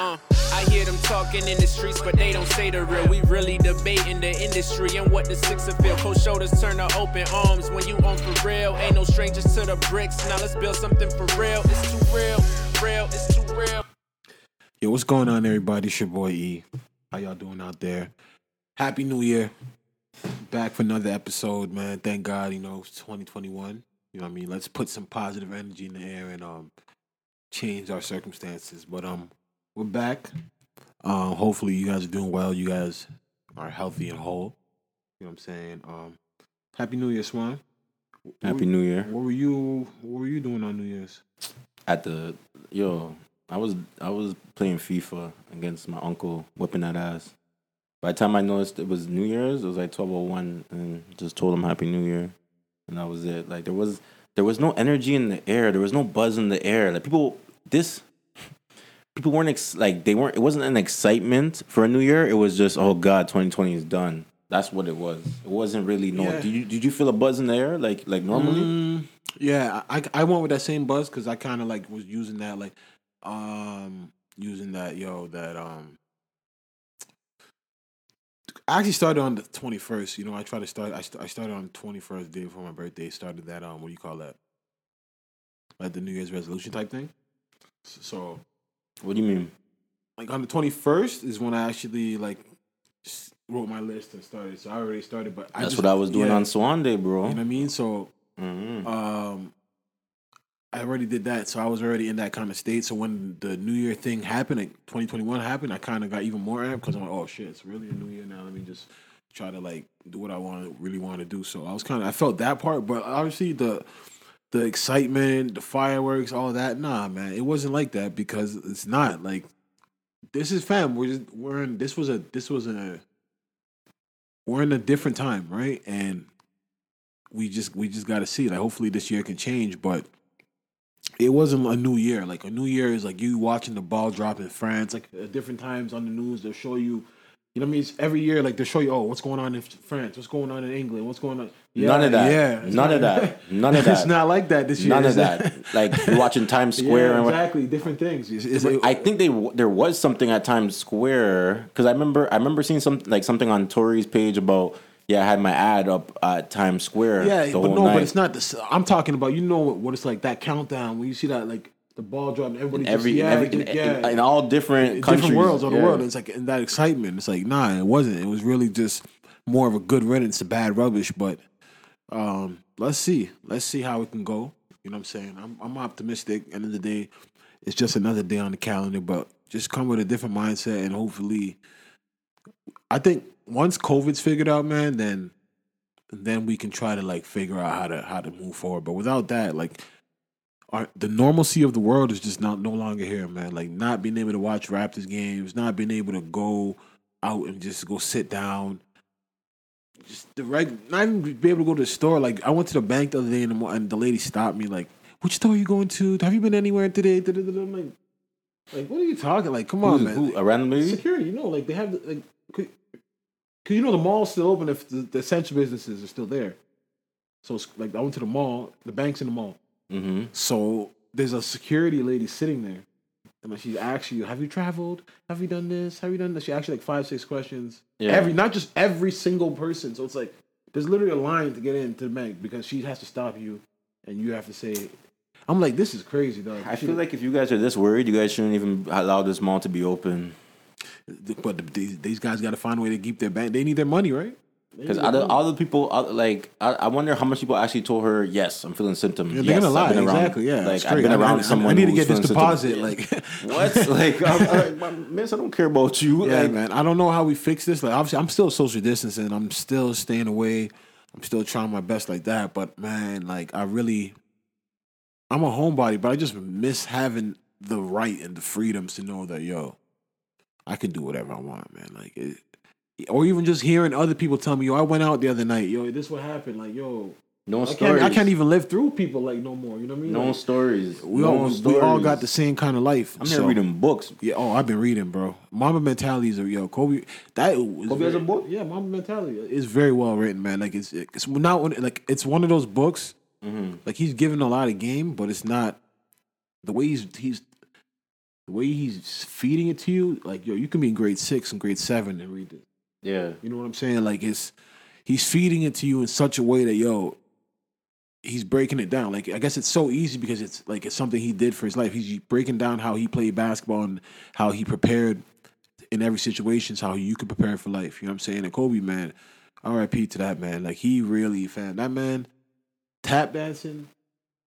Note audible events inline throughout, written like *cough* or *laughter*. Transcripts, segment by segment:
Uh, I hear them talking in the streets, but they don't say the real. We really debating the industry and what the sixer feel. Cold shoulders turn to open arms when you on for real. Ain't no strangers to the bricks. Now let's build something for real. It's too real, real, it's too real. Yo, what's going on, everybody? It's your boy E. How y'all doing out there? Happy New Year. Back for another episode, man. Thank God, you know, it's 2021. You know what I mean? Let's put some positive energy in the air and um change our circumstances. But um we're back. Um hopefully you guys are doing well. You guys are healthy and whole. You know what I'm saying? Um Happy New Year, Swan. Happy New Year. What were you what were you doing on New Year's? At the yo, I was I was playing FIFA against my uncle, whipping that ass. By the time I noticed it was New Year's, it was like twelve oh one, and just told him Happy New Year, and that was it. Like there was there was no energy in the air, there was no buzz in the air. Like people, this people weren't ex- like they weren't. It wasn't an excitement for a New Year. It was just oh god, twenty twenty is done. That's what it was. It wasn't really no. Yeah. Did you did you feel a buzz in the air like like normally? Mm, yeah, I I went with that same buzz because I kind of like was using that like um using that yo that um. I actually started on the twenty first. You know, I tried to start. I, st- I started on twenty first day before my birthday. Started that um, what do you call that? Like the New Year's resolution type thing. So, What do you mean? like on the twenty first is when I actually like wrote my list and started. So I already started, but I That's just, what I was doing yeah, on Swan Day, bro. You know what I mean? So Mhm. um I already did that, so I was already in that kind of state. So when the New Year thing happened, like 2021 happened, I kind of got even more amped because I'm like, oh shit, it's really a New Year now. Let me just try to like do what I want, really want to do. So I was kind of, I felt that part, but obviously the the excitement, the fireworks, all that, nah, man, it wasn't like that because it's not like this is fam. We're just, we're in. This was a this was a we're in a different time, right? And we just we just got to see. Like, hopefully this year can change, but it wasn't a new year. Like a new year is like you watching the ball drop in France. Like at different times on the news, they'll show you. You know what I mean? It's every year, like they show you, oh, what's going on in France? What's going on in England? What's going on? None of that. Yeah, None of that. *laughs* None of that. It's not like that this year. None of that. Like you're watching Times *laughs* Square yeah, and what. exactly. Different things. It's- it's- I think they there was something at Times Square because I remember I remember seeing something like something on Tory's page about yeah I had my ad up at Times Square Yeah, the but whole no, night. but it's not this. I'm talking about you know what, what it's like that countdown when you see that like the ball drop and everybody every just, yeah, every in, yeah. in, in all different countries different worlds of the yeah. world. It's like in that excitement. It's like nah, it wasn't. It was really just more of a good riddance to bad rubbish. But um, let's see, let's see how it can go. You know what I'm saying? I'm I'm optimistic. End of the day, it's just another day on the calendar. But just come with a different mindset and hopefully, I think once COVID's figured out, man, then then we can try to like figure out how to how to move forward. But without that, like our, the normalcy of the world is just not no longer here, man. Like not being able to watch Raptors games, not being able to go out and just go sit down. Just the reg, not even be able to go to the store. Like I went to the bank the other day and the, and the lady stopped me. Like, which store are you going to? Have you been anywhere today? I'm like, like what are you talking? Like, come on, Who's- man. who, a random lady? Security, you know, like they have the, like, because you know the mall's still open if the, the essential businesses are still there. So it's like I went to the mall, the bank's in the mall. Mm-hmm. So there's a security lady sitting there, and she asks you, "Have you traveled? Have you done this? Have you done this?" She asks you like five, six questions. Yeah. Every, not just every single person. So it's like there's literally a line to get into the bank because she has to stop you, and you have to say. I'm like, this is crazy, dog. I feel like if you guys are this worried, you guys shouldn't even allow this mall to be open. but these, these guys got to find a way to keep their bank. They need their money, right? They Because need their all the, money. all the people, uh, like, I, I wonder how much people actually told her, yes, I'm feeling symptoms. Yeah, yes, they're gonna lie. I've been around- Exactly. Yeah. Like, straight. I've been I- around I, someone I need to get this feeling symptoms. deposit. Like, *laughs* What? *laughs* like, I'm, like, miss, I don't care about you. yeah, like, man. I don't know how we fix this. Like, obviously, I'm still social distancing. I'm still staying away. I'm still trying my best like that. But man, like, I really, I'm a homebody, but I just miss having the right and the freedoms to know that yo, I can do whatever I want, man. Like, it, or even just hearing other people tell me, yo, I went out the other night. Yo, this what happened. Like, yo, no I stories. can't, I can't even live through people like no more. You know what I mean? No Like, stories. we no all we all got the same kind of life. I'm here So- reading books. Yeah, oh, I've been reading, bro. Mamba Mentalities are yo, Kobe. That Kobe has a book? Yeah, Mamba Mentality is very well written, man. Like it's it's not one like it's one of those books. Mm-hmm. Like he's given a lot of game, but it's not the way he's he's the way he's feeding it to you, like yo, you can be in grade six and grade seven and read it. Yeah. You know what I'm saying? Like it's he's feeding it to you in such a way that yo, he's breaking it down. Like I guess it's so easy because it's like it's something he did for his life. He's breaking down how he played basketball and how he prepared in every situation, how you could prepare for life. You know what I'm saying? And Kobe, man, R.I.P. to that man. Like he really, fan that man tap dancing,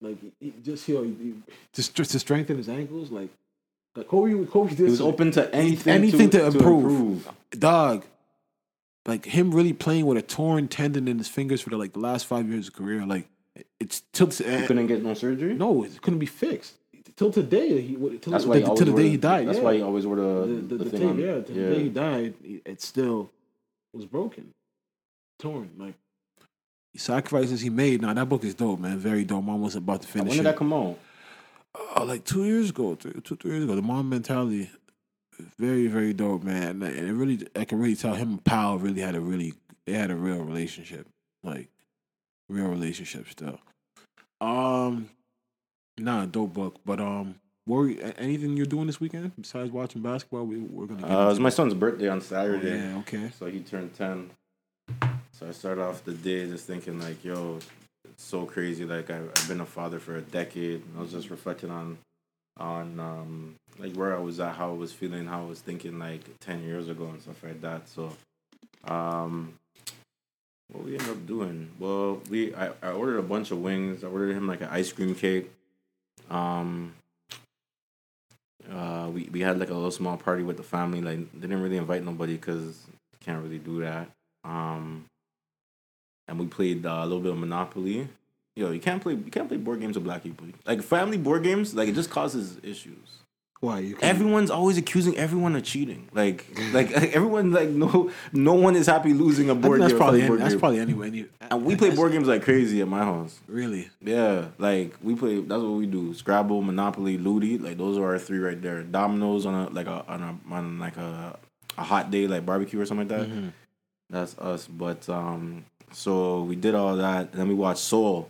like he just he, he, just to strengthen his ankles, like. Like Kobe, Kobe did He was open to anything, anything to, improve. improve. Dog, like him really playing with a torn tendon in his fingers for the like the last five years of career. Like it's till He couldn't get no surgery. no, it couldn't be fixed till today. He till, That's why he till always the day the- he died. That's yeah. why he always wore the the, the, the, the thing yeah, till the day he died, it still was broken, torn. Like the sacrifices he made. Now that book is dope, man. Very dope. I'm about to finish. Now, When did it. that come out? uh, like two years ago, two, two, three years ago. The Mamba mentality, very, very dope, man. And it really, I can really tell him and Pau really had a really, they had a real relationship, like real relationship still. Um, not nah, a dope book. But um, what were anything you're doing this weekend besides watching basketball? We, we're gonna. Get Uh, it was my son's birthday on Oh, Saturday. yeah, okay. So he turned 10. So I started off the day just thinking, like, yo, it's so crazy. Like, I, I've been a father for a decade. And I was just reflecting on, on um, like, where I was at, how I was feeling, how I was thinking, like, 10 years ago and stuff like that. So, um, what we ended up doing? Well, we I, I ordered a bunch of wings. I ordered him, like, an ice cream cake. Um, uh, we, we had like a little small party with the family. Like, didn't really invite nobody because can't really do that. Um, and we played uh, a little bit of Monopoly. Yo, you can't play you can't play board games with black people. Like family board games, like it just causes issues. Why you? can't. Everyone's always accusing everyone of cheating. Like like *laughs* everyone like no no one is happy losing a I think board that's game. probably board that's game. probably anyway. Any, and we play board games like crazy at my house. really. Yeah, like we play. That's what we do: Scrabble, Monopoly, Ludi. Like those are our three right there. Dominoes on a like a on a on like a a hot day like barbecue or something like that. Mm-hmm. That's us. But um, so we did all that, and then we watched Soul.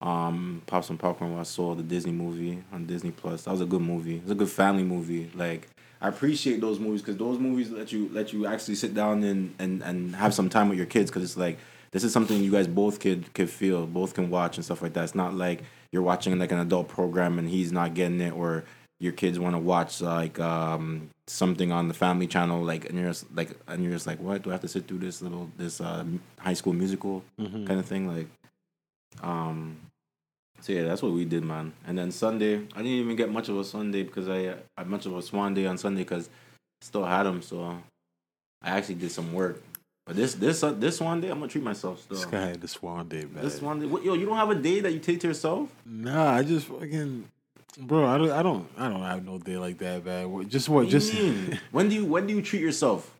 Um, pop some popcorn, I saw the Disney movie on Disney Plus. That was a good movie. It was a good family movie. Like I appreciate those movies because those movies let you let you actually sit down and and and have some time with your kids because it's like this is something you guys both could could feel, both can watch and stuff like that. It's not like you're watching like an adult program and he's not getting it, or your kids want to watch like um something on the family channel, like and you're just like and you're just like, what do I have to sit through this little this uh high school musical Mm-hmm. kind of thing, like um. So yeah, that's what we did, man. And then Sunday, I didn't even get much of a Sunday because I had much of a Swan Day on Sunday because still had them. So I actually did some work. But this this uh, this one day, I'm gonna treat myself still. This guy had the Swan Day, man. This one day, what, yo, you don't have a day that you take to yourself? Nah, I just fucking, bro. I don't, I don't, I don't have no day like that, man. Just what, What just. *laughs* when do you when do you treat yourself?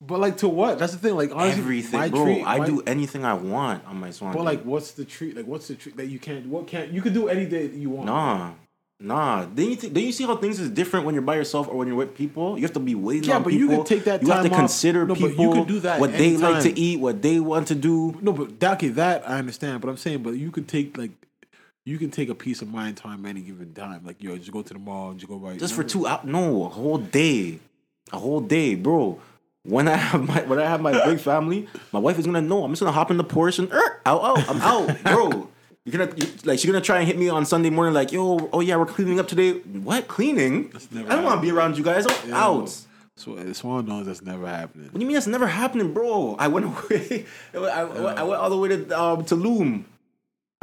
But like to what? That's the thing. Like honestly, Everything, bro. treat- I my- do anything I want on my Swan. But Day. like, what's the treat? Like, what's the treat that you can't? What can't you can do any day that you want? nah, nah. Then you th- then you see how things is different when you're by yourself or when you're with people. You have to be waiting Yeah, but people. you can take that You have to off. consider No, but you can do that what they like to eat, what they want to do. No, but that, okay, that I understand. But I'm saying, but you could take like, you can take a piece of mind time any given time. Like, yo, just go to the mall and just go right. Just for two hours? No, a whole day, a whole day, bro. When I have my when I have my big family, my wife is gonna know. I'm just gonna hop in the Porsche and er, out, out, I'm out, bro. You're gonna you, like she's gonna try and hit me on Sunday morning, like, yo, oh yeah, we're cleaning up today. What cleaning? I don't want to be around you guys. I'm Yeah, out. So uh, Swan knows that's never happening. What do you mean that's never happening, bro? I went *laughs* away. I, went- I, I went all the way to um, Tulum.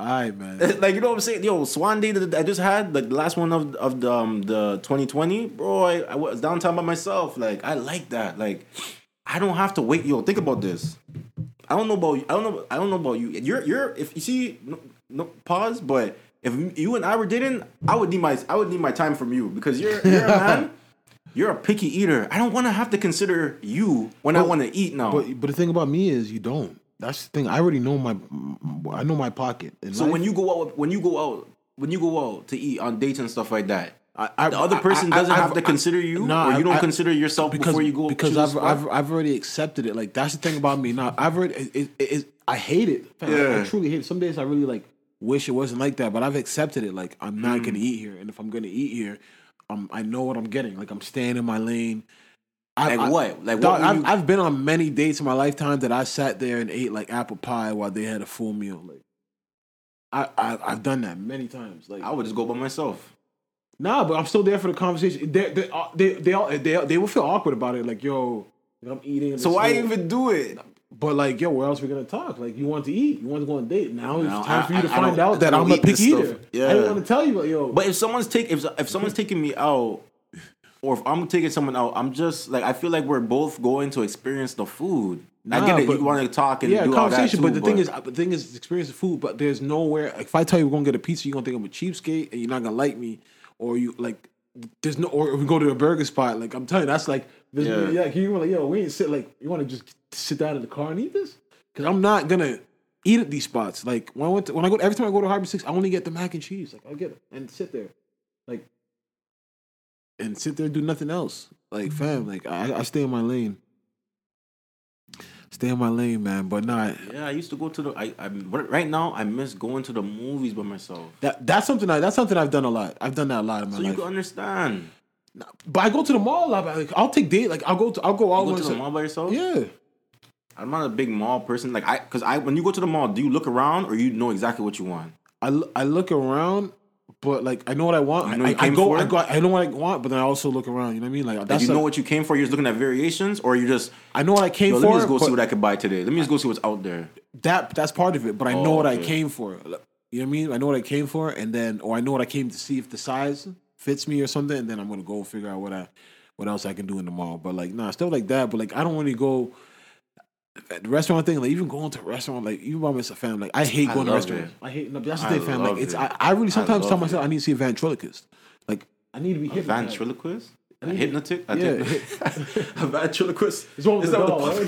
All right, man. like you know what I'm saying? Yo, Swan Day that I just had, like the last one of of the um, the 2020, bro. I, I was downtown by myself. Like I like that. Like I don't have to wait. Yo, think about this. I don't know about you. I don't know. I don't know about you. You're you're if you see no, no pause, but if you and I were dating, I would need my I would need my time from you because you're you're a *laughs* man. You're a picky eater. I don't want to have to consider you when I want to eat now. But but the thing about me is you don't. That's the thing. I already know my. I know my pocket. In so life, when you go out, when you go out, when you go out to eat on dates and stuff like that, I, I, the other person I- doesn't have to consider you, Nah, or you don't consider yourself because before you go. because I've. I've I've already accepted it. Like that's the thing about me. Now I've already. It, it, it, I hate it. Fam, I- truly hate it. Some days I really like wish it wasn't like that, but I've accepted it. Like I'm not Mm. gonna eat here, and if I'm gonna eat here, I'm I know what I'm getting. Like I'm staying in my lane. I, Like I- what? Like dog, what? I've, you- I've been on many dates in my lifetime that I sat there and ate like apple pie while they had a full meal. Like I, I I've done that many times. Like I would just go by myself. Nah, but I'm still there for the conversation. They they uh, they they all, they, they will feel awkward about it. Like yo, I'm eating. So why even do it? But like yo, where else we gonna talk? Like you want to eat, you want to go on a date. Now it's time I- for you to I- I find don't- out that I I'm a picky eater. I Yeah. didn't want to tell you, but yo. But if someone's take if if someone's taking me out, or if I'm taking someone out, I'm just like I feel like we're both going to experience the food. I get it. but- you want to talk and yeah, do all that conversation. too, but the thing is, uh, the thing is, experience the food. But there's nowhere. Like, if I tell you we're gonna get a pizza, you're gonna think I'm a cheapskate, and you're not gonna like me, or you like. There's no, or if we go to a burger spot, like I'm telling you, that's like, there's, Yeah. yeah. Like, you were like, yo, we ain't sit like, you want to just sit down in the car and eat this? Because I'm not gonna eat at these spots. Like when I went, to, when I go, every time I go to Harbor Six, I only get the mac and cheese. Like I get it and sit there, like, and sit there and do nothing else. Like fam, mm-hmm. like I, I stay in my lane. Stay in my lane, man. But not yeah, I used to go to the. I, I right now I miss going to the movies by myself. that. That's something. I, that's something I've done a lot. I've done that a lot in my life. So you can understand. but I go to the mall a lot. Like I'll take date. Like I'll go. To, I'll go out. You go to the mall by yourself. Yeah. I'm not a big mall person. Like I, because I when you go to the mall, do you look around or you know exactly what you want? I, I look around, but like I know what I want. You know I, I came go. for I go. I know what I want, but then I also look around. You know what I mean? Like Like that's you know a- what you came for. You're just looking at variations, or you just I know what I came Yo, for. let me just go see what I can buy today. Let me just go see what's out there. that that's part of it. But I Oh, know what I came for. You know what I mean? I know what I came for, and then or I know what I came to see if the size fits me or something, and then I'm gonna go figure out what I what else I can do in the mall. But like, nah, stuff like that. But like, I don't want really to go. The restaurant thing, like even going to a restaurant, like even by myself, fam, like I hate I going to love restaurants. I hate. No, but that's the I thing, fam. Like love it's. it. I, I really I sometimes tell myself it. I need to see a ventriloquist. Like I need to be A hypnotized. ventriloquist? A hypnotic? I Yeah, think- *laughs* a ventriloquist. It's one with Is the that doll, what right?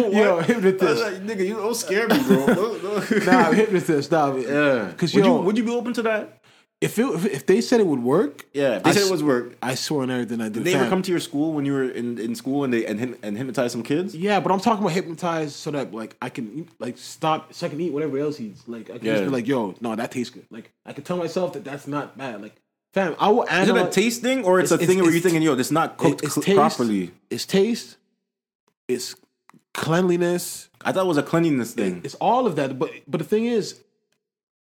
*laughs* Yo, I hypnotist. like, nigga, you don't scare me, bro. *laughs* Nah, hypnotist. Nah, yeah. Because would yo, you would you be open to that? If, it, if they said it would work, Yeah. If they I said s- it was work. I swear on everything I do. Did they ever Fam, come to your school when you were in, in school and they and, hyp- and hypnotize some kids? Yeah, but I'm talking about hypnotized so that like I can like stop so I can eat whatever else eats. Like I can just Yeah. be like, yo, no, that tastes good. Like I can tell myself that that's not bad. Like fam, I will Is it analyze. a taste thing or it's, It's- a thing it's- where you're it's- thinking, yo, it's not cooked it's taste. properly? It's taste. It's cleanliness. I thought it was a cleanliness thing. It's all of that. But but the thing is,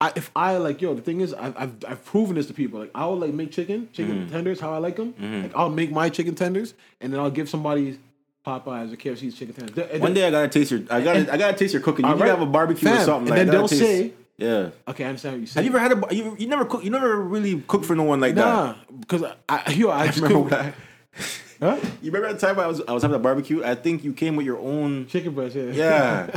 I, if I like yo, the thing is, I've, I've I've proven this to people. Like I'll like make chicken, chicken Mm-hmm. tenders, how I like them. Like I'll make my chicken tenders, and then I'll give somebody Popeyes or KFC's chicken tenders. One day I gotta taste your I gotta and- I gotta taste your cooking. You All need to right. have a barbecue or something and like then they'll Taste- say- Yeah. okay, I understand what you say. Have you ever had a you, you never cook you never really cooked for no one like that? Nah, because I, I, yo, I *laughs* just Remember cook, I, huh? you remember that time I was I was having a barbecue? I think you came with your own chicken breast, yeah.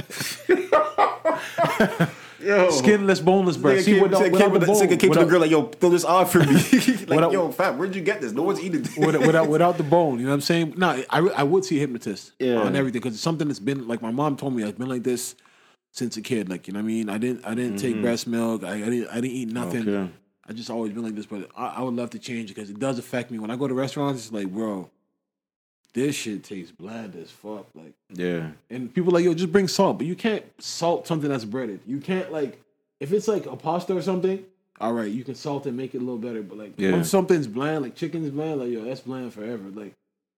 Yeah. *laughs* *laughs* Yo. Skinless, boneless breast. Nigga See, came, without, came without with the the, bone, came to the girl like, yo, throw this off for me. *laughs* like, Without- yo, fam, where'd you get this? No one's eating this. without, without, *laughs* without the bone. You know what I'm saying? No, I, I would see a hypnotist Yeah. on everything because it's something that's been like my mom told me. I've been like this since a kid. Like you know what I mean? I didn't I didn't take breast milk. I, I didn't I didn't eat nothing. Mm-hmm. Okay. I just always been like this. But I, I would love to change it because it does affect me when I go to restaurants. It's like, bro, this shit tastes bland as fuck. Like. Yeah. And people like, yo, just bring salt, but you can't salt something that's breaded. You can't like if it's like a pasta or something. All right, you can salt it, make it a little better. But like, Yeah. when something's bland, like chicken's bland, like yo, that's bland forever. Like,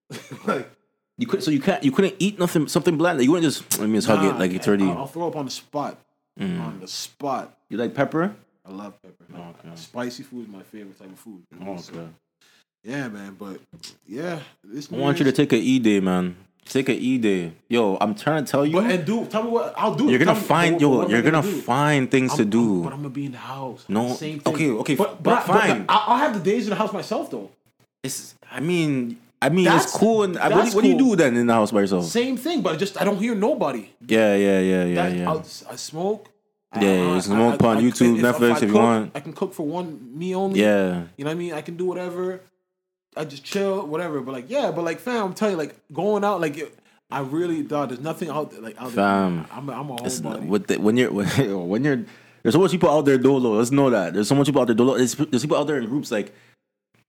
*laughs* like You could so you can't you couldn't eat nothing something bland. You wouldn't just let me just hug nah, it like it's I- already. I'll, throw up on the spot. Mm. On the spot. You like pepper? I love pepper. Okay. Spicy food is my favorite type of food. So, Okay. Yeah, man. But yeah, this I want you to take a E day, man. Take a E day. Yo, I'm trying to tell you. But and do tell me what I'll do. you're gonna Tell find what- yo. what I You're gonna do? find things to I'm- do. I'm- but I'm gonna be in the house. No, Same thing. okay, okay, But, but but, fine. But, I'll have the days in the house myself though. It's. I mean. I mean, That's- it's cool. And what, do, what do you do then in the house by yourself? Same thing, but just I don't hear nobody. Yeah, yeah, yeah, yeah, That- yeah. I'll- I smoke. I- Yeah, I- you smoke I- on I- YouTube, if- Netflix I if you cook, want. I can cook for one me only. Yeah. You know what I mean? I can do whatever. I just chill, whatever. But like, yeah, but like, fam, I'm telling you, like, going out, like, it- I really, dog, there's nothing out there, like, out Fam, there. I'm, I'm a It's homebody. with the, when you're *laughs* when you're there's so much people out there dolo. Let's know that there's so much people out there dolo. There's, there's people out there in groups like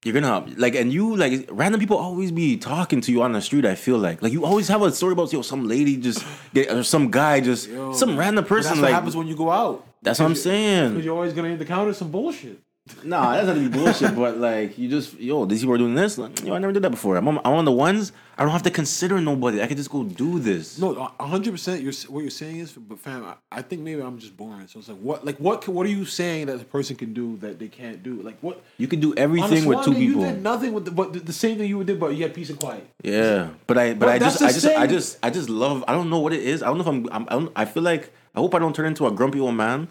you're gonna like and you like random people always be talking to you on the street. I feel like like you always have a story about yo some lady just get, or some guy just Yo, some random person that's like what happens when you go out. that's what I'm saying. Because you're always gonna encounter some bullshit. Nah, that's not to be bullshit. but like, you just yo, these people are doing this. Like, yo, I never did that before. I'm on, I'm on the ones. I don't have to consider nobody. I can just go do this. No, hundred percent. You're what you're saying is, but fam, I, I think maybe I'm just boring. So it's like, what, like, what, can, what are you saying that a person can do that they can't do? Like, what? You can do everything with two people. You did nothing with the, but the, the same thing you did, but you had peace and quiet. Yeah, but I, but But I just, I the just, I just, I just love. I don't know what it is. I don't know if I'm, I'm I, don't, I feel like I hope I don't turn into a grumpy old man.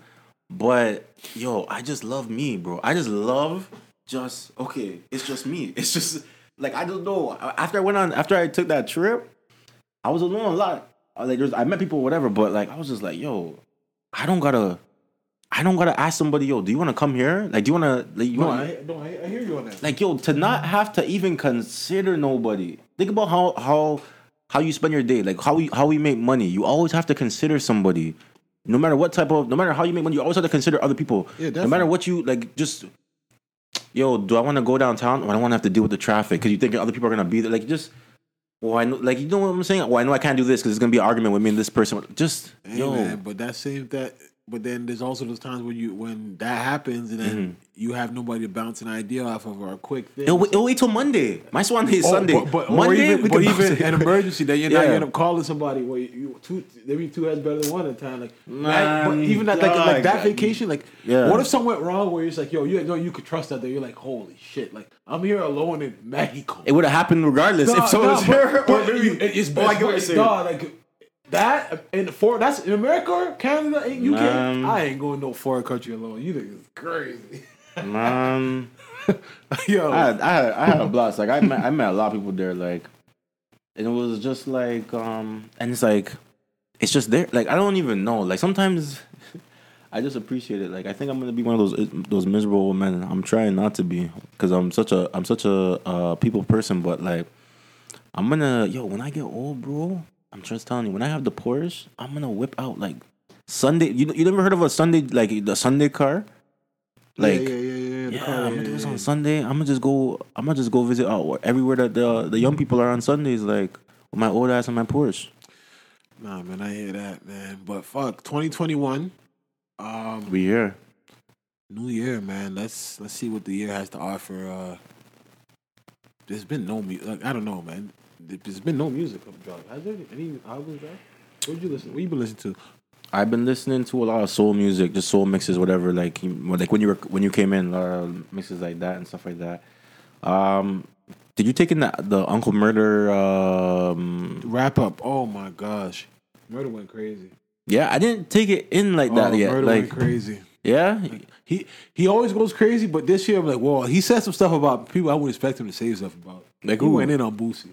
But yo, I just love me, bro. I just love just okay. It's just me. *laughs* It's just like I don't know. After I went on, after I took that trip, I was alone a lot. I like, there's, I met people, whatever. But like, I was just like, yo, I don't gotta. I don't gotta ask somebody, yo, do you want to come here? Like, do you want to? Like, you No, wanna, I, no, I, I hear you on that. like yo to not have to even consider nobody think about how how how you spend your day like how we how we make money you always have to consider somebody no matter what type of no matter how you make money you always have to consider other people. Yeah, no matter what you like just yo do i want to go downtown or i don't want to have to deal with the traffic? Because you think other people are gonna be there like just well i know like you know what i'm saying? Well i know i can't do this because it's gonna be an argument with me and this person. Just Hey, yo. man, but that same that. But then there's also those times when you when that happens and then Mm-hmm. you have nobody to bounce an idea off of or a quick thing. It'll, wait- it'll wait till Monday. My swan is Oh, Sunday. But, but, Monday, even, we but even an emergency that you're not you end up calling somebody. Well, you two maybe two heads better than one at a time. Like, but even that like, like that vacation, like, Yeah. what if something went wrong where it's like, yo, you know, you could trust that day. You're like, holy shit, like I'm here alone in Mexico. It would have happened regardless Nah, if someone nah, was but- here. but or you- it- it's I get what but, you're saying. dog, like that in the for that's in America or Canada, ain't UK. Man. I ain't going no foreign country alone. You think it's crazy, *laughs* Man, yo. I had, I had, I had a blast. Like I met, I met a lot of people there. Like, and it was just like, um, and it's like, it's just there. Like I don't even know. Like sometimes, *laughs* I just appreciate it. Like I think I'm gonna be one of those those miserable men. I'm trying not to be because I'm such a I'm such a uh, people person. But like, I'm gonna yo when I get old, bro. I'm just telling you, when I have the Porsche, I'm gonna whip out like Sunday. You you never heard of a Sunday like the Sunday car? Like yeah, yeah, yeah, yeah. the yeah, car, I'm gonna do this on. Sunday. I'm gonna just go. I'm gonna just go visit out everywhere that the the young people are on Sundays, like with my old ass and my Porsche. Nah, man, I hear that, man. But fuck, 2021. Um, We here. new year, man. Let's let's see what the year has to offer. Uh, there's been no music. Like, I don't know, man. There's been no music up drop. Has there any albums drop? What did you listen? What you been listening to? I've been listening to a lot of soul music, just soul mixes, whatever. Like like when you were when you came in, a lot of mixes like that and stuff like that. Um, did you take in the the Uncle Murda? Um, Rap Up. Oh my gosh, Murda went crazy. yeah, I didn't take it in like that oh, yet. Murda Like went crazy. yeah, He he always goes crazy, but this year I'm like, well, he said some stuff about people I wouldn't expect him to say stuff about. Like who? went in on Boosie.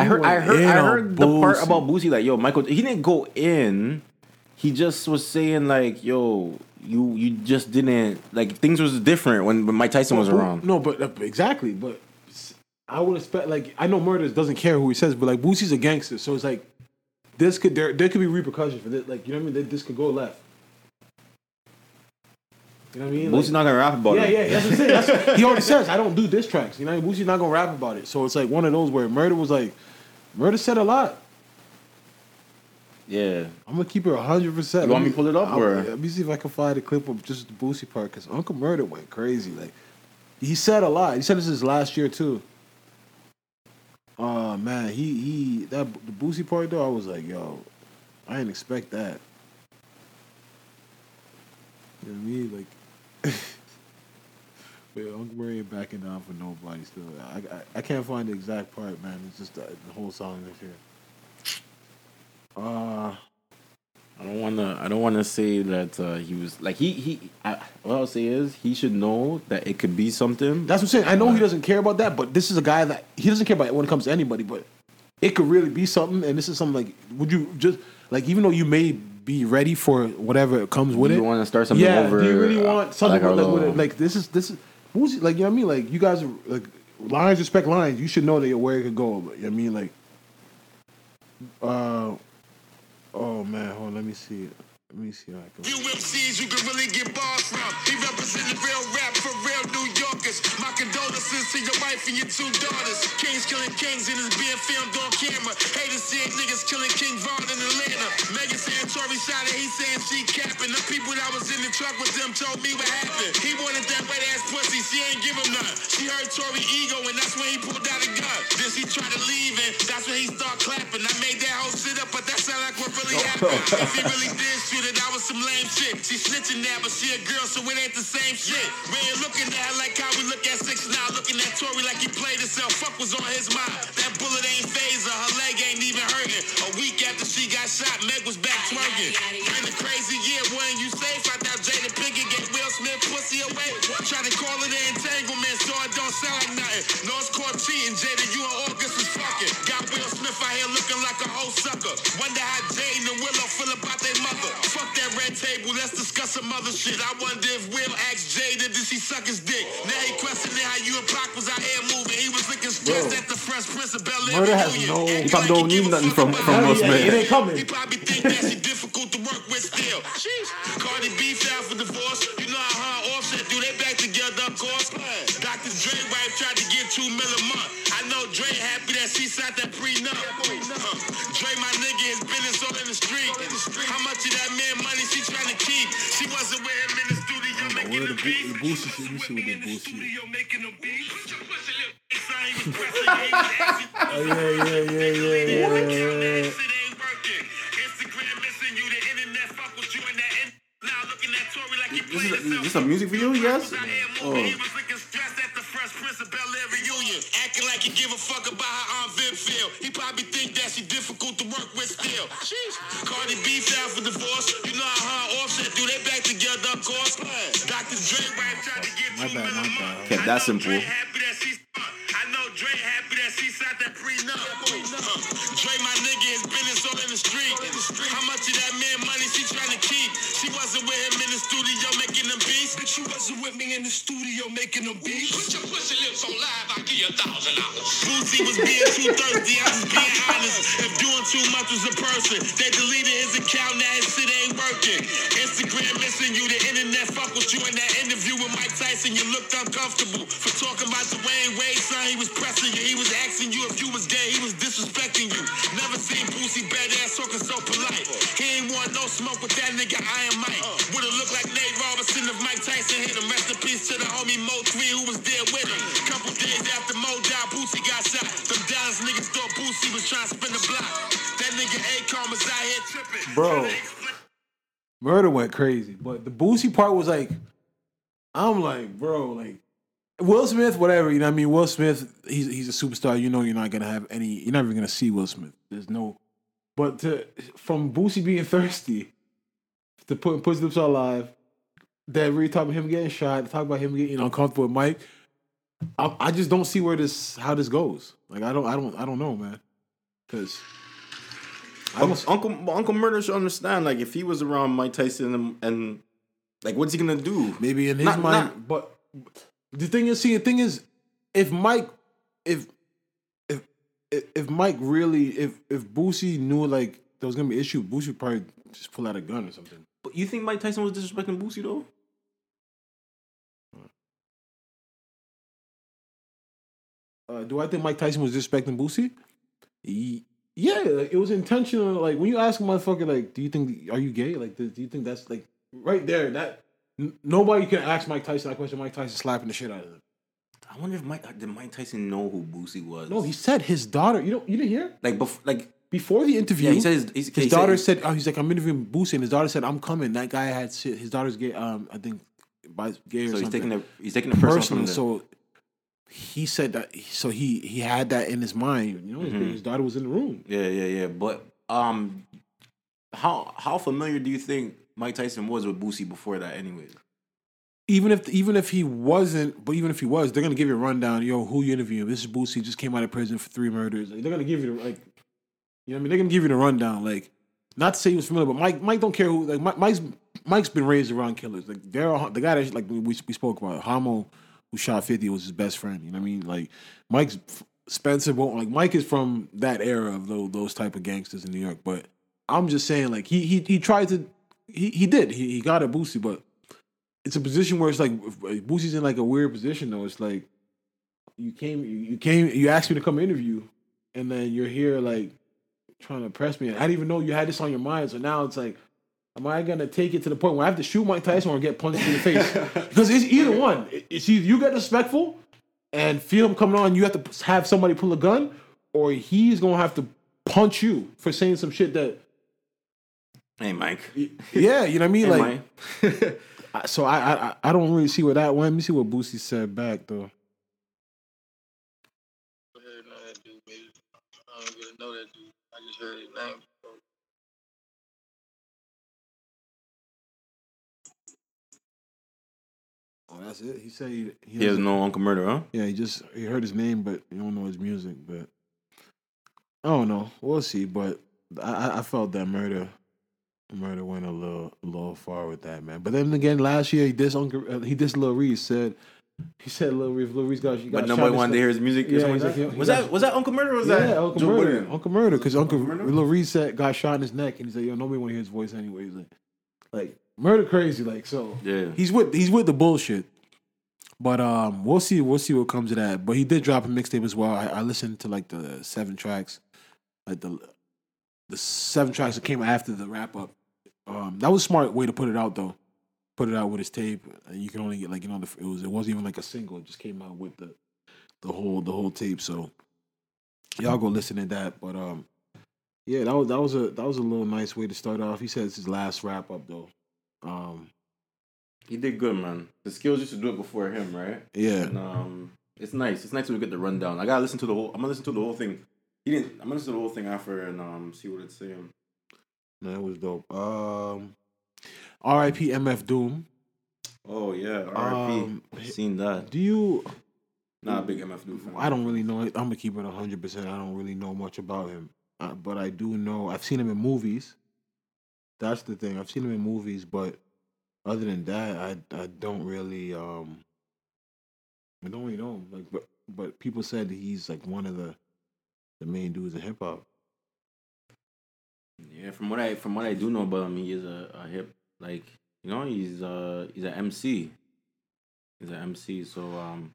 I heard, I heard, I heard the part about Boosie. Like, yo, Michael, he didn't go in. He just was saying like, yo, you, you just didn't like things was different when, when Mike Tyson was Well, around. No, but uh, exactly. But I would expect like I know Murders doesn't care who he says, but like Boosie's a gangster, so it's like this could there there could be repercussions for this. Like you know what I mean? This could go left. You know what I mean? Like- not gonna rap about yeah, it. Yeah, yeah, that's what I'm saying. That's, *laughs* he already says I don't do diss tracks. You know, Boosie's not gonna rap about it. So it's like one of those where Murda was like, Murda said a lot. Yeah. I'm gonna keep it hundred percent. You want me to pull it up, or- let me see if I can find a clip of just the Boosie part because Uncle Murda went crazy. Like he said a lot. He said this is last year too. Oh man, he he that the Boosie part though. I was like, yo, I didn't expect that. You know what I mean? Like, *laughs* but Uncle backing down for nobody. Still, I, I I can't find the exact part, man. It's just the, the whole song is here. Uh I don't wanna, I don't wanna say that uh, he was like he he. I, what I'll say is he should know that it could be something. That's what I'm saying. I know he doesn't care about that, but this is a guy that he doesn't care about it when it comes to anybody. But it could really be something, and this is something like, would you just like, even though you may be ready for whatever comes with you it, want to start something yeah, over? do you really uh, want something like, with, like? Like this is this is who's like you know what I mean? Like you guys are like lines respect lines. You should know that where it could go. But, you know what I mean, like, uh, oh man, hold on, let me see it. Let me see how I can. You MCs, you can really get bars from. He representing real rap for real New My condolences to your wife and your two daughters. Kings killing kings and it's being filmed on camera. Haters seeing niggas killing King Von in Atlanta. Megan saying Tory shot it, he saying she capping. The people that was in the truck with them told me what happened. He wanted that wet ass pussy, she ain't give him none. She heard Tory ego and that's when he pulled out a gun. Then she tried to leave and that's when he start clapping. I made that whole shit up, but that sound like what really happened. if he really did shoot it, that was some lame shit. She snitching now, but she a girl, so it ain't the same shit. We ain't looking at her like how we look at six now, looking at Tory like he played himself. Fuck was on his mind. That bullet ain't phaser, her leg ain't even hurting. A week after she got shot, Meg was back twerking. Been a crazy year, wasn't you safe? I thought Jada Pinkett gave Will Smith pussy away. Try to call it an entanglement, so it don't sound like nothing. No, it's called cheating, Jada. You and August was fucking. Got Will Smith out here looking like a whole sucker. Wonder how Jade and Willow feel about their mother. Fuck that red table, let's discuss some other shit. I wonder if Will asked Jada, did she suck his dick? Now he questioning how you and Pac was out here moving. He was looking stressed at the Fresh Prince of Bel Air. Murda has no- Acting He probably don't give need nothing from- about from her. Will Smith. It ain't coming. He probably think that she difficult to work with still. Cardi B filed for divorce. You know how her and Offset do. They back together, of course. Dr. Dre wife tried to get two mil a month. I know Dre happy that she signed that prenup. Huh. The street. How much of that man money she trying to keep? She wasn't with him in the studio making the beat. The Boosie shit, you see what the in the Boosie- studio making the beat. Son, he was *laughs* pressing, he was asking. Oh, yeah, yeah, yeah, yeah, yeah. Shit ain't working. Instagram the internet fuck you, that in- now looking at Tory like he This played is, a, this is a music video, yes? Was out here Oh. Prince of Bel Air reunion, acting like he give a fuck about how Aunt Viv feel. He probably think that she difficult to work with still. Cardi B filed for divorce. You know how her Offset do. They back together, of course. Dr. Dre wife tried to get My bad, my bad. Kept I that know simple. Happy that she I know Dre happy that she signed that prenup. Dre, my nigga, his business all in the street. How much of that man money she wasn't with him in the studio making them beats. Bitch, you wasn't with me in the studio making them beats. Put your pussy lips on live, I'll give you a thousand dollars. Boosie was being too thirsty, I was being honest. If doing too much was a person, they deleted his account, now his shit ain't working. Instagram missing you, the internet fuck with you in that interview with Mike Tyson. You looked uncomfortable for talking about Dwyane Wade, son. He was pressing you, he was asking you if you was gay, he was disrespecting you. Never seen Boosie badass talking so polite. He ain't want no smoke with that nigga Iron Mike. Uh, Would've looked like Nate Robinson if Mike Tyson hit him. Rest in peace to the homie Mo 3 who was there with him. Couple days after Mo died, got shot. Them Dallas niggas thought was trying to spin the block. That nigga was out here tripping. Bro. Murda went crazy, but the Boosie part was like, I'm like, bro, like Will Smith, whatever. You know what I mean? Will Smith, he's he's a superstar. You know, you're not gonna have any. You're never gonna see Will Smith. There's no. But to from Boosie being *laughs* thirsty to put Pussy Lips on live, that really talk about him getting shot, talk about him getting uncomfortable with Mike. I, I just don't see where this how this goes. Like I don't I don't I don't know, man. Because I don't Uncle Uncle Murda should understand. Like, if he was around Mike Tyson and, and like, what's he gonna do? maybe in his Not- mind. not- but the thing is, see, the thing is, if Mike, if if if, if Mike really, if if Boosie knew like there was gonna be an issue, Boosie would probably just pull out a gun or something. But you think Mike Tyson was disrespecting Boosie though? Uh, do I think Mike Tyson was disrespecting Boosie? Ye- Yeah, like, it was intentional. Like when you ask a motherfucker, like, do you think are you gay? Like, do, do you think that's like right there? That n- nobody can ask Mike Tyson that question. Mike Tyson slapping the shit out of him. I wonder if Mike did Mike Tyson know who Boosie was? No, he said his daughter. You don't. You didn't hear like bef- like before the interview. yeah. He said his, he's, His daughter said, said, "Oh, he's like, I'm interviewing Boosie," and his daughter said, "I'm coming." That guy had shit. His daughter's gay. Um, I think by gay or so he's something. taking the he's taking the personal personal. So he said that. So he he had that in his mind. You know, his- Mhm. his daughter was in the room. yeah yeah yeah. But um, how how familiar do you think Mike Tyson was with Boosie before that? Anyways, Even if even if he wasn't, but even if he was, they're gonna give you a rundown. Yo, who you interviewing? This is Boosie. Just came out of prison for three murders. They're gonna give you the like. You know what I mean? They're gonna give you the rundown. Like, not to say he was familiar, but Mike Mike don't care who. Like Mike, Mike's Mike's been raised around killers. Like they're the guy that like we we spoke about. Hamo, who shot Fifty, was his best friend. You know what I mean? Like Mike's Spencer won't like Mike is from that era of those those type of gangsters in New York. But I'm just saying, like he he he tried to he he did he he got a Boosie, but it's a position where it's like Boosie's in like a weird position though. It's like you came, you, you came, you asked me to come interview, and then you're here like trying to press me. And I didn't even know you had this on your mind. So now it's like, am I gonna take it to the point where I have to shoot Mike Tyson or get punched in the face? *laughs* Because it's either one. It's either you get respectful and feel him coming on, you have to have somebody pull a gun, or he's gonna have to punch you for saying some shit that. Hey, Mike. Yeah, you know what I mean. Hey, like. *laughs* So I, I I don't really see where that went. Let me see what Boosie said back though. I heard know that dude, baby. I don't really know that dude. I just heard his name. Oh, that's it. He said he, he, He has doesn't- no Uncle Murda, huh? Yeah, he just he heard his name, but you don't know his music. But I don't know. We'll see. But I I- I felt that Murda Murda went a little a little far with that man. But then again, last year he dissed Uncle uh, he dissed Lil Reese. Said he said Lil Reese Lil Reese got, got But nobody wanted to hear his music. Yeah, something like exactly. Was that was that Uncle Murda? Or was Yeah, that Uncle Joe Murda. Budden? Uncle Murda, because Uncle Murda? Lil Reese said, got shot in his neck, and he said, "Yo, nobody want to hear his voice anyway." He's like, like Murda crazy, like so. Yeah. He's with he's with the bullshit. But um, we'll see. We'll see what comes of that. But he did drop a mixtape as well. I, I listened to like the seven tracks, like the the seven tracks that came after the wrap up. Um, that was a smart way to put it out though. Put it out with his tape. And you can only get like you know the, it was it wasn't even like a single. It just came out with the the whole the whole tape. So y'all go listen to that. But um, yeah, that was that was a that was a little nice way to start off. He said it's his last wrap up though. Um, He did good, man. The skills used to do it before him, right? yeah. And um, it's nice. It's nice to get the rundown. I gotta listen to the whole. I'm gonna listen to the whole thing. He didn't. I'm gonna listen to the whole thing after and um see what it's saying. No, that was dope. Um, R.I.P. MF Doom. Oh yeah, R.I.P. Um, Seen that? Do you? Not a big MF Doom fan. I don't really know. I'm gonna keep it hundred percent. I don't really know much about him, uh, but I do know I've seen him in movies. That's the thing. I've seen him in movies, but other than that, I I don't really um. I don't really know him. Like, but but people said he's like one of the the main dudes in hip hop. Yeah, from what I from what I do know about him, he is a, a hip like you know he's uh he's an MC. He's an MC. So um.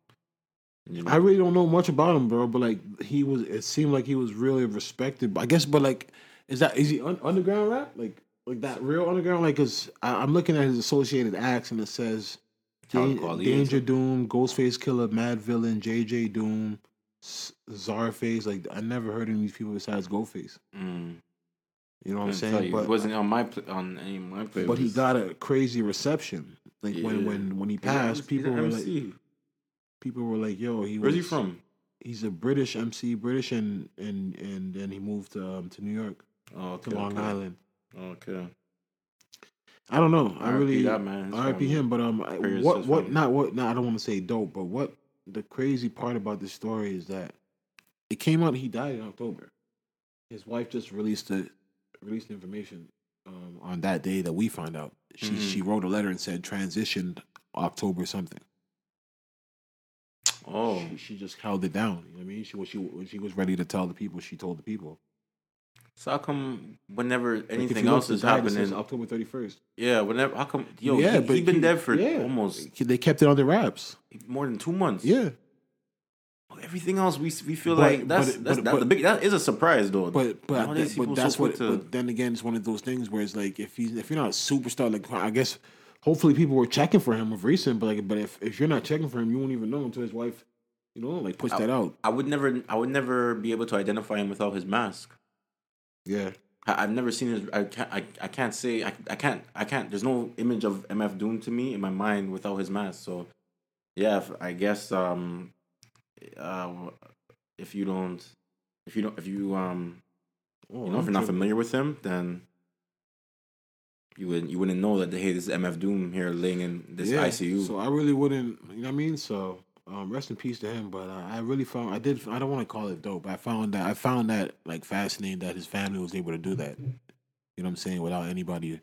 You know, I really don't know much about him, bro. But like he was, it seemed like he was really respected. But I guess, but like, is that is he un- underground rap? Like, like that real underground? Like, cause I, I'm looking at his associated acts and it says Dan- Danger Doom, Ghostface Killah, Mad Villain, JJ Doom, Czarface. Like, I never heard of these people besides Ghostface. mm, You know what I'm saying? But it wasn't on my pl- on any of my playlists. but he got a crazy reception. Like when Yeah. when when he passed, people were like, people were like, "Yo, he Where's he from? He's a British MC, British, and and and then he moved to um, to New York, Oh, okay, to Long okay. Island. Okay. I don't know. I really that man. RIP him, but um, prayers what what not what? Not I don't want to say dope, but what the crazy part about this story is that it came out he died in October. His wife just released the released information um, on that day that we find out. She Mhm. she wrote a letter and said transitioned October something. Oh, She, she just held it down. You know what I mean? She when she when she was ready to tell the people, she told the people. so how come whenever Like, anything look else is the guide, it happening? October thirty first. Yeah, whenever. How come? Yo, yeah, he, but he been he- dead for yeah. almost They kept it under wraps. more than two months. Yeah, Everything else we we feel But- like that's but- that's but- that's the big that is a surprise though. but but Nowadays that- people but so that's what. to- But then again, it's one of those things where it's like if he's if you're not a superstar, like I guess hopefully people were checking for him of recent, but like but if if you're not checking for him, you won't even know until his wife, you know, like push that out. I would never I would never be able to identify him without his mask. Yeah, I, I've never seen his. I can't. I, I can't say. I, I can't. I can't. There's no image of MF Doom to me in my mind without his mask. So, yeah. I guess. Um. Uh. If you don't. If you don't. If you um. oh, You know, if you're not familiar with him, then. You wouldn't. You wouldn't know that. Hey, this is MF Doom here laying in this Yeah, ICU. So I really wouldn't, you know what I mean? So um, rest in peace to him. But uh, I really found, I did, I don't want to call it dope. I found that, I found that like fascinating that his family was able to do that. You know what I'm saying? Without anybody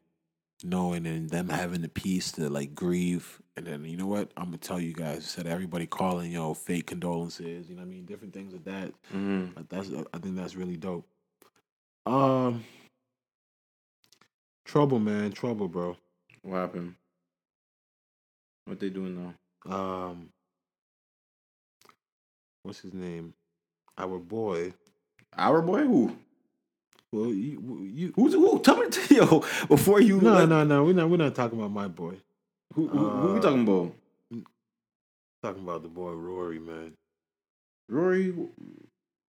knowing and them having the peace to like grieve. And then, you know what? I'm to tell you guys, instead of everybody calling, you know, fake condolences, you know what I mean? Different things like that. Mhm. Like, That's, I think that's really dope. Um, trouble, man. Trouble, bro. What happened? What they doing now? Um, what's his name? Our boy. Our boy, who? Well, you, you Who's who? Tell me, *laughs* yo, before you. no, like, no, no. We're not. We're not talking about my boy. Who, who, who we Uh, talking about? Talking about the boy Rory, man. Rory.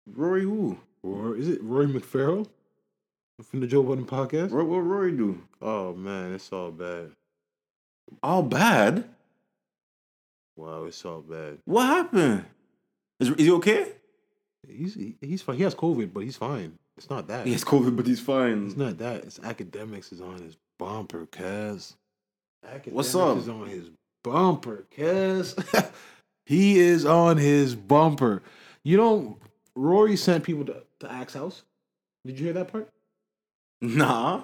Rory, who? Rory, is it Rory McFarrell from the Joe Budden podcast? What, what Rory do? Oh man, it's all bad. All bad. Wow, it's all bad. What happened? Is, is he okay? He's he's fine. He has COVID, but he's fine. It's not that. He has COVID, but he's fine. It's not that. It's Akademiks is on his bumper, cuz. What's up? Is on his bumper, cuz. *laughs* he is on his bumper. You know, Rory sent people to, to Axe House. Did you hear that part? Nah.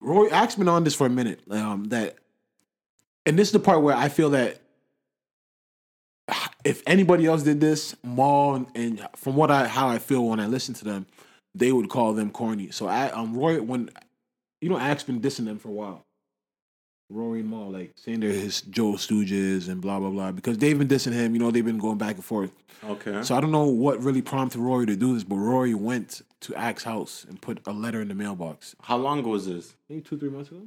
Roy Axe been on this for a minute. Um, that, and this is the part where I feel that if anybody else did this, Mal and, and from what I how I feel when I listen to them, they would call them corny. So I um Roy when you know Axe been dissing them for a while. Rory and Mal like saying they're his Joe Stooges and blah blah blah because they've been dissing him. You know they've been going back and forth. Okay. So I don't know what really prompted Rory to do this, but Rory went to Axe house and put a letter in the mailbox. How long ago was this? Maybe two three months ago,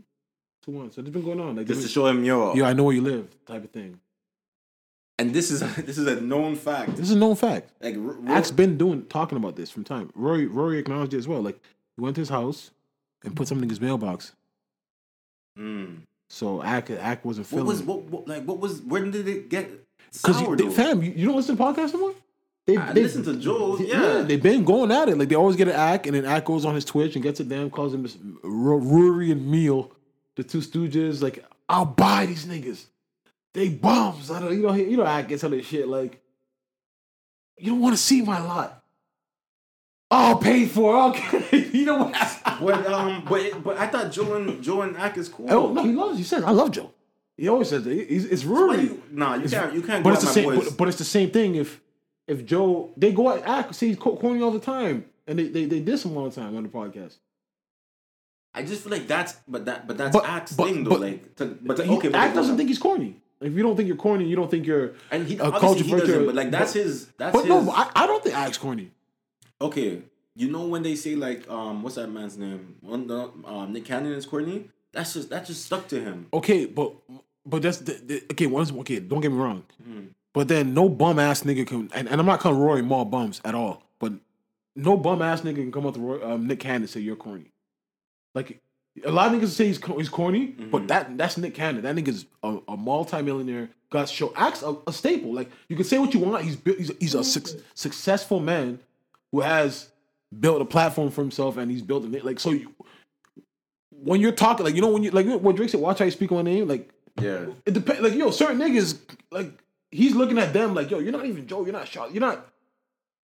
two months. So it's been going on like Just to show him, yo. yeah, I know where you live, type of thing. And this is *laughs* this is a known fact. This is a known fact. Like Ro- Ro- Axe been doing talking about this from time. Rory Rory acknowledged it as well. Like he went to his house and put something in his mailbox. Mm. So Ack Ack wasn't What was what, what like what was when did it get Because sour they, though? fam, you, you don't listen to podcasts anymore. They, I they- listen to Joel's, yeah. they've been going at it. Like they always get an Ack, and then Ack goes on his Twitch and gets a damn calls him R- Rory and Meal, the two Stooges. Like I'll buy these niggas. They bums. I don't, you know, you know, Ack gets on this shit. Like you don't want to see my lot. I'll pay for. Okay, *laughs* you know what? But um, but but I thought Joe and Joe and Ack is cool. Oh no, he loves. He says, "I love Joe." He always says, that. He's, "It's Rory." you, nah, you can't you can't but it's the same. But, but it's the same thing. If if Joe, they go at act, say he's corny all the time, and they they, they diss him all the time on the podcast. I just feel like that's but that but that's But- Ack's but- thing though. but- like to, but to, He, okay, but act doesn't think he's corny. If you don't think you're corny, you don't think you're and he a culture he doesn't. But like that's but- his that's But his. no, I, I don't think Act's corny. okay, you know when they say like um what's that man's name? One the um Nick Cannon is corny. That's just that just stuck to him. Okay, but but that's the, the, okay. Once okay, don't get me wrong. Hmm. But then no bum ass nigga can, and, and I'm not calling Rory Mal bums at all. But no bum ass nigga can come up to Roy, um, Nick Cannon and say you're corny. Like a lot of niggas say he's he's corny, Mm-hmm. but that that's Nick Cannon. That nigga's a, a multi-millionaire. Got show acts a, a staple. Like you can say what you want. He's he's, he's a suc- successful man who has built a platform for himself, and he's built a like so. You, when you're talking, like you know, when you like what Drake said, watch how you speak on name. Like Yeah. it depends. Like yo, certain niggas, like he's looking at them like yo, you're not even Joe. You're not shot. You're not.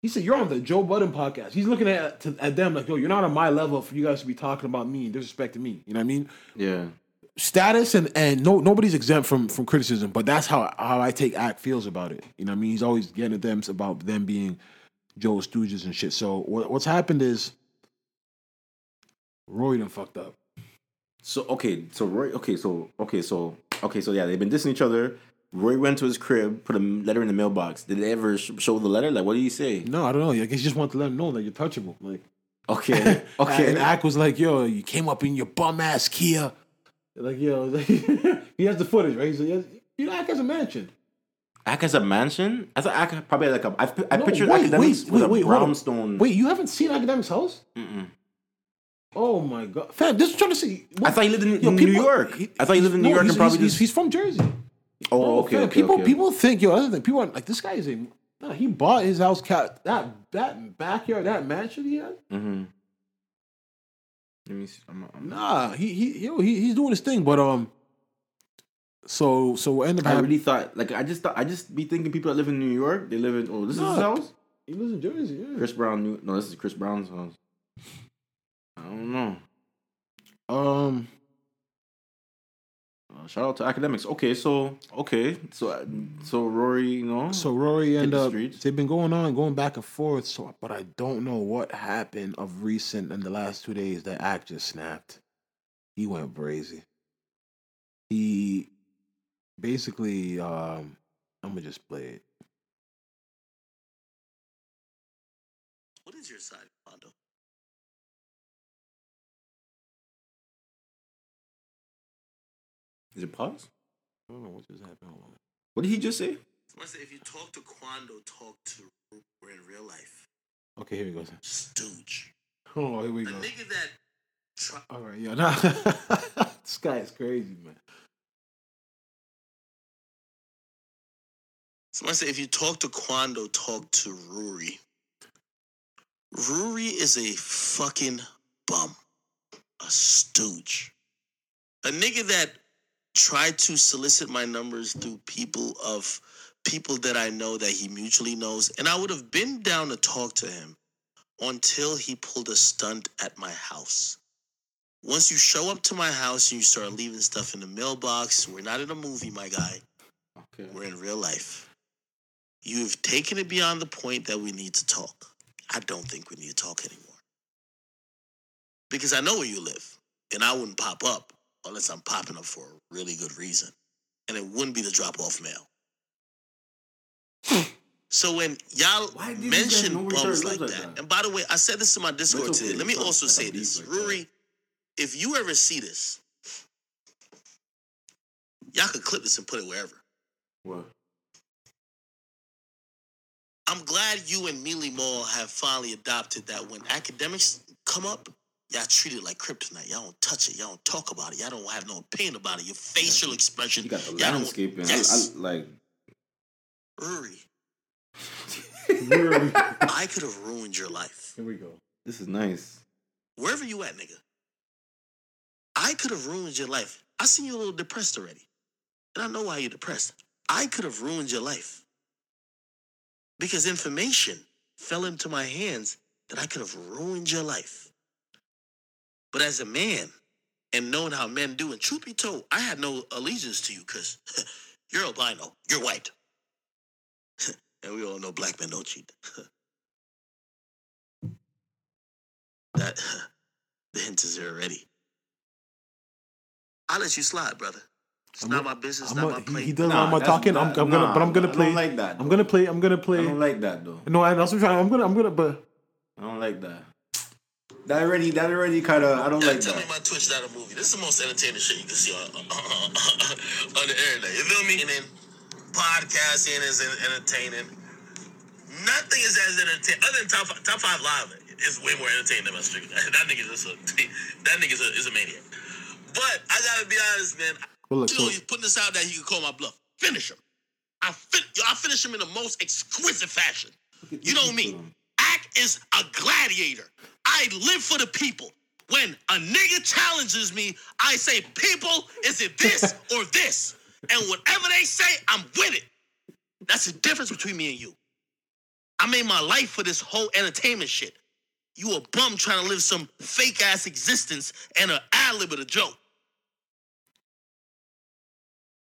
He said you're on the Joe Budden podcast. He's looking at to, at them like yo, you're not on my level for you guys to be talking about me and disrespecting me. You know what I mean? Yeah. Status and and no nobody's exempt from from criticism, but that's how how I take Act feels about it. You know what I mean? He's always getting at them about them being Joe Stooges and shit. So what, what's happened is Roy done fucked up. So okay, so Roy. Okay, so okay, so okay, so yeah, they've been dissing each other. Roy went to his crib, put a letter in the mailbox. Did they ever sh- show the letter? Like, what did he say? No, I don't know. I guess you just want to let them know that you're touchable. Like Okay, *laughs* okay. And Ack was like, yo, you came up in your bum ass Kia. Like, yo, *laughs* he has the footage, right? He's like, yes, you know, Ack has a mansion. Ack has a mansion. I thought Ack probably had like a. I, I No, pictured wait, Akademiks wait, with wait, a wait, brownstone. Wait, you haven't seen Akademiks' house? Mm-mm. Oh my god, fam! This is trying to see. I thought he lived in, Yo, in people- New York. he- I thought he lived in New no, York and probably he's, just. he's from Jersey. Oh, okay, okay, people okay. people think yo. Other thing, people are like this guy is a. Nah, he bought his house cat that that backyard that mansion he had. Mm-hmm. Let me see. I'm, I'm, Nah, he he yo, he he's doing his thing, but um. So so what ended up I happening? really thought like I just thought I just be thinking people that live in New York they live in oh this is his house He lives in Jersey. Yeah. Chris Brown knew no this is Chris Brown's house I don't know Um. Uh, shout out to Akademiks. Okay, so okay, so uh, so Rory, you know, So Rory and the up. They've been going on, going back and forth. So, but I don't know what happened of recent in the last two days. That act just snapped. He went crazy. He basically, um, I'm gonna just play it. What is your side, Is it pause? I don't know what just happened. Hold on. What did he just say? Someone said if you talk to Quando, talk to Rooper in real life. Okay, here we go. Stooge. Oh, here we A go. nigga that try- All right, yeah, nah. *laughs* this guy is crazy, man. Someone said if you talk to Quando, talk to Ruri. Ruri is a fucking bum. A stooge. A nigga that tried to solicit my numbers through people of people that I know that he mutually knows. And I would have been down to talk to him until he pulled a stunt at my house. Once you show up to my house and you start leaving stuff in the mailbox, we're not in a movie, my guy. Okay. We're in real life. You've taken it beyond the point that we need to talk. I don't think we need to talk anymore. Because I know where you live, and I wouldn't pop up unless I'm popping up for a really good reason. And it wouldn't be the drop off mail. so when y'all mention know bums like that, that? and by the way, I said this in my Discord okay. today. Let me also say this. like. Ruri, if you ever see this, y'all could clip this and put it wherever. What? I'm glad you and Mealy Mal have finally adopted that when Akademiks come up, y'all treat it like kryptonite. Y'all don't touch it. Y'all don't talk about it. Y'all don't have no opinion about it. Your facial expression. You got the y'all don't- landscaping. Yes. I, *laughs* I, like Rory, Here I could have ruined your life. Here we go. this is nice. Wherever you at, nigga. I could have ruined your life. I seen you a little depressed already. And I know why you're depressed. I could have ruined your life. Because information fell into my hands that I could have ruined your life. But as a man, and knowing how men do, and truth be told, I had no allegiance to you because *laughs* you're albino, you're white. *laughs* and we all know black men don't cheat. *laughs* that the hint is there already. I'll let you slide, brother. It's I'm not a- my business, I'm not a- my he, plate. he does Nah, all my that's talking. I'm, not- I'm gonna, but I'm gonna play. I don't play. like that, I'm gonna play. I'm gonna play. I don't like that though. no, I, that's what I'm trying. I'm gonna. I'm gonna. But I don't like that. That already. That already kind of. I don't Yeah, like tell me that. my Twitch not a movie. This is the most entertaining shit you can see on, *laughs* on the internet. You feel me? And then podcasting is entertaining. Nothing is as entertaining other than top top five live. It's way more entertaining than my stream. *laughs* That nigga just a *laughs* that nigga is a, is a maniac. But I gotta be honest, man. but look. You So, know, he's putting this out that he could call my bluff. Finish him. I fin- I finish him in the most exquisite fashion. You know me. Act is a gladiator. I live for the people. When a nigga challenges me, I say, people, is it this *laughs* or this? And whatever they say, I'm with it. That's the difference between me and you. I made my life for this whole entertainment shit. You a bum trying to live some fake ass existence and an ad lib of a joke.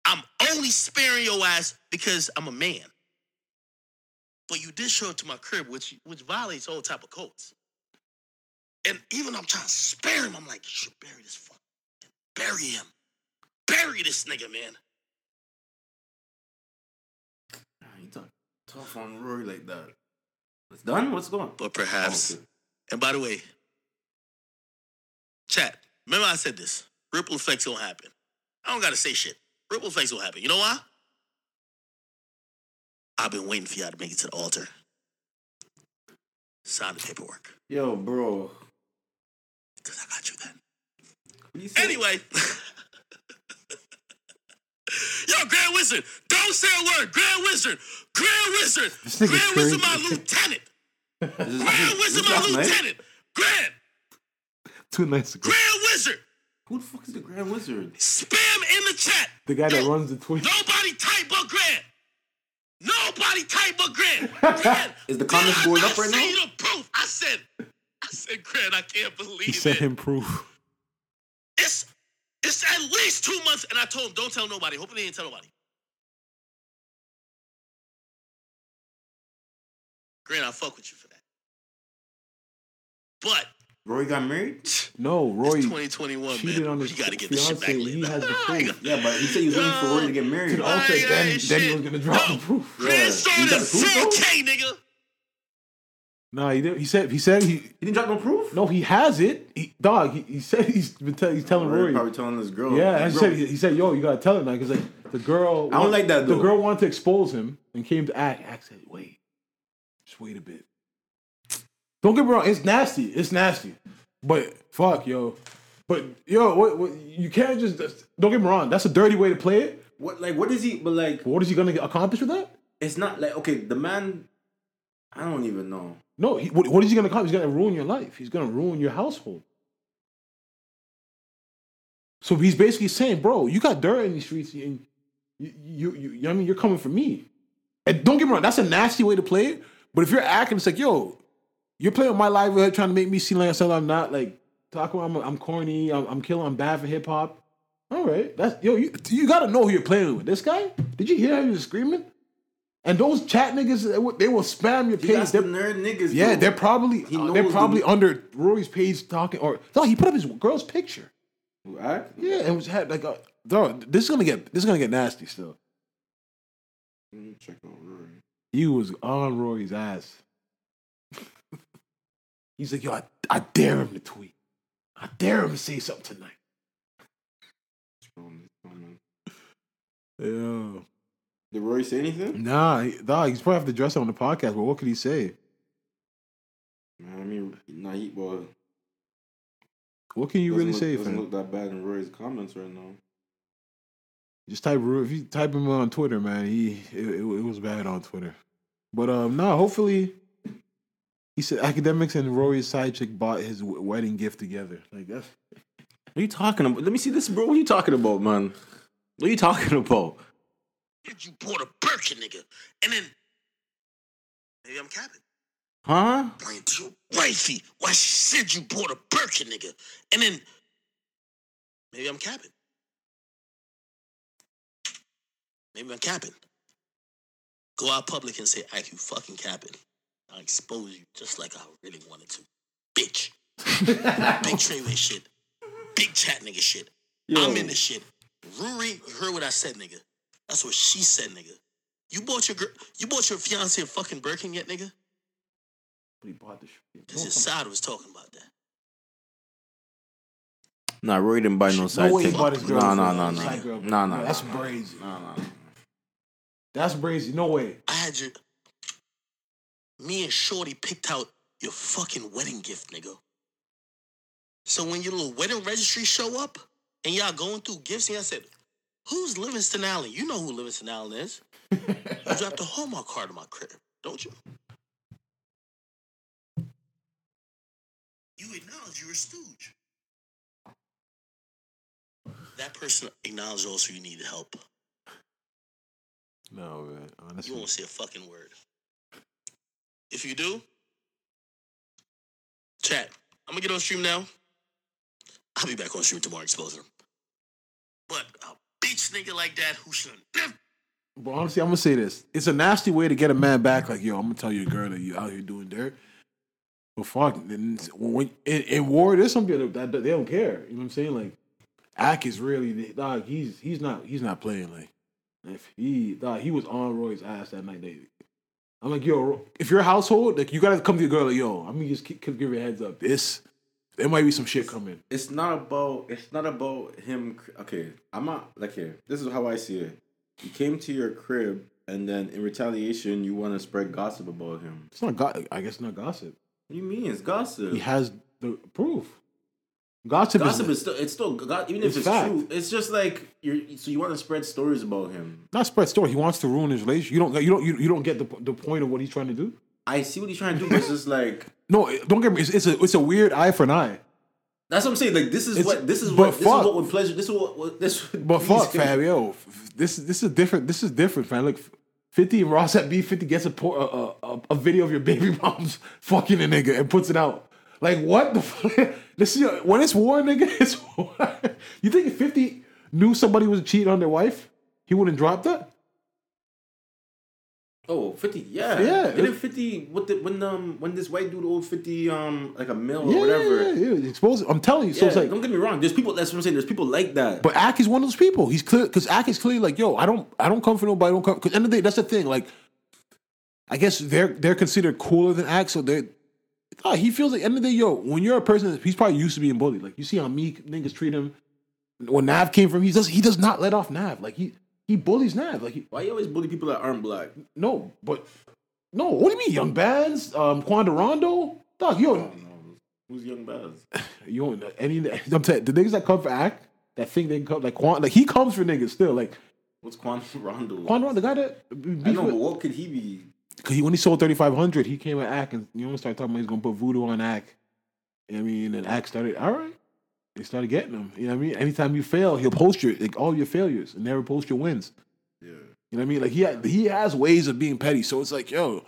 I'm only sparing your ass because I'm a man. But you did show up to my crib, which which violates all type of codes. And even though I'm trying to spare him, I'm like, you should bury this fuck. Bury him. Bury this nigga, man. You talk tough on Rory like that. It's done. What's going? But perhaps. Okay. And by the way, chat. Remember I said this. Ripple effects don't happen. I don't gotta say shit. Ripple effects won't happen. You know why? I've been waiting for y'all to make it to the altar. Sign the paperwork. Yo, bro. Cause I got you then. You? Anyway. *laughs* Yo, Grand Wizard, don't say a word. Grand Wizard, Grand Wizard, Grand Wizard, my lieutenant. *laughs* Grand Wizard, my eh? lieutenant. Grand, two nights ago, Grand Wizard. Who the fuck is the Grand Wizard? Spam in the chat. the guy that runs the Twitch. Nobody type but Grand. Nobody type but Grand. *laughs* Grant. Is the comments I going up right now? you the proof. I said, I said, Grant, I can't believe He sent it. him proof. It's it's at least two months, and I told him, don't tell nobody. Hopefully, he didn't tell nobody. Grant, I fuck with you for that. But Roy got married? No, Roy it's 2021, cheated man. on his you gotta get this shit back He has the *laughs* proof. Yeah, but he said he was waiting for Roy to get married. To the then, then he was gonna drop Yo, the proof. Grant Yeah. started You got proof, though? 4K, nigga. Nah, he didn't. He said he said he He didn't drop no proof. no he has it. He, dog, he, he said he's been tell, he's telling Rory probably telling this girl. Yeah, I Bro, said he, he said yo, you gotta tell him that because like the girl. I don't like that, The girl wanted to expose him and came to act. Act said, wait, just wait a bit. Don't get me wrong, it's nasty. It's nasty, but fuck yo. But yo, what, what you can't just don't get me wrong. That's a dirty way to play it. What like what is he? But like What is he gonna accomplish with that? it's not like okay. The man, I don't even know. No, he, what, what is he gonna accomplish? He's gonna ruin your life. He's gonna ruin your household. So he's basically saying, bro, you got dirt in these streets, and you, you, you, you I mean, you're coming for me. And don't get me wrong, that's a nasty way to play it. But if you're acting, it's like, yo, you're playing with my livelihood, trying to make me seem like something I'm not. Like, talking, I'm, I'm corny, I'm, I'm killing, I'm bad for hip hop. All right, that's yo, you, you got to know who you're playing with. This guy, did you hear how he was screaming? And those chat niggas, they will- spam your He page. They're- nerd niggas. yeah, bro. they're probably He they're probably the- under Rory's page talking or no, he put up his girl's picture. Act? Yeah, and was had like a dog. This is gonna get this is gonna get nasty still. Check on Rory. He was on Rory's ass. *laughs* He's like, yo, I, I dare him to tweet. I dare him to say something tonight. Scrolling this comment. *laughs* Yeah. Did Rory say anything? Nah, he, dog, he's probably have to address it on the podcast, but what could he say? Man, I mean, nah, he well. What can you really look, say, Doesn't fam? look that bad in Rory's comments right now. Just type Ro- if you type him on Twitter, man. He it, it, it was bad on Twitter, but um, no, hopefully, he said Akademiks and Rory's side chick bought his wedding gift together. Like that's What are you talking about? Let me see this, bro. What are you talking about, man? What are you talking *laughs* about? Said You bought a Birkin, nigga. And then, maybe I'm capping. Huh? Lying to your wifey. Why she said you bought a Birkin, nigga. And then, maybe I'm capping. Maybe I'm capping. Go out public and say, I you fucking capping. I'll expose you just like I really wanted to. Bitch. *laughs* Big Treyway shit. Big chat nigga shit. I'm in this shit. Ruri, you heard what I said, nigga. That's what she said, nigga. You bought your girl, you bought your fiance a fucking Birkin yet, nigga? he bought the shit. Because his side was talking about that. Nah, Rory didn't buy no side No way he bought his girl. Nah, nah, nah, nah. Side. Nah, nah. That's brazy. Nah, nah. That's brazy. No way. I had your me and Shorty picked out your fucking wedding gift, nigga. So when your little wedding registry show up and y'all going through gifts, and I said, Who's Livingston Allen? You know who Livingston Allen is. you dropped a Hallmark card in my crib, don't you? You acknowledge you're a stooge. That person acknowledged also you needed help. No, man. You won't say a fucking word. If you do, chat. I'm gonna get on stream now. I'll be back on stream tomorrow exposing them. But a bitch nigga like that who should But honestly, I'm gonna say this: it's a nasty way to get a man back. Like, yo, I'm gonna tell your girl that you out here doing dirt. But fuck, then when in, in war, there's some people that, they don't care. You know what I'm saying? Like, Ack is really dog. He's he's not he's not playing. Like, if he dog, he was on Roy's ass that night. They, I'm like, yo, if your household, like, you gotta come to your girl, like, yo, I'm gonna just keep, keep a heads up. This, there might be some shit coming. It's not about. It's not about him. Okay, I'm not like here. This is how I see it. He came to your crib, and then in retaliation, you want to spread gossip about him. It's not go- I guess not gossip. What do you mean? It's gossip. He has the proof. Gossip, gossip is is still. It's still. Even if It's it's, true, it's just like you're. So you want to spread stories about him. not spread story. He wants to ruin his relationship. You don't. You don't. You, you don't get the the point of what he's trying to do. I see what he's trying to do, but it's just like *laughs* No, don't get me. It's, it's a it's a weird eye for an eye. that's what I'm saying. Like this is It's- what this is what this is fuck. what would pleasure. This is what, what this. But *laughs* fuck, fam, yo, this this is different. This is different, fam. Look, Fifty Ross at B Fifty gets a, por- a, a a video of your baby *laughs* mom's fucking a nigga and puts it out. Like what the? Fuck? This is when it's war, nigga. It's war. You think Fifty knew somebody was cheating on their wife, he wouldn't drop that? Oh, 50, yeah. Yeah. Didn't 50 what the when um when this white dude owed 50 um like a mill Yeah, or whatever. yeah, yeah, yeah. Exposed. I'm telling you. So Yeah, it's like, don't get me wrong. There's people. That's what I'm saying. There's people like that. But Ack is one of those people. He's clear because Ack is clearly like, yo, I don't, I don't come for nobody. I don't come because end of the day, that's the thing. Like, I guess they're they're considered cooler than Ack, so they nah, he feels like end of the day, yo, when you're a person, he's probably used to being bullied. Like you see how meek niggas treat him. When Nav came from, he does he does not let off Nav. Like he he bullies Nav. Like he Why you always bully people that aren't black? no, but no. What do you mean, Young Bands, um, Quando Rondo, dog? Yo, Who's Young Baz? *laughs* you don't know any. I'm telling you, the niggas that come for act that think they can come like Quan, like he comes for niggas still. Like What's Quan *laughs* Rondo? Quando Rondo, the guy that I beef know, with- but what could he be? Cause he, when he sold thirty five hundred, he came at Ack and you know started talking about he's gonna put voodoo on Ack. You what I mean, and Ack started all right. They started getting them. You know what I mean? Anytime you fail, he'll post your like all your failures and never post your wins. Yeah. You know what I mean? Like he ha- he has ways of being petty. So it's like yo,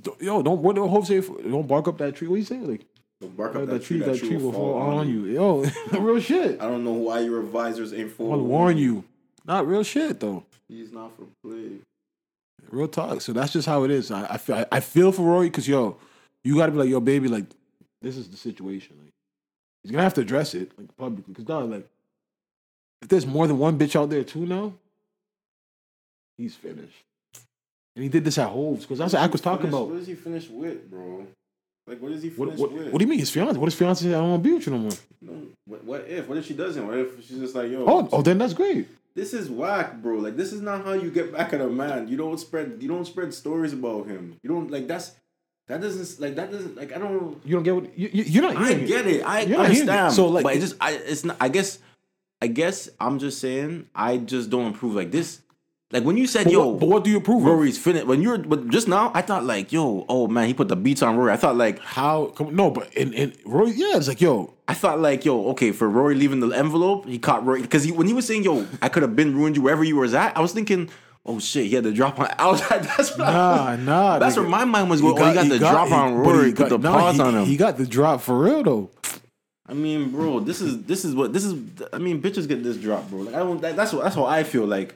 don't- yo, don't what do Hope say? Don't bark up that tree. What you saying? Like Don't bark that, up that, tree, that tree will fall on on you. Yo, *laughs* real shit. I don't know why your advisors ain't I for. to warn you. Not real shit though. He's not for play. Real talk. So that's just how it is. I, I feel I, I feel for Rory because yo, you got to be like yo, baby, like this is the situation. Like he's gonna have to address it like publicly because dog, like if there's more than one bitch out there too now, he's finished. And he did this at Hoves because that's what I was talking Finish- about. What does he finish with, bro? Like, what does he What, finish what, with? what do you mean his fiance? What if fiance I don't want to be with you no more? No, what, what if? What if she doesn't? What if she's just like, yo, Oh, oh, then that's great. this is whack, bro. Like, this is not how you get back at a man. You don't spread. You don't spread stories about him. You don't like that's. That doesn't like that doesn't like I don't. You don't get what you, you, you're not. I get it. I You're not it. understand. So, like- but it just I it's not. I guess. I guess I'm just saying. I just don't approve like this. Like when you said, But "Yo, what, but what do you approve? Rory's finished," when you're but just now, I thought like, "Yo, oh man, he put the beats on Rory." I thought like, How? Come, no, but in in Roy, yeah, it's like yo, I thought like, yo, okay, for Rory leaving the envelope, he caught Rory because he when he was saying, "Yo, I could have been ruined you wherever you was at," I was thinking, "Oh shit, he had to drop on." *laughs* I was like, "That's what I- Nah, nah. That's nigga. where my mind was going. oh, he got the drop he- on but he Rory, got- put the nah, pause he- on him. He got the drop for real though. I mean, bro, this is this is what this is. I mean, bitches get this drop, bro. Like I don't. That, that's what that's how I feel. Like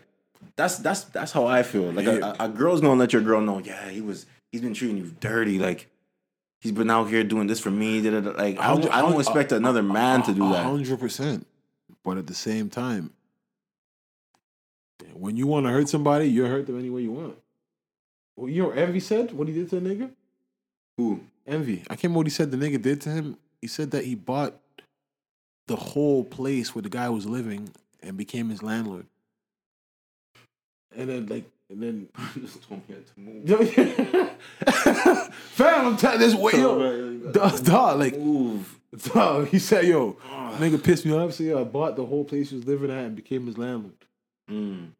that's that's that's how I feel. Like a, a, a girl's gonna let your girl know. Yeah, he was. He's been treating you dirty. Like he's been out here doing this for me. da, da, da. Like I don't, I don't expect another man to do that. hundred percent. But at the same time, when you want to hurt somebody, you hurt them any way you want. Well, you know, what Envy said what he did to the nigga. Who? Envy. I can't remember what he said the nigga did to him. He said that he bought the whole place where the guy was living and became his landlord. And then like and then *laughs* just told me had to move. *laughs* Fam, I'm telling this way yo. Dog, dog, like Move. dog, he said, yo, ah. nigga pissed me off. So yeah, I bought the whole place he was living at and became his landlord. Mm.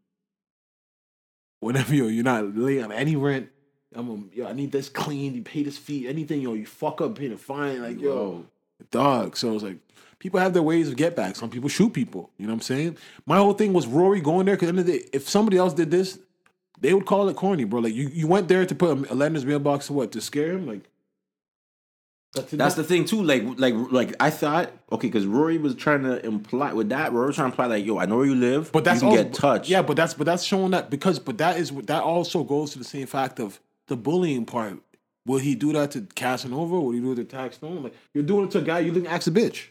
Whenever *laughs* yo, you're not laying on any rent. I'm a, yo, I need this clean, you pay this fee, anything, yo, you fuck up, pay the fine, like yo. Yo. dog. So it's like people have their ways of get back. Some people shoot people. You know what I'm saying? My whole thing was Rory going there because the the if somebody else did this, they would call it corny, bro. Like you, you went there to put a letter in his mailbox to what to scare him, like. That's, That's the thing too. Like, like, like I thought. Okay, because Rory was trying to imply with that. Rory was trying to imply like, yo, I know where you live, But that's you can also, get touched. Yeah, but that's but that's showing that because but that is that also goes to the same fact of the bullying part. Will he do that to Casanova? Will he do it to Taxstone? Like you're doing it to a guy you think acts a bitch.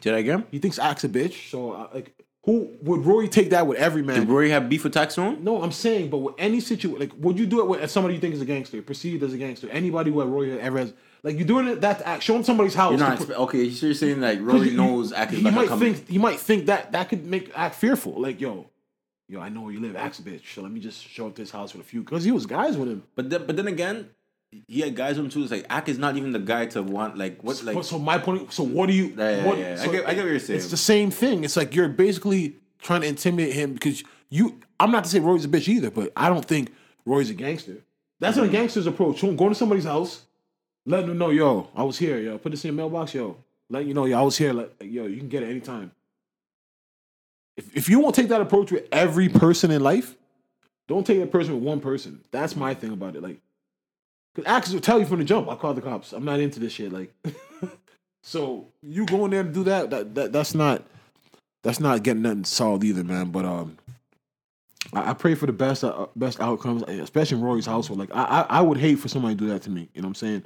Did I get him? He thinks acts a bitch. So uh, like, who would Rory take that with every man? Did Rory have beef with Taxstone? No, I'm saying, but with any situation, like, would you do it with somebody you think is a gangster, perceived as a gangster? Anybody who Rory ever has, like, you're doing it that act, showing somebody's house. You're not put- okay. So you're saying like Rory you- knows you- acting He like might company. think he might think that that could make act fearful. Like, yo, yo, I know where you live, act bitch. So let me just show up to his house with a few, because he was guys with him. But then, but then again, he had guys with him too. It's like Ak is not even the guy to want like what like. So my point, so what do you? Yeah, yeah, what, yeah. I so get- I get what you're saying. It's the same thing. It's like you're basically trying to intimidate him because you. I'm not to say Roy's a bitch either, but I don't think Roy's a gangster. That's Mm-hmm. what a gangster's approach. Going to somebody's house, letting them know, yo, I was here, yo. Put this in your mailbox, yo. Let you know, yo, I was here. Like, yo, you can get it anytime. If if you won't take that approach with every person in life, don't take that person with one person. That's my thing about it. Like, because actors will tell you from the jump, I call the cops. I'm not into this shit. Like, *laughs* so you going there to do that, that, that that's not that's not getting nothing solved either, man. But um, I, I pray for the best uh, best outcomes, especially in Rory's household. Like, I, I I would hate for somebody to do that to me. You know what I'm saying?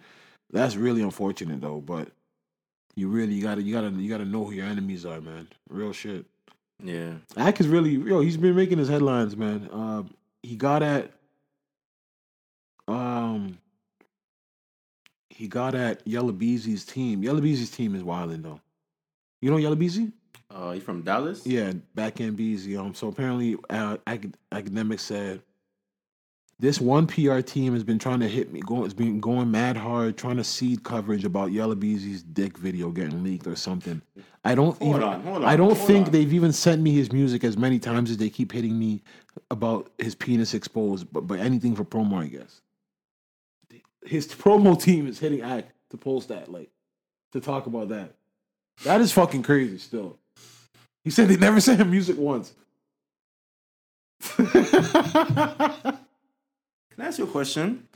That's really unfortunate though. But you really you gotta you gotta you gotta know who your enemies are, man. Real shit. yeah, Ack is really yo. He's been making his headlines, man. Uh, he got at um. He got at Yella Beezy's team. Yella Beezy's team is wilding though. You know Yella Beezy? Uh, you from Dallas? Yeah, back end Beezy. Um, so apparently, uh, acad- Akademiks said this one PR team has been trying to hit me. Going, it's been going mad hard, trying to seed coverage about Yella Beezy's dick video getting leaked or something. I don't Hold even. on, hold on, I don't think on. they've even sent me his music as many times as they keep hitting me about his penis exposed. But but anything for promo, I guess. His *laughs* promo team is hitting act to post that, like to talk about that. That is fucking crazy. Still, he said they never sent him music once. *laughs* Can I ask you a question?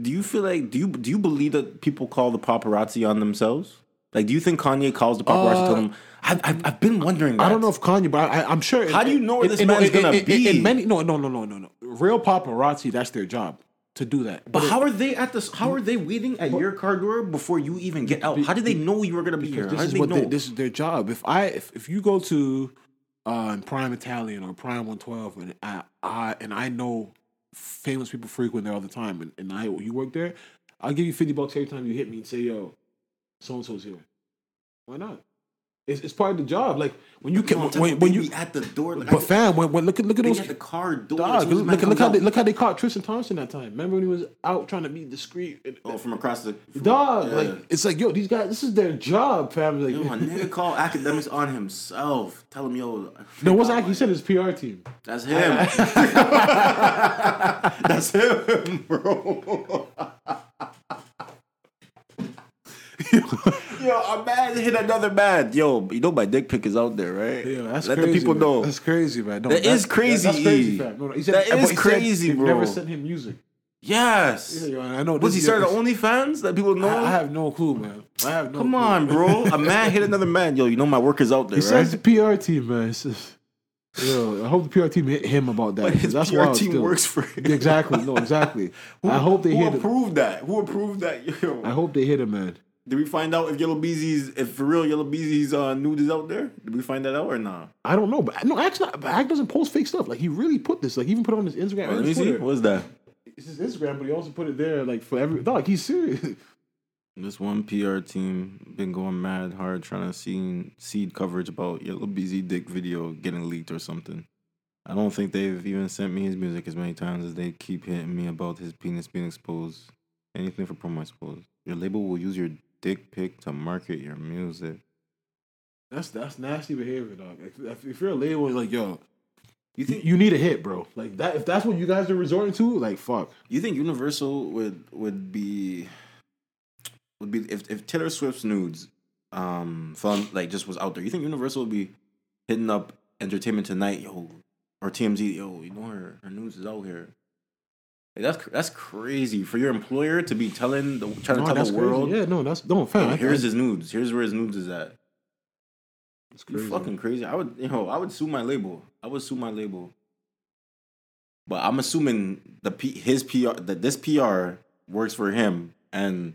Do you feel like do you do you believe that people call the paparazzi on themselves? Like, do you think Kanye calls the paparazzi? Uh, to them? I've, I've I've been wondering. That. I don't know if Kanye, but I, I'm sure. How do you know where this man's gonna in, be? In many, no, no, no, no, no, no. Real paparazzi, that's their job to do that. But how are they at this? How are they waiting at your car door before you even get out? How did they know you were gonna be here? This is what they, this is their job. If I if, if you go to uh, Prime Italian or Prime One Twelve and I, I and I know famous people frequent there all the time, and, and I you work there, I'll give you fifty bucks every time you hit me and say, "Yo, so and so's here." Why not? It's, it's part of the job. Like when you can No, when, when, you at the door. Like, but fam when, when look at look at those at the car door. Dog, as soon as look, look, look how they look how they caught Tristan Thompson that time. Remember when he was out trying to be discreet? And- Oh, from across the Dog, Yeah. like it's like yo, these guys, this is their job, fam. Like, Yo, my *laughs* nigga call Akademiks on himself. Tell him, yo. no, what's actually he said his PR team. That's him. *laughs* *laughs* That's him, bro. Yo, a man hit another man. Yo, you know my dick pic is out there, right? Yeah, that's Let crazy, the people man. know. That's crazy, man. No, That that's- is crazy, That's crazy, fam. No, no, he said, That but he crazy, they've bro. Never sent him music. yes. Yeah, I know. Was he is- started OnlyFans that people know? I, I have no clue, man. I have no. Come clue. on, bro. *laughs* A man hit another man. Yo, you know my work is out there, He right? says the PR team, man. It's just, yo, I hope the PR team hit him about that. But his that's PR wild team still. works for him. Exactly. No, exactly. *laughs* I hope they Who hit him. approved that? Who approved that? *laughs* Yo, I hope they hit him, man. Did we find out if Yella Beezy's, if for real Yella Beezy's uh, nude is out there? Did we find that out or not? I don't know, but no, actually, but Act doesn't post fake stuff. Like he really put this. Like he even put it on his Instagram. Let me see. What's that? It's his Instagram, but he also put it there, like for every. Dog, he's serious. *laughs* This one PR team been going mad hard trying to see seed coverage about Yellow dick video getting leaked or something. I don't think they've even sent me his music as many times as they keep hitting me about his penis being exposed. Anything for promo exposed. Your label will use your dick pic to market your music. That's that's nasty behavior, dog. If, if- if you're a label, like yo, You you, think you need a hit, bro. Like that. If that's what you guys are resorting to, like fuck. you think Universal would would be would be if if Taylor Swift's nudes um fun like just was out there, you think Universal would be hitting up Entertainment Tonight, yo, or TMZ, yo, you know her her nudes is out here. Like, that's that's crazy for your employer to be telling the trying No, to tell the crazy. world. Yeah, no, that's no fam. "Yo, I- here's his nudes. Here's where his nudes is at. It's You crazy. fucking crazy. I would, you know, I would sue my label. I would sue my label. But I'm assuming the P, his PR that this PR works for him, and,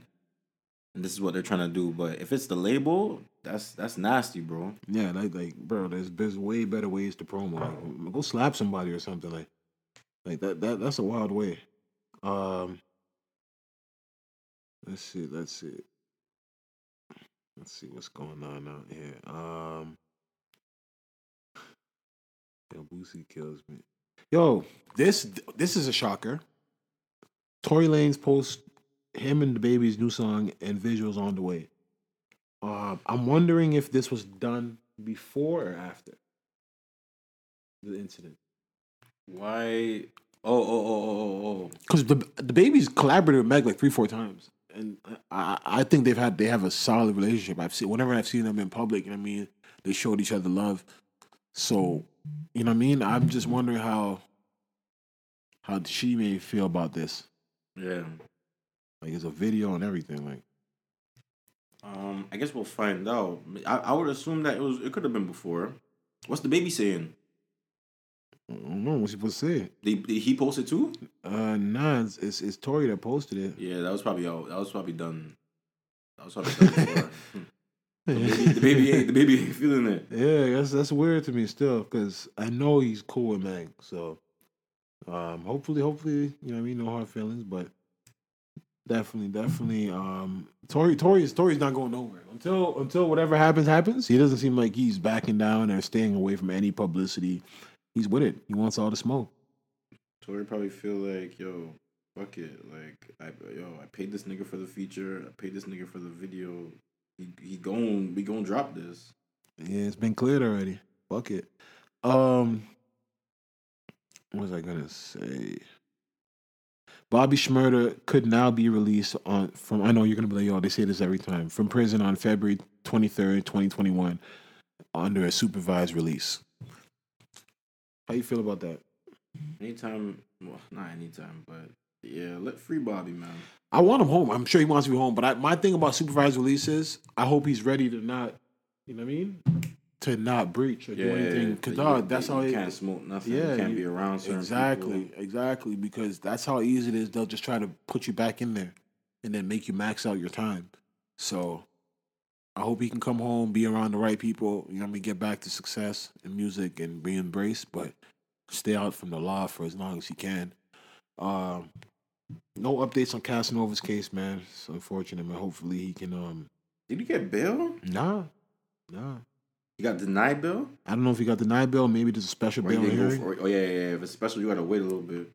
and this is what they're trying to do. But if it's the label, that's that's nasty, bro. Yeah, like like bro, there's there's way better ways to promo. Like go slap somebody or something like like that that that's a wild way. Um let's see, let's see. Let's see what's going on out here. Um Yo, Boosie kills me. Yo, this this is a shocker. Tory Lanez post him and DaBaby's new song and visuals on the way. Uh, I'm wondering if this was done before or after the incident. Why? Oh, oh, oh, oh, oh, oh. Because the DaBaby's collaborated with Meg like three, four times, and I I think they've had they have a solid relationship. I've seen whenever I've seen them in public, you know what I mean, they showed each other love. So, you know what I mean. I'm just wondering how how she may feel about this. Yeah. Like it's a video and everything. Like Um, I guess we'll find out. I, I would assume that it was. It could have been before. What's DaBaby saying? I don't know what's supposed to say. Did, did he post it too? Uh, nah, it's, it's it's Tory that posted it. Yeah, that was probably out. That was probably done. That was probably done before. *laughs* the, baby, DaBaby ain't DaBaby ain't feeling it. Yeah, that's that's weird to me still because I know he's cool with Meg. So, um, hopefully, hopefully, you know, what I mean, no hard feelings. But Definitely, definitely. Um, Tory, Tory's Tory's not going nowhere until until whatever happens happens. He doesn't seem like he's backing down or staying away from any publicity. He's with it. He wants all the smoke. Tory probably feel like, yo, fuck it. Like, I, yo, I paid this nigga for the feature. I paid this nigga for the video. He, he gon' we gonna drop this. Yeah, it's been cleared already. Fuck it. Um, what was I gonna say? Bobby Shmurda could now be released on from. I know you're gonna be like, yo, they say this every time from prison on February 23rd, 2021, under a supervised release. How you feel about that? Anytime, well, not anytime, but yeah, let free Bobby, man. I want him home. I'm sure he wants to be home. But I, my thing about supervised release is, I hope he's ready to not, you know what I mean, to not breach or do anything. Because you- dog, that's you how can't smoke nothing. Yeah, you can't you- be around certain exactly, people. exactly. Because that's how easy it is. They'll just try to put you back in there, and then make you max out your time. So, I hope he can come home, be around the right people. You know what I mean, get back to success in music and be embraced, but stay out from the law for as long as he can. Um, no updates on Casanova's case, man. It's unfortunate, man. Hopefully he can. Um, Did he get bail? nah, nah. He got denied bail. I don't know if he got denied bail. Maybe there's a special Or bail hearing. for, oh yeah, yeah, yeah. If it's special, you gotta wait a little bit.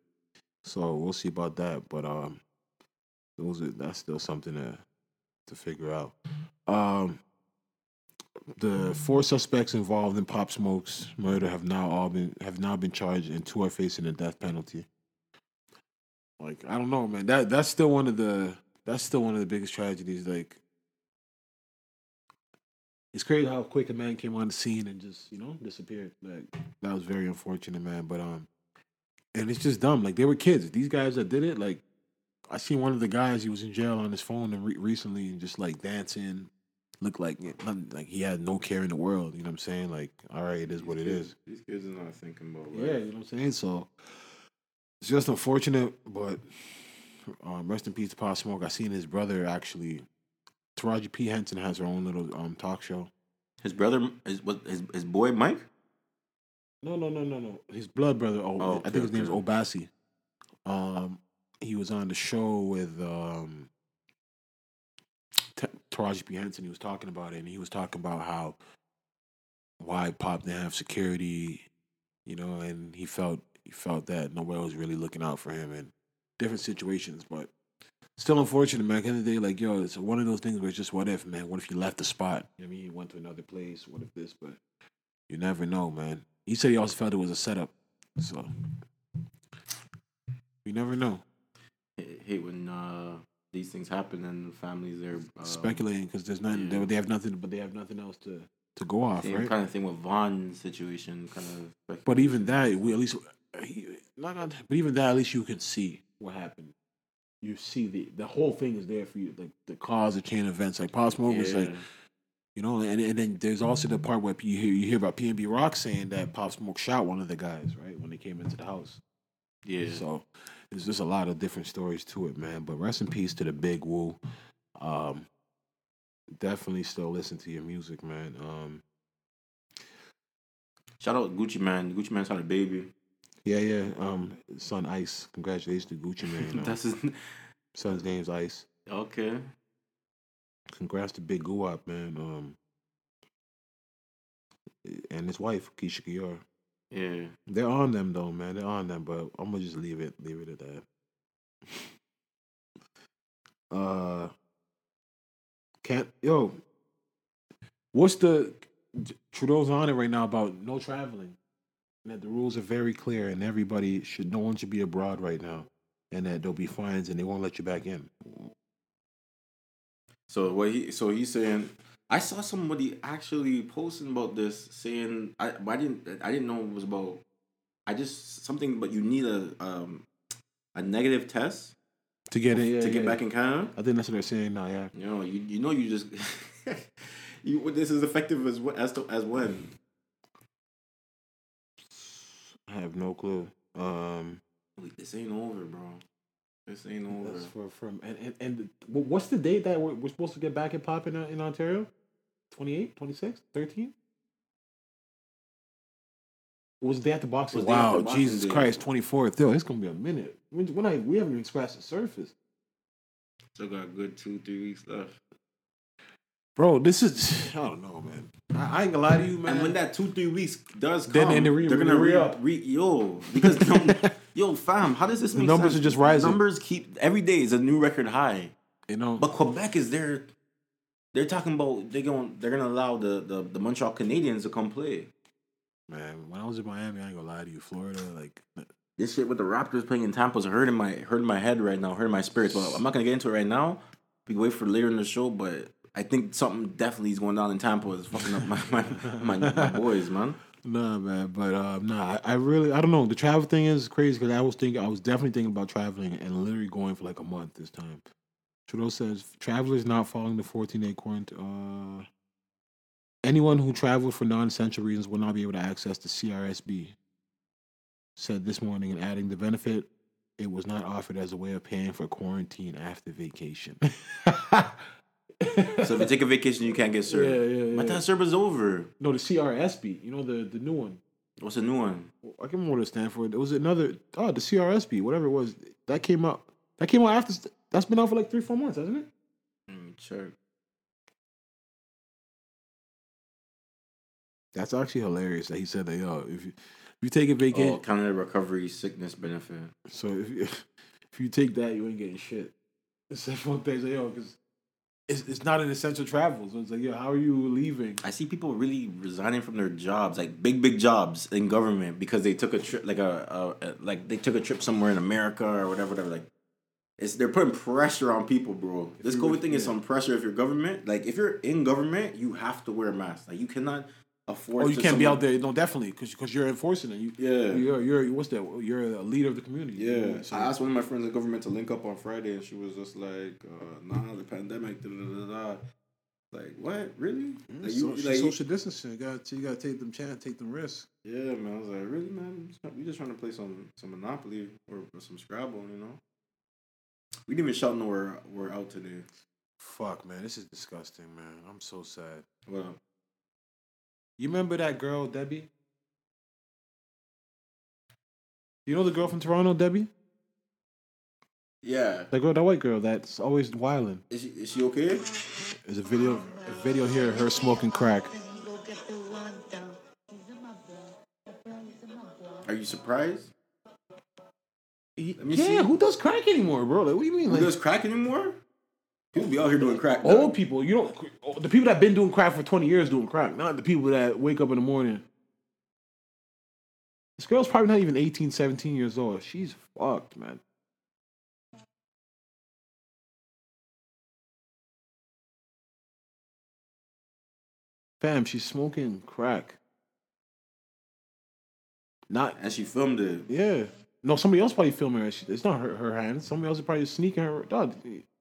So we'll see about that. But um, those are that's still something to to figure out. Um, the four suspects involved in Pop Smoke's murder have now all been have now been charged, and two are facing the death penalty. Like I don't know, man. That that's still one of the that's still one of the biggest tragedies. Like it's crazy how quick a man came on the scene and just you know disappeared. Like that was very unfortunate, man. But um, and it's just dumb. Like they were kids. These guys that did it, like I seen one of the guys. He was in jail on his phone and re- recently, and just like dancing, looked like nothing, like he had no care in the world. You know what I'm saying? Like, all right, it is what it is. These kids are not thinking about Yeah, you know what I'm saying. So it's just unfortunate, but um, rest in peace to Pop Smoke. I seen his brother actually. Taraji P Henson has her own little um talk show. His brother, his what, his his boy Mike. No, no, no, no, no. His blood brother. Oh, Oh, I okay, think his name's okay. Obasi. Um, he was on the show with um, T- Taraji P Henson. He was talking about it, and he was talking about how why Pop didn't have security, you know, and he felt he felt that nobody was really looking out for him in different situations, but. Still unfortunate, man. At the end of the day, like, yo, it's one of those things where it's just what if, man? What if you left the spot? You know what I mean? You went to another place. What if this? But you never know, man. He said he also felt it was a setup. So you never know. Hate when uh, these things happen and the families are uh, Speculating because there's nothing. yeah. They, they have nothing, but they have nothing else to to go off, Same right? kind of thing with Vaughn's situation, kind of. But even that, we at least he, not, not but even that, at least you can see what happened. You see the the whole thing is there for you, like the cause of chain of events. Like Pop Smoke was like, you know, and and then there's also the part where you hear you hear about PNB Rock saying that Pop Smoke shot one of the guys, right, when they came into the house. yeah. So there's just a lot of different stories to it, man. But rest in peace to the Big Woo. Um, definitely still listen to your music, man. Um, Shout out Gucci Mane. Gucci Mane's had a baby. yeah, yeah. Um, son Ice. Congratulations to Gucci Mane. *laughs* Uh, That's his. son's name's Ice. Okay. Congrats to Big Guap, man. Um, and his wife Keyshia Ka'oir. Yeah. They're on them though, man. They're on them, but I'm gonna just leave it, leave it at that. Uh, can't yo. What's the Trudeau's on it right now about no traveling, and that the rules are very clear, and everybody should, no one should be abroad right now, and that there'll be fines and they won't let you back in. So what he so he's saying I saw somebody actually posting about this saying I I didn't I didn't know it was about I just something but you need a um a negative test To get in, yeah, to get yeah. back in Canada. I think that's what they're saying now. Yeah, You know, you you know you just *laughs* you this is effective as as to, as when. I have no clue. Um, Wait, this ain't over, bro. This ain't over. That's for from and, and and what's the date that we're, we're supposed to get back and pop in uh, in Ontario? 28, 26, 13? Was it day after Boxing? Was Wow, after Boxing Jesus Day. Christ, twenty fourth. Yo, it's gonna be a minute. When, when I we haven't even scratched the surface. Still got a good two, three weeks left. Bro, this is *sighs* I don't know, man. I, I ain't gonna lie to you, man. And when that two, three weeks does come, Then- then they re- they're gonna re- re up. Re, yo, because *laughs* yo, fam, how does this make numbers sense? are just rising. Numbers keep every day is a new record high. you know, But Quebec is there. They're talking about they're going they're gonna allow the, the, the Montreal Canadiens to come play. man, when I was in Miami, I ain't gonna lie to you, Florida, like This shit with the Raptors playing in Tampa is hurting my hurting my head right now, hurting my spirits. But I'm not gonna get into it right now. We can wait for later in the show, but I think something definitely is going down in Tampa. Is fucking up my *laughs* my, my, my boys, man. *laughs* Nah, man, but uh, nah, I, I really, I don't know. The travel thing is crazy because I was thinking, I was definitely thinking about traveling and literally going for like a month this time. Trudeau says travelers not following the 14 day quarantine. Uh, anyone who traveled for non essential reasons will not be able to access the CRSB. Said this morning, and adding the benefit, it was not offered as a way of paying for quarantine after vacation. So if you take a vacation, you can't get *laughs* served. Yeah, yeah, yeah. that server's over. no, the CRSB, you know the the new one. What's the new one? I can't remember what it stands for. There was another oh the CRSB, whatever it was. That came out. That came out after. That's been out for like three, four months, hasn't it? Mm, Sure. That's actually hilarious that he said that. Yo, if you if you take a vacation, Oh, Canada Recovery Sickness Benefit. so if you, *laughs* if you take that, you ain't getting shit. It's *laughs* that one thing. Like, yo, because it's it's not an essential travel. So it's like, yo, how are you leaving? I see people really resigning from their jobs, like big, big jobs in government, because they took a trip, like a, a, a like they took a trip somewhere in America or whatever, whatever. Like, it's they're putting pressure on people, bro. This COVID thing is some pressure. If you're government, like if you're in government, you have to wear a mask. Like you cannot afford. Oh, you can't be out there. No, definitely, because because you're enforcing it. You, Yeah. you're you're what's that? You're a leader of the community. Yeah, So- I asked one of my friends in government to link up on Friday, and she was just like, uh, "Nah, the pandemic." Da, da, da, da. Like, what? Really? Mm, Like, so- you, like, social distancing. You got you got to take them chance, take them risks. yeah, man. I was like, really, man? We just trying to play some some Monopoly or, or some Scrabble, you know? We didn't even shout no we're we're out today. Fuck, man, this is disgusting, man. I'm so sad. What up? You remember that girl, Debbie? You know the girl from Toronto, Debbie? Yeah, That girl, that white girl that's always wilding. is she is she okay? There's a video, a video here of her smoking crack. Are you surprised? Yeah, see. who does crack anymore, bro? Like, what do you mean? Who Like, does crack anymore? People be out here doing crack. old people, you don't. The people that been doing crack for 20 years doing crack, not the people that wake up in the morning. This girl's probably not even 18, 17 years old. She's fucked, man. Fam, she's smoking crack. Not, and she filmed it. yeah. No, somebody else probably filming her. She- It's not her, her hand. Somebody else is probably sneaking her. Dog,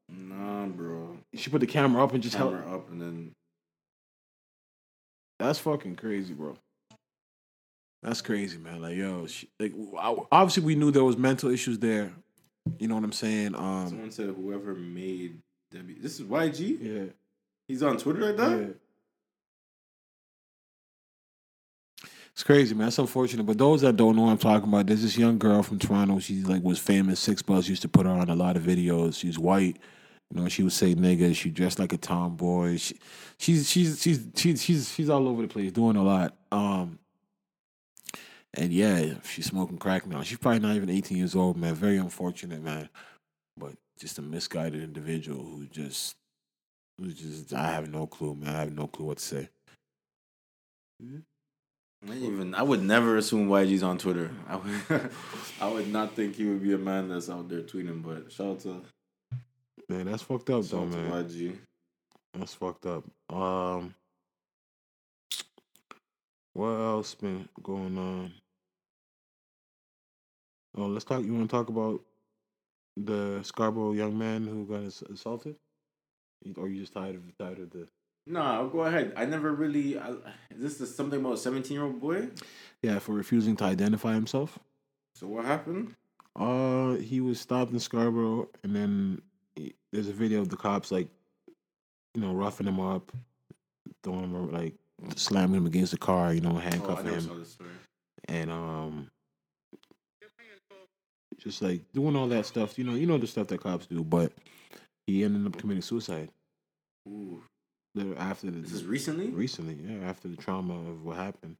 Nah, bro. she put the camera up and just held. Camera up and then That's fucking crazy, bro. That's crazy, man. Like, yo, she, like, obviously we knew there was mental issues there. You know what I'm saying? Um, someone said whoever made Debbie. This is YG. yeah, He's on Twitter like that. It's crazy, man. That's unfortunate. But those that don't know what I'm talking about, there's this young girl from Toronto. She like was famous. Six Buzz used to put her on a lot of videos. She's white. You know, she would say nigga. She dressed like a tomboy. She, she's she's she's she's she's she's all over the place doing a lot. Um, and yeah, she's smoking crack now. She's probably not even 18 years old, man. Very unfortunate, man. But just a misguided individual who just, who just, I have no clue, man. I have no clue what to say. I even I would never assume YG's on Twitter. I would, *laughs* I would not think he would be a man that's out there tweeting. But shout out to, Man, that's fucked up, shout though, man. YG. That's fucked up. Um, what else been going on? Oh, let's talk. You want to talk about the Scarborough young man who got assaulted, or you just tired of tired of the? Nah, go ahead. I never really. I, is this is something about a seventeen year old boy? Yeah, for refusing to identify himself. So what happened? Uh, he was stopped in Scarborough, and then he, there's a video of the cops like, you know, roughing him up, throwing him like slamming him against the car, you know, Oh, handcuffing never him. saw this story. and um just like doing all that stuff you know you know the stuff that cops do but He ended up committing suicide. Ooh. After the This is recently. recently, yeah, after the trauma of what happened.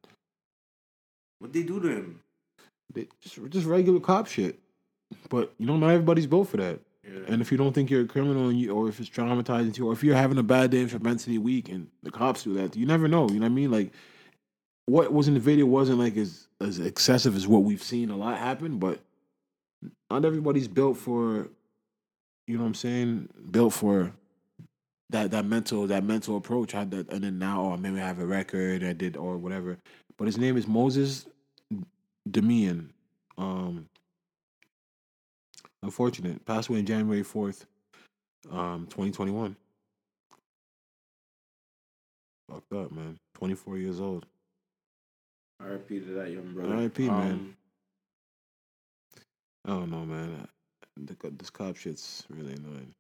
What they do to him? They, just just regular cop shit. But you know, not everybody's built for that. Yeah. And if you don't think you're a criminal, and you, or if it's traumatizing to you, or if you're having a bad day, you're mentally weak, and the cops do that, you never know. You know what I mean? Like, what was in the video wasn't like as as excessive as what we've seen a lot happen, but not everybody's built for. You know what I'm saying? Built for that that mental that mental approach. Had that, and then now, oh, maybe I have a record. I did or whatever. But his name is Moses Demian. Um, unfortunate. Passed away on January fourth, um, twenty twenty one. Fucked up, man. Twenty four years old. R.I.P. to that young brother. R.I.P., man. Um, I don't know, man. The, this cop shit's really annoying.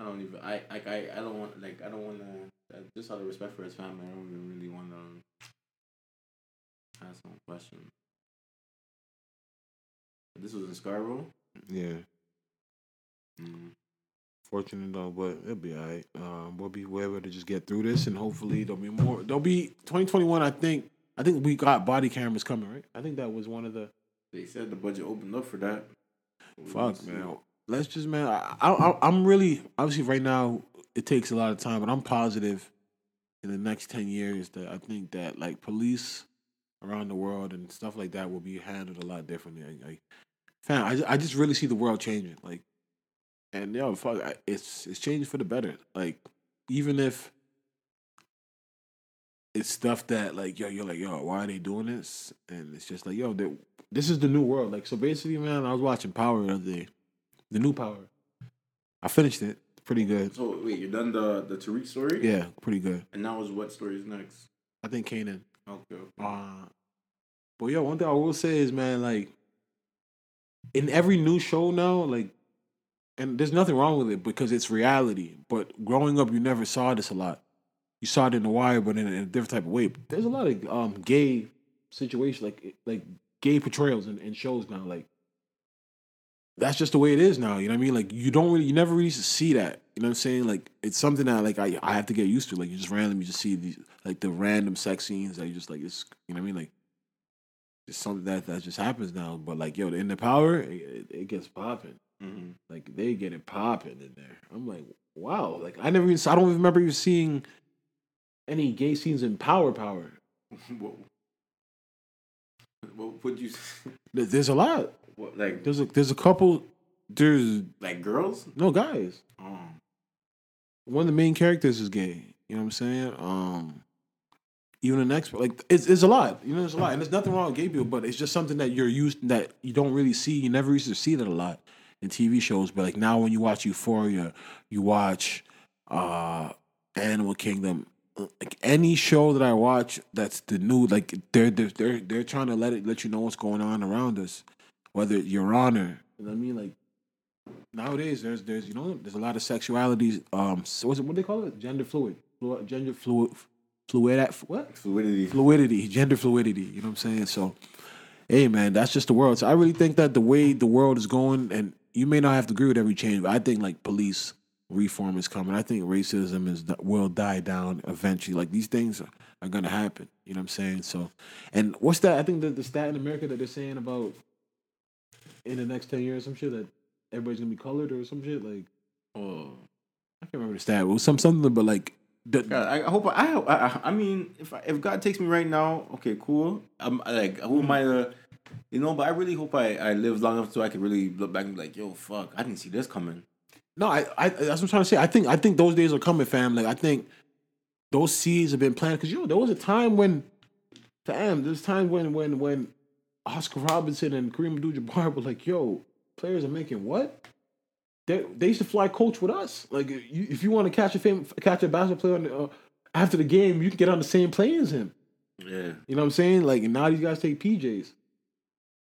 I don't even. I like. I. I don't want. Like. I don't want to. Just out of respect for his family, I don't even really want to ask some question. This was in Scarborough. Yeah. Mm. Fortunate though, but it'll be alright. Um, we'll be able to just get through this, and hopefully there'll be more. There'll be 2021. I think. I think we got body cameras coming, right? I think that was one of the. They said the budget opened up for that. Fuck, man. Let's just, man. I, I, I'm really obviously right now. It takes a lot of time, but I'm positive in the next ten years that I think that like police around the world and stuff like that will be handled a lot differently. Like, fam, I, I just really see the world changing. Like, and yo, fuck, it's it's changing for the better. Like, even if it's stuff that like yo, you're like yo, why are they doing this? And it's just like yo, this is the new world. Like, so basically, man, I was watching Power the other day, the new Power. I finished it. Pretty good. So wait, you're done the the Tariq story? Yeah, pretty good. And now is what story is next? I think Kanan. Okay. okay. Uh, but yeah, one thing I will say is, man, like in every new show now, like, and there's nothing wrong with it because it's reality. But growing up, you never saw this a lot. You saw it in The Wire, but in, a- in a different type of way. There's a lot of um gay situations, like like gay portrayals in, in shows now. Like that's just the way it is now. You know what I mean? Like you don't really, you never really used to see that. You know what I'm saying? Like it's something that like I I have to get used to. Like you just randomly just see these like the random sex scenes that you just like it's you know what I mean? Like it's something that that just happens now. But like yo, in the power, it, it, gets popping. Mhm. Like they get it popping in there. I'm like, wow. Like I never even I don't even remember you seeing any gay scenes in Power Power. *laughs* what, what would you? There- There's a lot. What like There's a there's a couple. There's like girls? no guys. Oh. one of the main characters is gay. You know what I'm saying? Um, even the next like it's it's a lot. You know, there's a lot, and there's nothing wrong with gay people, but it's just something that you're used that you don't really see. You never used to see that a lot in TV shows, but like now when you watch Euphoria, you watch uh Animal Kingdom. Like any show that I watch, that's the new. Like they're they're they're, they're trying to let it let you know what's going on around us, whether it's Your Honor. You know what I mean? Like nowadays there's there's you know there's a lot of sexualities um so what's it what do they call it? Gender fluid. Flu- gender fluid fluid what? Fluidity. fluidity. Gender fluidity. You know what i'm saying? So hey man that's just the world. So i really think that the way the world is going and you may not have to agree with every change but i think like police reform is coming. I think racism is will die down eventually. Like these things are, are gonna happen. You know what i'm saying? So and what's that i think the, the stat in america that they're saying about in the next 10 years some shit that everybody's gonna be colored or some shit like Oh. I can't remember the stat. It was some something, but like the, God, I I hope I, I I- I mean if I, if God takes me right now, okay, cool. I'm like who am I to, you know? But I really hope I I live long enough so I can really look back and be like, yo, fuck, I didn't see this coming. no, I, I that's what I'm trying to say. I think I think those days are coming, fam. Like I think those seeds have been planted because you know there was a time when, fam, there's time when when when Oscar Robertson and Kareem Abdul-Jabbar were like, yo, players are making what? They they used to fly coach with us. Like you, if you want to catch a fam, catch a basketball player on the, uh, after the game, you can get on the same plane as him. Yeah. You know what I'm saying? Like now these guys take PJs.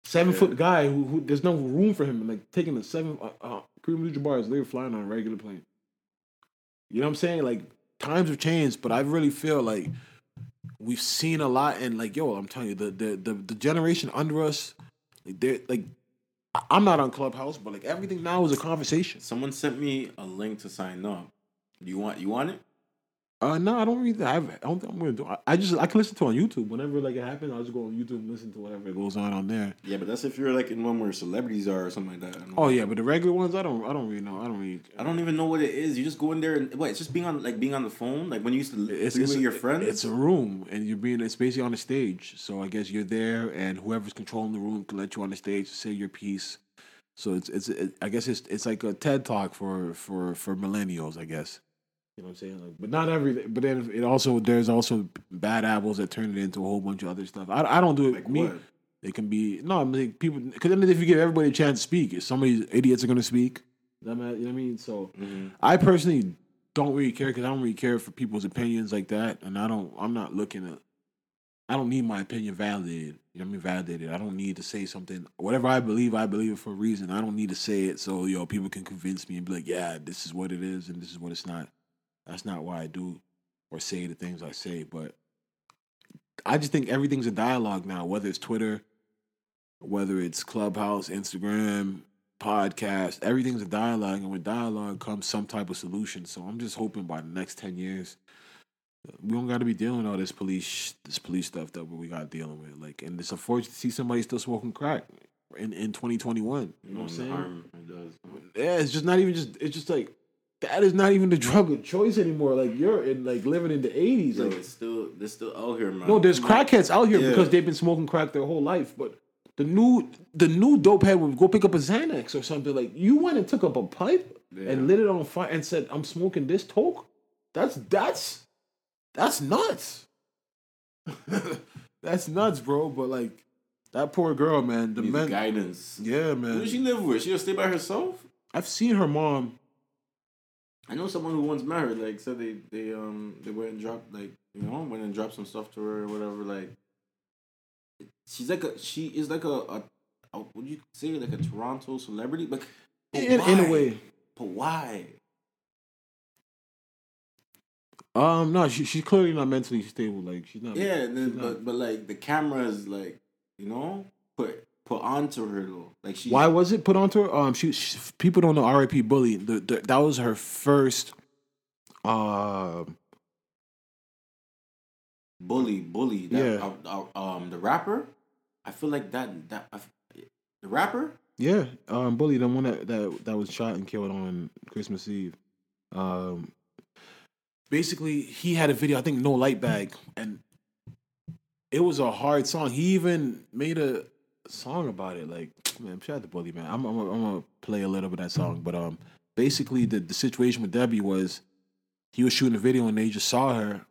Seven Yeah. foot guy who, who there's no room for him. Like taking a seven. Uh, uh, Kareem Abdul-Jabbar is literally flying on a regular plane. You know what I'm saying? Like times have changed, but I really feel like we've seen a lot. And like yo, I'm telling you, the the the, the generation under us, they're like I'm not on Clubhouse, but like everything now is a conversation. Someone sent me a link to sign up. You want you want it? Uh, no, I don't really. I, have, I don't think I'm gonna do. I, I just I can listen to it on YouTube whenever like it happens. I'll just go on YouTube and listen to whatever goes on on there. Yeah, but that's if you're like in one where celebrities are or something like that. Oh yeah, but the regular ones, I don't. I don't really know. I don't really. I don't even know what it is. You just go in there and what? It's just being on like being on the phone, like when you used to It's, it's with your friends. It's a room, and you're being. It's basically on a stage. So I guess you're there, and whoever's controlling the room can let you on the stage to say your piece. So it's it's. It, I guess it's it's like a TED talk for for for millennials. I guess. You know what I'm saying? Like, but not every. But then it also there's also bad apples that turn it into a whole bunch of other stuff. I, I don't do it. like me, what? it can be no. I mean, people because then if you give everybody a chance to speak, if some of these idiots are going to speak, you know what I mean. So Mm-hmm. I personally don't really care because I don't really care for people's opinions like that, and I don't. I'm not looking at. I don't need my opinion validated. You know what I mean? Validated. I don't need to say something. Whatever I believe, I believe it for a reason. I don't need to say it so you know people can convince me and be like, yeah, this is what it is and this is what it's not. That's not why I do or say the things I say. But I just think everything's a dialogue now, whether it's Twitter, whether it's Clubhouse, Instagram, podcast, everything's a dialogue, and with dialogue comes some type of solution. So I'm just hoping by the next ten years, we don't got to be dealing with all this police, this police stuff that we got dealing with. Like, and it's unfortunate to see somebody still smoking crack in in 2021. You know what I'm mm, saying? harm it does. Yeah, it's just not even just. It's just like that is not even the *laughs* drug of choice anymore. Like you're in like living in the 80s. Like it's still they're still out here, man. no, there's crackheads out here Yeah. because they've been smoking crack their whole life. But the new the new dope head would go pick up a Xanax or something. Like you went and took up a pipe Yeah. and lit it on fire and said, "I'm smoking this toke." That's that's that's nuts. *laughs* that's nuts, bro. But like that poor girl, man. The men, guidance. yeah, Who man. does she live with? She just stay by herself? I've seen her mom. I know someone who once met her, like said they they um they went and dropped like you know went and dropped some stuff to her or whatever. Like she's like a she is like a, a, a would you say like a Toronto celebrity? Like but In, in a way, but why? um, no, she, she's clearly not mentally stable. Like she's not. Yeah, and then, not- but but like the camera is like you know put put onto her though. Like she Why was it put onto her? Um, she, she people don't know R.I.P. Bully. The, the, that was her first. Um, bully bully that Yeah. uh, uh, um the rapper. I feel like that that uh, the rapper. yeah, um, Bully, the one that, that that was shot and killed on Christmas Eve. Um, basically, he had a video. I think No Light Bag, and it was a hard song. He even made a song about it. Like, *tsk* man, shout out to Bully, man. I'm I'm I'm gonna play a little bit of that song, but um, basically the the situation with Debbie was he was shooting a video and they just saw her,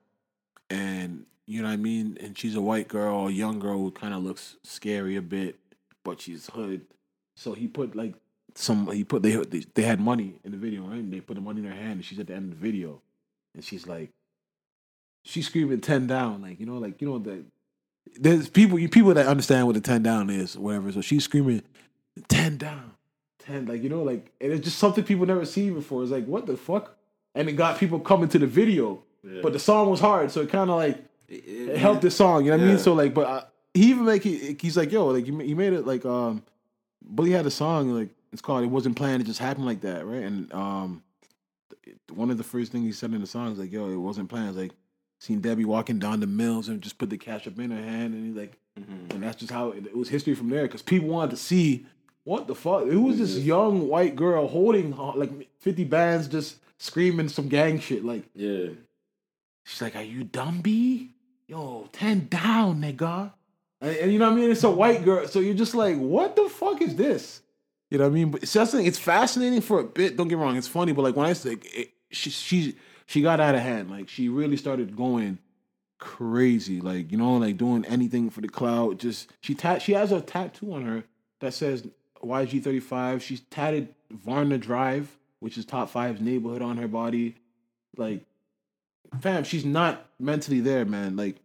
and you know what I mean. And she's a white girl, a young girl who kind of looks scary a bit, but she's hood. So he put like some. He put they they, had money in the video, right? And they put the money in her hand, and she's at the end of the video, and she's like, she's screaming ten down, like you know, like you know that. There's people, you people that understand what the ten down is, whatever. So she's screaming, ten down, ten, like you know, like and it's just something people never seen before. It's like what the fuck, and it got people coming to the video, but the song was hard, so it kind of like it helped the song. You know what I mean? So like, but uh, he even make it. He's like, yo, like you, you made it like um, Bully had a song like it's called "It Wasn't Planned." It just happened like that, right? And um, one of the first things he said in the song is like, yo, it wasn't planned. It's like seen Debbie walking down the mills and just put the cash up in her hand, and he's like, and that's just how it, it was history from there because people wanted to see what the fuck. It was this young white girl holding uh, like fifty bands, just screaming some gang shit like. Yeah. She's like, "Are you dumb, B? Yo, ten down, nigga." And, and you know what I mean? It's a white girl, so you're just like, "What the fuck is this?" You know what I mean? But it's just it's fascinating for a bit. Don't get me wrong, it's funny, but like when I say it, she she she got out of hand. Like she really started going crazy. Like you know, like doing anything for the cloud. Just she tat she has a tattoo on her that says YG35. She's tatted Varna Drive, which is top five's neighborhood on her body. Like fam, she's not mentally there, man. Like,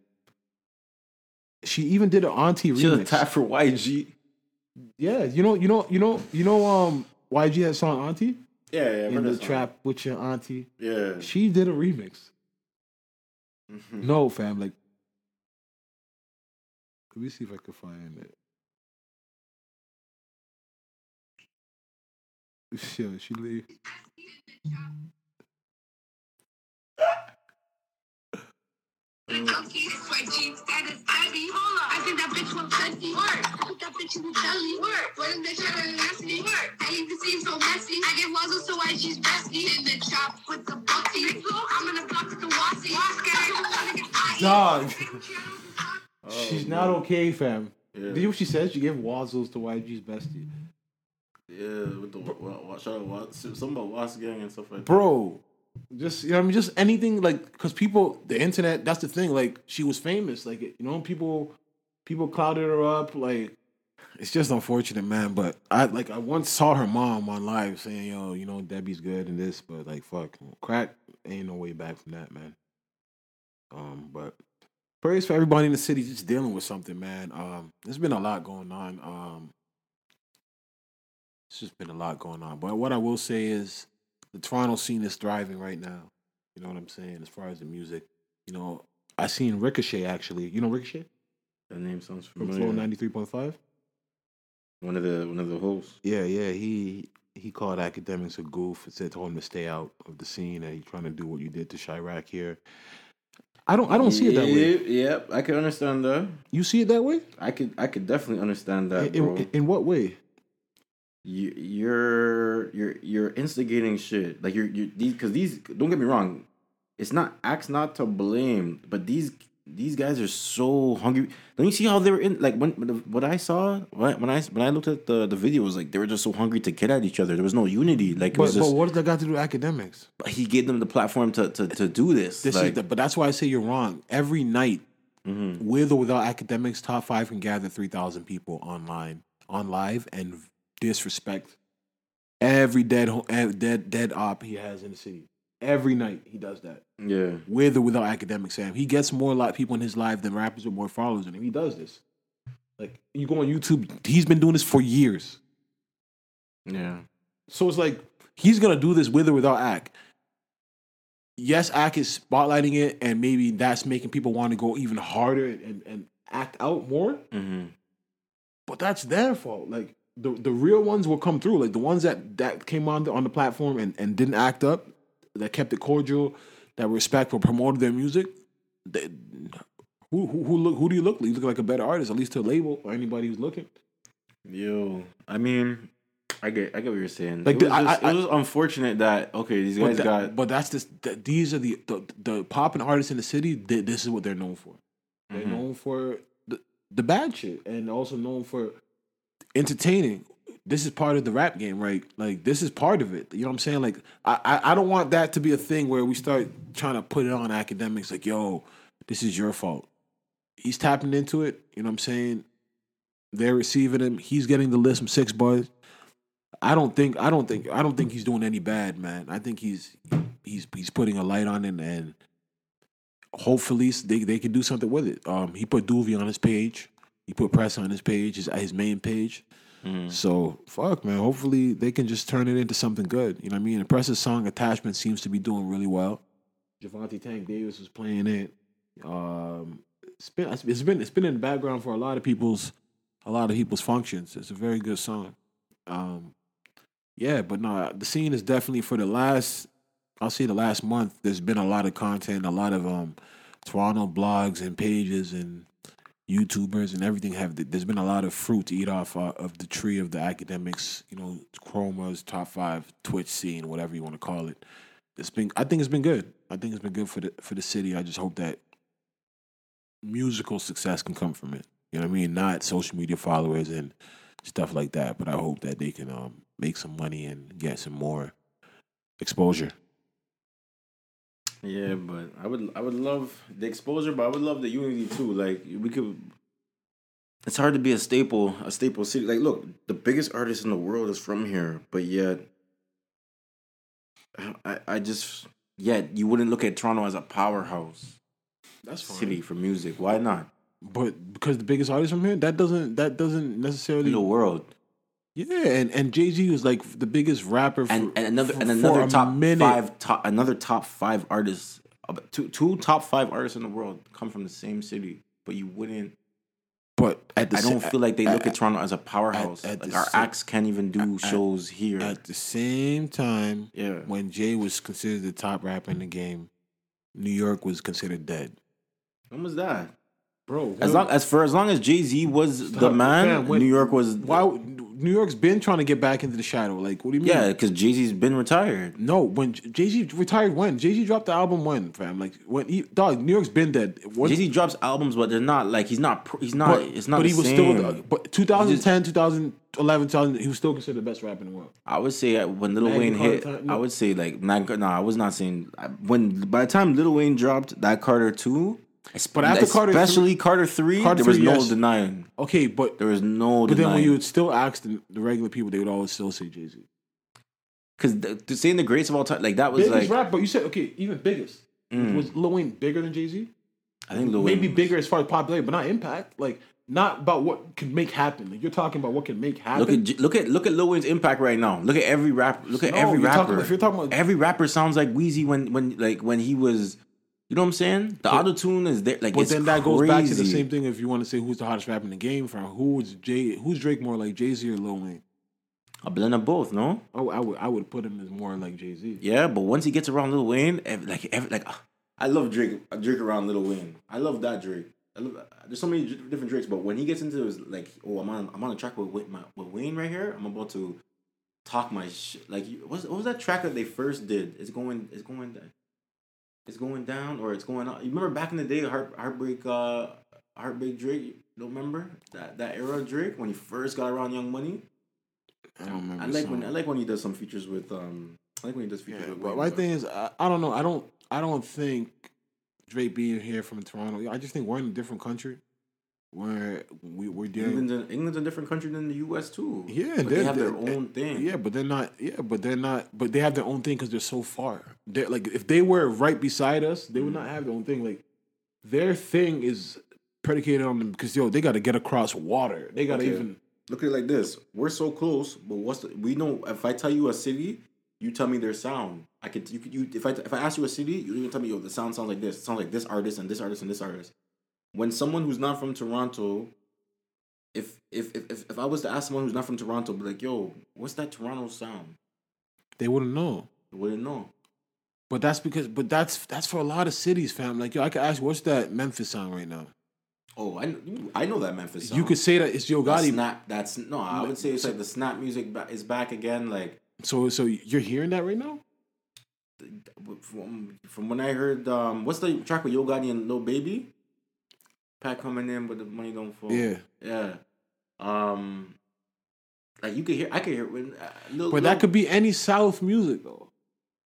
she even did an auntie She's a remix. tap for YG. yeah, you know, you know, you know, you know. Um, YG had song auntie Yeah, yeah. In the trap with your auntie. Yeah. She did a remix. Mhm. No, fam. Like, let me see if I can find it. *laughs* Yo, she leave. Junkie, sweat jeans, status, heavy. I think that bitch was plenty. Work. I think that bitch was jelly. Work. When they try to nasty. Work. I even seem so messy. I get wazzles to why she's bestie. In the chop with the butty. I'm in the block with the wassy. Dog. Oh, She's not okay, fam. Yeah. Did you hear what she said? She gave Wazzles to YG's bestie. Yeah, with the wa- wa- shout out wa- something about Was Gang and stuff like that. Bro, just you know, I mean, just anything like because people, the internet. That's the thing. Like she was famous. Like you know, people, people clouded her up. Like it's just unfortunate, man. But I like I once saw her mom on live saying, "Yo, you know, Debbie's good and this," but like, fuck, crack ain't no way back from that, man. Um, but praise for everybody in the city just dealing with something, man. Um, there's been a lot going on. Um, it's just been a lot going on. But what I will say is the Toronto scene is thriving right now. You know what I'm saying? As far as the music, you know, I seen Ricochet actually. You know Ricochet That name sounds from familiar. Flow ninety three point five. One of the one of the hosts. Yeah, yeah. He he called Akademiks a goof and said told him to stay out of the scene. That he's trying to do what you did to Chiraq here. I don't I don't see it that way. Yep, I can understand that. You see it that way? I could I could definitely understand that, In, in, in what way? You, you're you're you're instigating shit like you're you these because these don't get me wrong it's not acts not to blame but these these guys are so hungry don't you see how they were in like when what i saw when, when i when i looked at the the video was like they were just so hungry to get at each other there was no unity like it But, was just but what does that got to do with Akademiks? he gave them the platform to to, to do this, This like, the, but that's why I say you're wrong. Every night, mhm. with or without Akademiks, top five can gather three thousand people online, on live, and disrespect every dead dead dead op he has in the city. Every night he does that, yeah with or without Akademiks. Sam, he gets more lot people in his life than rappers with more followers than him. He does this. Like you go on YouTube, he's been doing this for years. yeah So it's like he's gonna do this with or without Ack. Yes, Ack is spotlighting it, and maybe that's making people want to go even harder and, and act out more. hmm But that's their fault. Like the the real ones will come through. Like the ones that that came on the, on the platform and, and didn't act up, that kept it cordial, that respectful, promoted their music. They, who who who look who do you look? like? You look like a better artist, at least to a label or anybody who's looking. Yo, I mean, I get, I get what you're saying. Like, it, was I- just, I- it was unfortunate that okay, these guys But, that- got but that's just that these are the, the the popping artists in the city. th- This is what they're known for. They're Mhm. known for the the bad shit, and also known for entertaining. This is part of the rap game, right? Like this is part of it. You know what I'm saying? Like I I, I don't want that to be a thing where we start trying to put it on Akademiks. Like yo, this is your fault. He's tapping into it. You know what I'm saying? They're receiving him. He's getting the list from six buzz. I don't think I don't think I don't think he's doing any bad, man. I think he's he's he's putting a light on it and hopefully they they can do something with it. Um he put Doovie on his page. He put press on his page, his his main page. Mhm. So fuck man, hopefully they can just turn it into something good. You know what I mean? The Pressa's song attachment seems to be doing really well. Gervonta Tank Davis was playing it. Um it's been it's been it's been in the background for a lot of people's a lot of people's functions. It's a very good song. Um yeah, but no, the scene is definitely for the last. I'll say the last month. There's been a lot of content, a lot of um, Toronto blogs and pages and YouTubers and everything. Have there's been a lot of fruit to eat off uh, of the tree of the Akademiks. You know, Chroma's top five Twitch scene, whatever you want to call it. It's been. I think it's been good. I think it's been good for the for the city. I just hope that musical success can come from it. You know what I mean? Not social media followers and stuff like that. But I hope that they can um, make some money and get some more exposure. Yeah, but I would I would love the exposure, but I would love the unity too. Like we could. It's hard to be a staple, a staple city. Like, look, the biggest artist in the world is from here, but yet, I I just yet you wouldn't look at Toronto as a powerhouse That's city for music. Why not But because the biggest artist from here, that doesn't that doesn't necessarily. in the world? Yeah, and and Jay Z was like the biggest rapper. For, And and another for- and another top minute. five top another top five artists, two two top five artists in the world come from the same city, but you wouldn't. but at the I don't sa- feel like they look at, at- Toronto as a powerhouse. at like our sa- acts can't even do shows here. At the same time, Yeah. when Jay was considered the top rapper in the game, New York was considered dead. when was that? Bro, As long as for as long as Jay Z was the Stop, man, when- New York was why New York's been trying to get back into the shadow. Like, what do you mean? yeah, because Jay Z's been retired. No, when Jay Z retired, when Jay Z dropped the album, when fam, like when he dog, New York's been dead. Jay Z drops albums, but they're not like he's not. He's not. but, it's not. but he was same. still. The, but 2010, 2011, 2000, he was still considered the best rapper in the world. I would say uh, when Lil Wayne hit, time- I would say like not. No, I was not saying when. By the time Lil Wayne dropped that Carter two, But after Carter especially Carter three, Carter there was 3, no yes. denying. Okay, but There was no denying. but then when you would still ask the, the regular people, they would always still say Jay Z. Because to saying the greatest of all time, like that was Biggest like rap, but you said okay, even biggest. Mm. Was Lil Wayne bigger than Jay Z? I think Lil Wayne Maybe was- bigger as far as popularity, but not impact. Like not about what can make happen. Like you're talking about what can make happen. Look at look at look at Lil Wayne's impact right now. Look at every rap. Look at No, every you're talking- rapper. if you're talking about- every rapper sounds like Weezy when when like when he was. You know what I'm saying? The auto tune is there. Like, But it's then that goes back to the same thing. If you want to say who's the hottest rapper in the game, from who's Jay, who's Drake more like Jay Z or Lil Wayne? A blend of both, no? I, would- I would I would put him as more like Jay Z. Yeah, but once he gets around Lil Wayne, ev- like every, like ah, I love Drake. I Drake around Lil Wayne. I love that Drake. I love, there's so many different Drakes, but when he gets into his like, oh, I'm on I'm on a track with Wayne, my, with Wayne right here. I'm about to talk my shit. Like, you- what's, what was that track that they first did? It's going. It's going. It's going down or it's going up. You remember back in the day, Heart, Heartbreak, uh, Heartbreak Drake. You don't remember that that era of Drake when he first got around Young Money. I don't remember. I like when. I like when he does some features with um. I like when he does features Yeah, with. but my thing is, I, I don't know. I don't. I don't think Drake being here from Toronto. I just think we're in a different country where we we're dealing. England's, a, England's a different country than the U.S. too. Yeah, but they have their own thing. Yeah, but they're not. Yeah, but they're not. But they have their own thing because they're so far. They're like if they were right beside us, they would not have their own thing. Like their thing is predicated on them because yo, they got to get across water. They got to Okay. even. Look at it like this: we're so close, but what's the, we know? If I tell you a city, you tell me their sound. I could you could you if I if I ask you a city, you even tell me yo the sound sounds like this. It sounds like this artist and this artist and this artist. When someone who's not from Toronto, if if if if, I was to ask someone who's not from Toronto, be like, yo, what's that Toronto sound? They wouldn't know. They wouldn't know. But that's because. But that's that's for a lot of cities, fam. Like yo, I could ask, what's that Memphis sound right now? Oh, I I know that Memphis. Sound. You could say that it's Yo That's Gotti. snap. That's no. I would say it's like the snap music is back again. Like So so you're hearing that right now? from from when I heard um, what's the track with Yo Gotti and Lil Baby? Pat coming in, but the money don't fall. Yeah. yeah. Um, like you could hear, I could hear when. Uh, Lil, But that could be any South music though.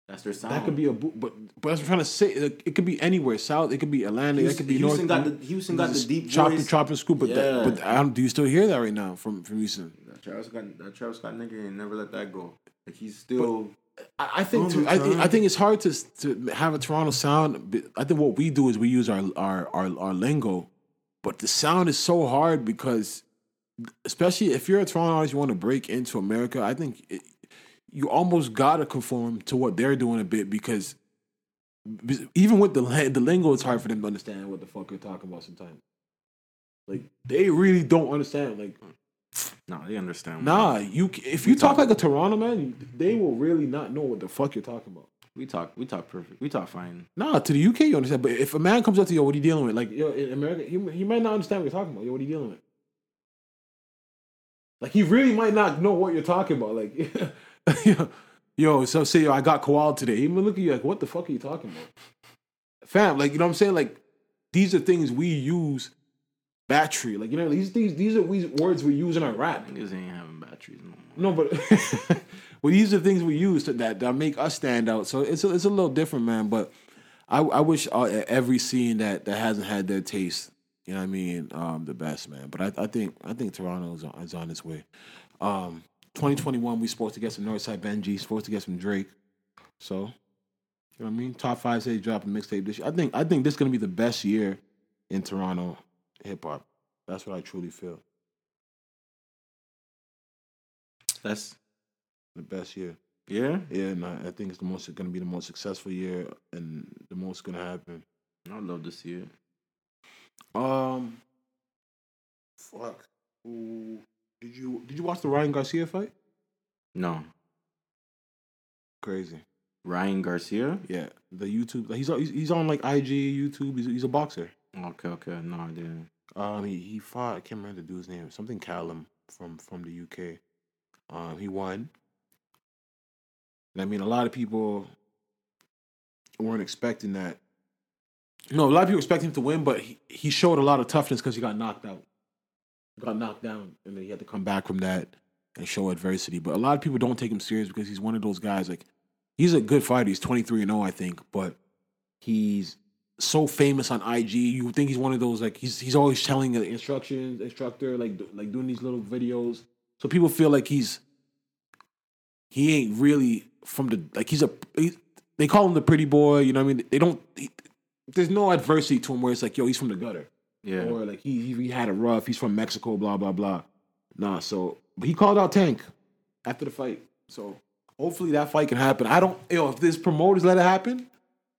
that's their sound. That could be a but but that's what I'm trying to say. It could be anywhere. South. It could be Atlantic. It could be Houston North. got the Houston got the deep chop voice. chop and scoop. But that, but I don't, do you still hear that right now from from Houston? That Travis Scott, that Travis Scott nigga ain't never let that go. Like he's still. I, I think to, I think I think it's hard to to have a Toronto sound. but I think what we do is we use our our our, our lingo, but the sound is so hard because, especially if you're a Toronto artist, you want to break into America. I think it, you almost gotta conform to what they're doing a bit because even with the the lingo, it's hard for them to understand what the fuck you're talking about sometimes. Like they really don't understand. Like No, they understand. nah, you if you talk like a Toronto man, they will really not know what the fuck you're talking about. We talk. We talk perfect. We talk fine. Nah, to the UK you understand, but if a man comes up to you, what are you dealing with? Like yo, in America, he, he might not understand what you're talking about. Yo, what are you dealing with? Like he really might not know what you're talking about. Like, *laughs* yo, so say yo, I got koala today. He might look at you like, what the fuck are you talking about, fam? Like you know what I'm saying? Like these are things we use. Battery, like you know, these these these are we, words we use in our rap. Niggas ain't having batteries no more. No, but *laughs* well, these are things we use to, that that make us stand out. So it's a, it's a little different, man. But I I wish uh, every scene that that hasn't had their taste, you know what I mean, um, the best, man. But I, I think I think Toronto is on, is on its way. Um, 2021, we supposed to get some Northside Benji, supposed to get some Drake. So, you know what I mean? Top five say dropping mixtape this year. I think I think this is gonna be the best year in Toronto hip hop. That's what I truly feel. That's The best year. yeah. Yeah, and I, I think it's the most going to be the most successful year and the most going to happen. I'd love to see it. Um, fuck. Ooh. Did you did you watch the Ryan Garcia fight? No, Crazy. Ryan Garcia. Yeah, the YouTube. He's he's, he's on like IG, YouTube. He's, he's a boxer. Okay, okay. No, I didn't. Um, he, he fought. I can't remember the dude's name. Something Callum from from the UK. Um, he won. And I mean, a lot of people weren't expecting that. No, a lot of people expect him to win, but he, he showed a lot of toughness because he got knocked out. Got knocked down, and then he had to come back from that and show adversity. But a lot of people don't take him serious because he's one of those guys. Like, he's a good fighter. He's twenty three and zero, I think, but he's so famous on IG. You think he's one of those like he's he's always telling the instructions, instructor, like like doing these little videos. So people feel like he's he ain't really from the like he's a he, they call him the pretty boy. You know what I mean? They don't. He, there's no adversity to him where it's like yo he's from the gutter Yeah. or like he he- had it rough. He's from Mexico. Blah blah blah. Nah. So but he called out Tank after the fight. So hopefully that fight can happen. I don't. Yo, if this promoters let it happen,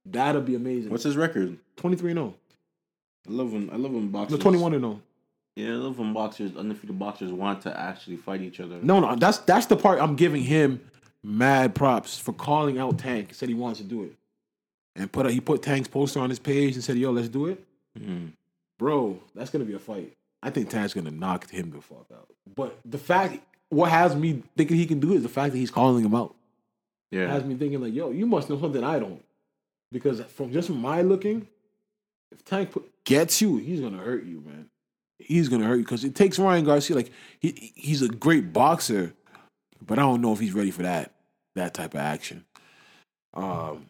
that'll be amazing. What's his record? twenty three and zero? I love him. I love him boxing. No, twenty one and oh. zero. Yeah, I love when boxers, undefeated boxers, want to actually fight each other. No, no, that's that's the part I'm giving him mad props for calling out Tank. Said he wants to do it, and put a, he put Tank's poster on his page and said, "Yo, let's do it." Mhm. Bro, that's gonna be a fight. I think Tank's gonna knock him the fuck out. But the fact, what has me thinking he can do is the fact that he's calling him out. Yeah. Has me thinking like, "Yo, you must know something I don't," because from just from my looking, if Tank put, gets you, he's gonna hurt you, man. He's gonna hurt you because it takes Ryan Garcia. Like he he's a great boxer, but I don't know if he's ready for that that type of action. Um,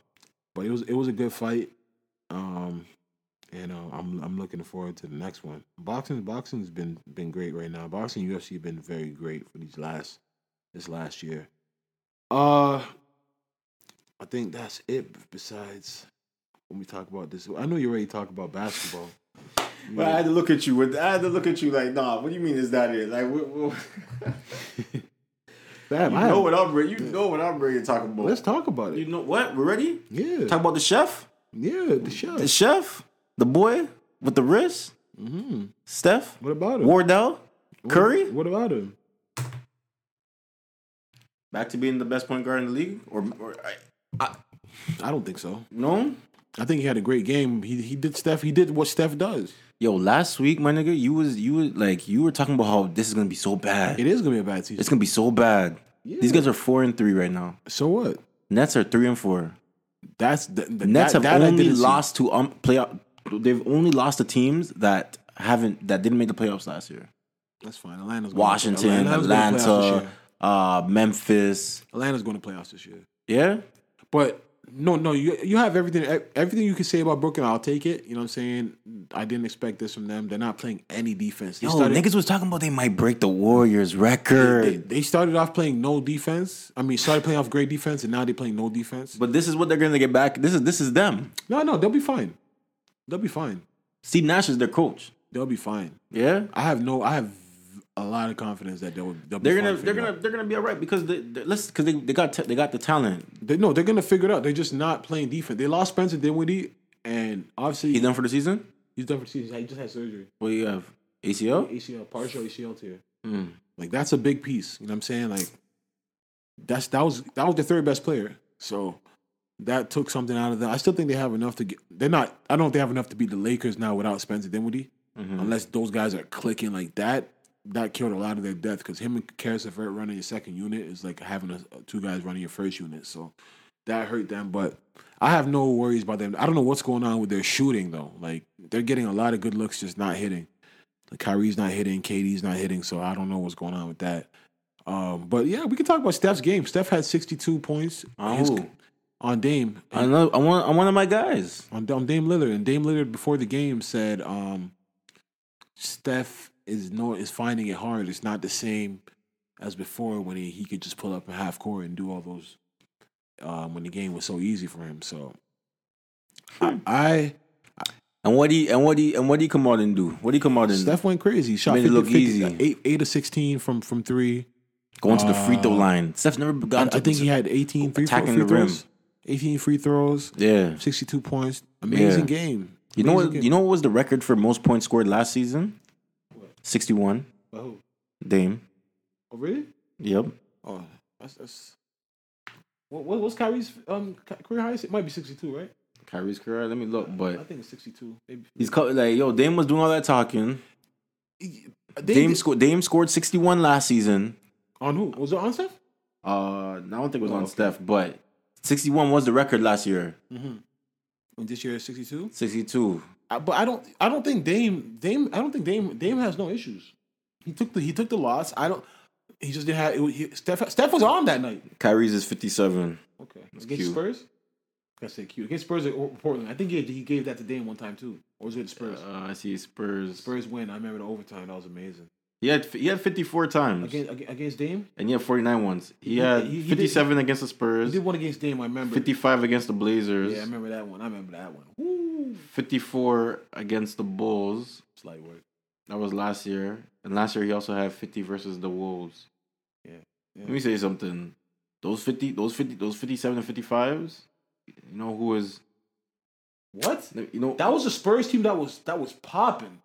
but it was it was a good fight. Um, and uh, I'm I'm looking forward to the next one. Boxing boxing's been been great right now. Boxing UFC been very great for these last this last year. Uh, I think that's it. Besides, when we talk about this, I know you already ready to talk about basketball. But I had to look at you. With, I had to look at you like, nah. What do you mean? Is that it? Like, what, what, *laughs* Damn, you I know what I'm ready. You know what I'm ready to talk about. Let's talk about it. You know what? We're ready. Yeah, Talk about the chef. yeah, the show. The chef. The boy with the wrist. hmm Steph. What about him? Wardell. What- Curry. What about him? Back to being the best point guard in the league, or, or I, I don't think so. no. I think he had a great game. He he did Steph. He did what Steph does. Yo, last week, my nigga, you was you was like you were talking about how this is gonna be so bad. It is gonna be a bad season. It's gonna be so bad. These guys are four and three right now. so what? Nets are three and four. That's the, the Nets that, have that only see. lost to um playoff. They've only lost to teams that haven't that didn't make the playoffs last year. That's fine. Atlanta's Washington, going to playoffs this Atlanta, uh, Memphis. Atlanta's going to playoffs this year. Yeah, But no, no, you you have everything. Everything you can say about Brooklyn, I'll take it. You know what I'm saying? I didn't expect this from them. They're not playing any defense. They yo, started, niggas was talking about they might break the Warriors they, record. they started off playing no defense. I mean, started playing off great defense, and now they're playing no defense. but this is what they're gonna get back. This is this is them. No, no, they'll be fine. They'll be fine. Steve Nash is their coach. They'll be fine. Yeah, I have no. I have a lot of confidence that they'll, they'll they're gonna they're gonna out. they're gonna be all right because they let's because they, they got t- they got the talent. They, no, they're gonna figure it out. They're just not playing defense. They lost Spencer Dinwiddie, and obviously He's done for the season. he's done for the season. He just had surgery. What do you have? ACL. ACL, partial ACL tear. Mm. Like that's a big piece. You know what I'm saying? Like that's that was that was the third best player. So that took something out of them. I still think they have enough to get. They're not. I don't think they have enough to beat the Lakers now without Spencer Dinwiddie. Unless those guys are clicking like that, that killed a lot of their depth. Because him and Caris LeVert running your second unit is like having a, two guys running your first unit. So that hurt them. But I have no worries about them. I don't know what's going on with their shooting though. Like they're getting a lot of good looks, just not hitting. Like Kyrie's not hitting, KD's not hitting, so I don't know what's going on with that. Um, but yeah, we can talk about Steph's game. Steph had 62 points On His- who? on Dame. I know. I want. I'm one of my guys. on, on Dame Lillard, and Dame Lillard before the game said, um, "Steph is no is finding it hard. It's not the same as before when he, he could just pull up in half court and do all those um, when the game was so easy for him." So Hmm. I, And what he and what he and what he come out and do? What he come out and Steph went crazy. He shot Made it look 50 easy. eight eight of sixteen from from three. going to the free throw Uh, line? Steph's never I, gotten. I to think he had 18 free, attacking free the rim. throws. 18 free throws, Yeah. 62 points. Amazing Yeah. game. You know what? game. You know what was the record for most points scored last season? 61. Oh. Dame. Oh, really? Yep. Oh, that's. that's... What, what, what's Kyrie's um, career highest? It might be 62, right? Kyrie's career, let me look, but. I think it's 62. Maybe. He's called, like, yo, Dame was doing all that talking. Dame, Dame, sco- Dame scored 61 last season. On who? Was it on Steph? Uh, I don't think it was oh, on okay. Steph, but 61 was the record last year. Mm-hmm. And this year, 62? 62. But I don't. I don't think Dame. Dame. I don't think Dame. Dame has no issues. He took the. He took the loss. I don't. He just didn't have. It, he, Steph. Steph was on that night. Kyrie's is fifty seven. Okay. That's Against cute. Spurs. I say cute. Against Spurs or Portland. I think he, he gave that to Dame one time too. Or was it Spurs? Uh, I see Spurs. Spurs win. I remember the overtime. That was amazing. He had he had 54 times, Against ag- against Dame. and he had 49 ones. He He- had he- he did- 57 against the Spurs. He did one against Dame. I remember. 55 against the Blazers, Yeah, I remember that one. I remember that one. Woo. 54 against the Bulls. It's light work. That was last year, and last year he also had 50 versus the Wolves. Yeah. yeah. Let me say something. Those 50, those 50, those 57 and 55s. You know who was? What? You know That was the Spurs team that was that was popping.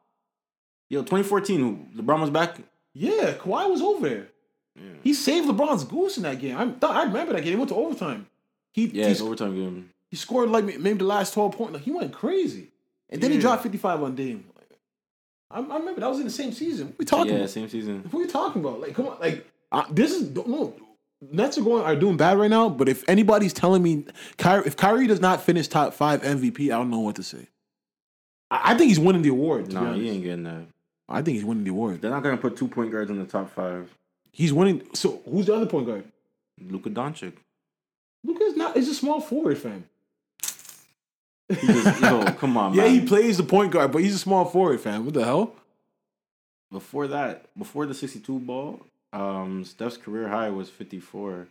Yo, 2014, LeBron was back. Yeah, Kawhi was over there. He saved LeBron's goose in that game. I, I remember that game. He went to overtime. He Yeah, it's overtime game. he scored like maybe the last twelve points. Like he went crazy, and then he dropped fifty five on Dame. I, I remember that was in the same season. What we talking Yeah, about? same season. What are you talking about? Like, come on, like uh, this is no. Nets are going are doing bad right now. But if anybody's telling me, Kyrie, if Kyrie does not finish top five MVP, I don't know what to say. I, I think he's winning the award. No, honest. he ain't getting that. I think he's winning the award. They're not gonna put two point guards in the top five. He's winning. So who's the other point guard? Luka Doncic. Luka's not. He's a small forward, fam. He just, yo, *laughs* come on, Yeah, man. he plays the point guard, but he's a small forward, fam. What the hell? before that, before the 62 ball, um, Steph's career high was 54.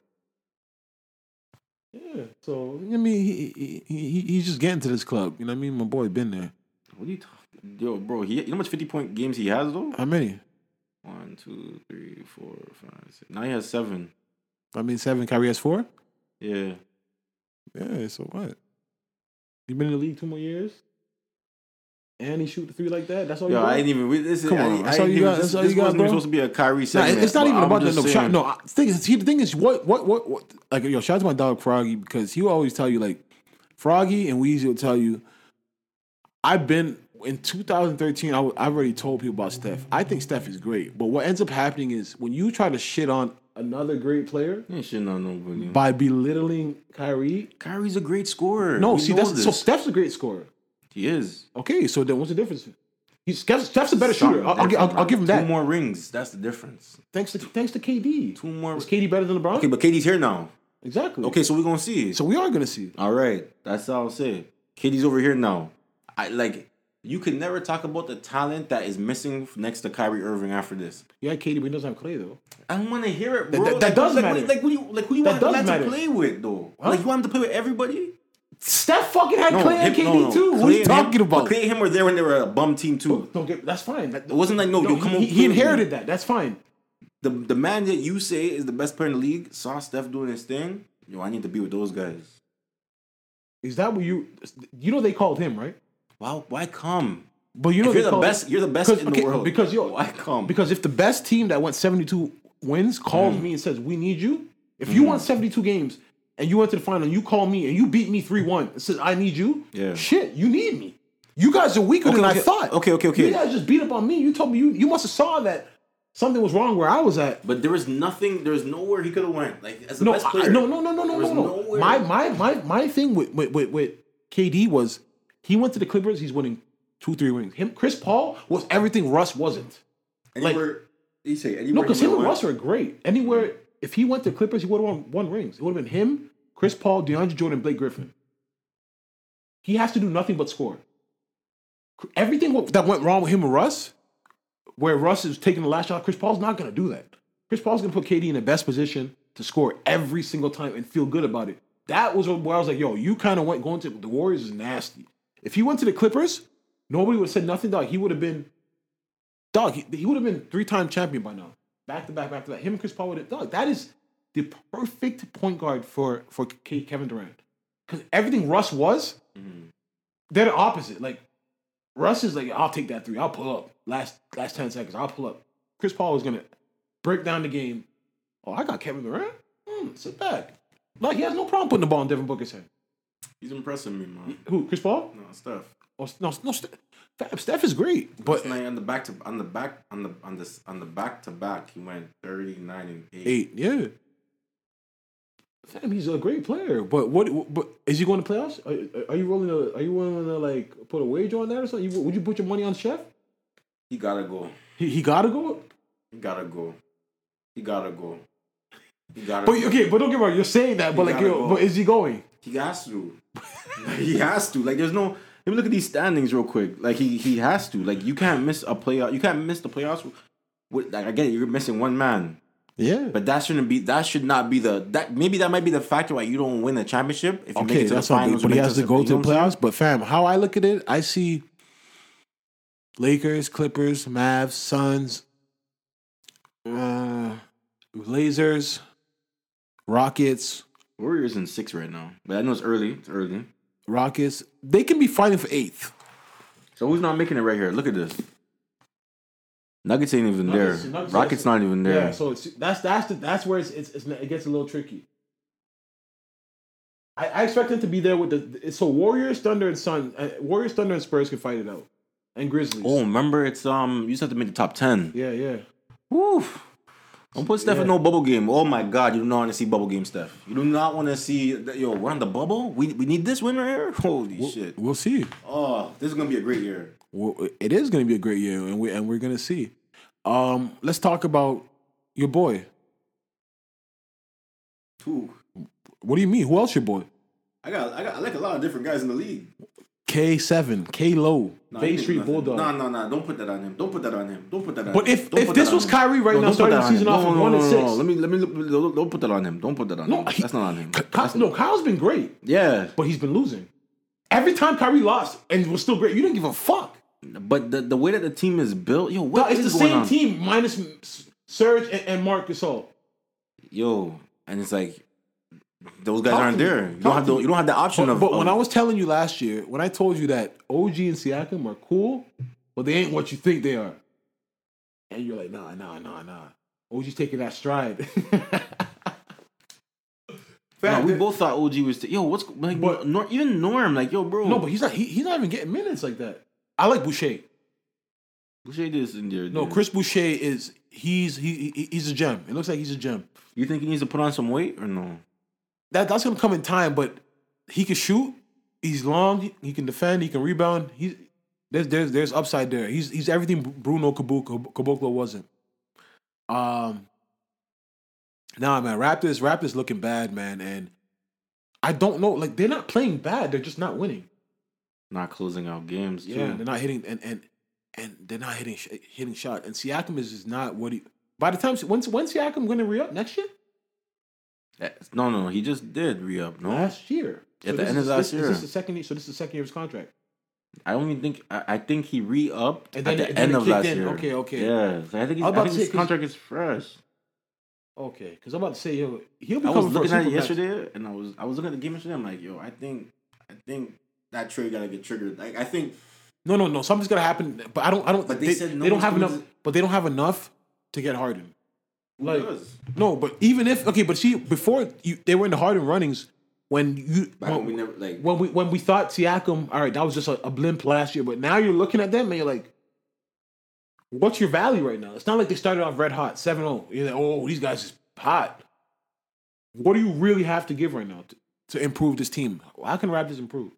Yeah. So I mean, he, he, he he's just getting to this club. You know what I mean? My boy been there. What are you talking? Yo, bro, he, you know how much 50 point games he has though? How many? One, two, three, four, five, six. Now he has seven. I mean, seven. Kyrie has four. Yeah. Yeah. So what? He been in the league two more years, and he shoot the three like that. That's all. Yo, you got? I ain't even. This is, Come on, ain't- that's I all you even- got, This, that's all you got, bro? supposed to be a Kyrie Nah, segment. it's not even I'm about that. No, shout, no. I- Thing is, see, the thing is, what, what, what, what? Like, yo, shout out to my dog Froggy because he will always tell you, like, Froggy and Weezy will tell you. I've been in 2013. I, already told people about Steph. I think Steph is great, but what ends up happening is when you try to shit on another great player He ain't shitting on nobody. by belittling Kyrie. Kyrie's a great scorer. No, We see, know that's so. Steph's a great scorer. he is. Okay, so then what's the difference? He's Steph's, Steph's a better shooter. I'll, I'll, gi- I'll, I'll give him that. Two more rings. That's the difference. Thanks to thanks to KD. Two more. Is KD better than LeBron? Okay, but KD's here now. exactly. Okay, so we're gonna see. so we are gonna see. All right, that's all I'll say. KD's over here now. I like. You can never talk about the talent that is missing next to Kyrie Irving after this. Yeah, KD, but he doesn't have Clay though. I don't want to hear it, That- bro. that- that like, does like, matter. Like, who you, like who you That want the does man matter. to play with, though? Huh? Like you want him to play with everybody? Steph fucking had Clay and him- KD no, no. too. what are you and him- talking about? Clay and him were there when they were a bum team too. Don't get that's fine. That, It wasn't like no, no, yo, come he, on. he play with me. inherited that. That's fine. The the man that you say is the best player in the league saw Steph doing his thing. Yo, I need to be with those guys. Is that what you? You know they called him right? Wow, why come? But you know you're the best, you're the best in okay, the world. Because yo, why come? Because if the best team that went seventy two wins calls Mm. me and says we need you, if you Mm-hmm. won seventy two games and you went to the final and you call me and you beat me three one and says I need you, Yeah. shit, you need me. You guys are weaker Okay, than okay, I thought. okay, okay, okay. You guys just beat up on me. You told me you you must have saw that something was wrong where I was at. But there was nothing. There was nowhere he could have went. Like as the No, best I- player. no, no, no, no, no, no, no. My my my my thing with with, with with KD was he went to the Clippers. He's winning two, three rings. Him, Chris Paul was everything Russ wasn't. Anywhere, you say anywhere. No, because him and Russ are great. Anywhere, if he went to Clippers, he would have won one rings. It would have been him, Chris Paul, DeAndre Jordan, Blake Griffin. He has to do nothing but score. Everything that went wrong with him and Russ, where Russ is taking the last shot, Chris Paul's not going to do that. Chris Paul's going to put KD in the best position to score every single time and feel good about it. That was where I was like, yo, you kind of went going to the Warriors is nasty. If he went to the Clippers, nobody would have said nothing, dog. He would have been dog, he, he would have been three time champion by now. Back to back, back to back. Him and Chris Paul would have dog. That is the perfect point guard for for Kevin Durant. Because everything Russ was, they're the opposite. Like Russ is like, I'll take that three. I'll pull up. Last last ten seconds, I'll pull up. Chris Paul was gonna break down the game. Oh, I got Kevin Durant. Hmm, sit back. Like he has no problem putting the ball in Devin Booker's hand. He's impressing me, man. Who? Chris Paul? No, Steph. Oh, no, no. Steph, fam, Steph is great, but Last night on the back to on the back on the on this on the back to back, he went thirty nine and eight. eight, yeah. Fam, he's a great player, but what? But is he going to playoffs? Are, are you willing to? Are you willing to like put a wager on that or something? You, would you put your money on Chef? He gotta go. He, he gotta go. He gotta go. He gotta go. He gotta. But go. okay, but don't get me wrong. You're saying that, but He like, yo, go. but is he going? He has to. he has to. Like, there's no. Let me look at these standings real quick. Like, he he has to. Like, you can't miss a playoff. You can't miss the playoffs. With, like, again, you're missing one man. Yeah. But that shouldn't be. That should not be the. That maybe that might be the factor why you don't win a championship. If you make it to that's the finals, But he has to the- go to the playoffs. But fam, how I look at it, I see Lakers, Clippers, Mavs, Suns, uh, Blazers, Rockets, Warriors in six right now, but I know it's early. It's early. Rockets. They can be fighting for eighth. So who's not making it right here? Look at this. Nuggets ain't even Nuggets- there. Nuggets- Rockets not even there. Yeah, so it's, that's that's the, that's where it's, it's, it's it gets a little tricky. I, I expect them to be there with the so Warriors, Thunder, and Sun. Uh, Warriors, Thunder, and Spurs can fight it out, and Grizzlies. oh, remember it's um. You just have to make the top ten. yeah, yeah. Woo. Don't put Steph Yeah. in no bubble game. Oh my God, you do not want to see bubble game, Steph. You do not want to see that. Yo, we're on the bubble. We we need this win right here. *laughs* Holy shit. We'll see. Oh, this is gonna be a great year. Well, it is going to be a great year, and we and we're going to see. Um, let's talk about your boy. Who? What do you mean? Who else your boy? I got I got I like a lot of different guys in the league. K seven, K Low, Nah, Bay Street nothing. Bulldog. No, no, no. Don't put that on him. Don't put that on him. Don't put that on But him. But if- Don't if this was him. Kyrie right No, now starting the season off No, no, one no, and six. no. Let me let me don't, don't put that on him. Don't put that on No, him. he- That's not on him. That's- no, Kyle's been great, yeah, but he's been losing. Every time Kyrie lost and was still great, you didn't give a fuck. but the, the way that the team is built, yo, No, what it's the same on? team minus Serge and, and Marc Gasol. Yo, and it's like those guys Talk aren't there. You don't have the you don't have the option But, of. but when of- I was telling you last year, when I told you that OG and Siakam are cool, but they ain't what you think they are, and you're like, nah, nah, nah, nah. OG's taking that stride. *laughs* No, we both thought OG was. yo, what's like? But- Nor, even Norm, like, yo, bro. no, but he's not. He, he's not even getting minutes like that. I like Boucher. Boucher is in there. No. Chris Boucher is he's he, he he's a gem. It looks like he's a gem. You think he needs to put on some weight or no? That that's gonna come in time, but he can shoot. He's long. He, he can defend. He can rebound. He's there's there's there's upside there. He's he's everything Bruno Caboclo, wasn't. Um. Nah, man, Raptors Raptors looking bad, man, and I don't know. Like they're not playing bad. They're just not winning. Not closing out games. Too. Yeah, they're not hitting and and and they're not hitting hitting shot. And Siakam is just not what he. By the time when's when's Siakam going to re up next year? That's- No, no, he just did re up. No, Last year. At the this end of last this, year. Is this the second year? So this is the second year of his contract. I only think I, I think he re upped at the end of last in. year. Okay, okay. Yeah, so I think, he's, I I was about think say, his contract is fresh. Okay, because I'm about to say yo, he'll be I was looking at it yesterday, and I was I was looking at the game yesterday. I'm like, yo, I think I think that trade gotta get triggered. Like I think No, no, no. Something's gonna happen, but I don't. I don't. But they said no they don't have enough. to- But they don't have enough to get Harden. Like-? No, but even if okay, but see, before you, they were in the Harden runnings when you when, when we never like when we when we thought Siakam, all right, that was just a, a blimp last year, but now you're looking at them and you're like, what's your value right now? It's not like they started off red hot, 7-0. You're like, oh, these guys is hot. What do you really have to give right now to, to improve this team? How can Raptors improve?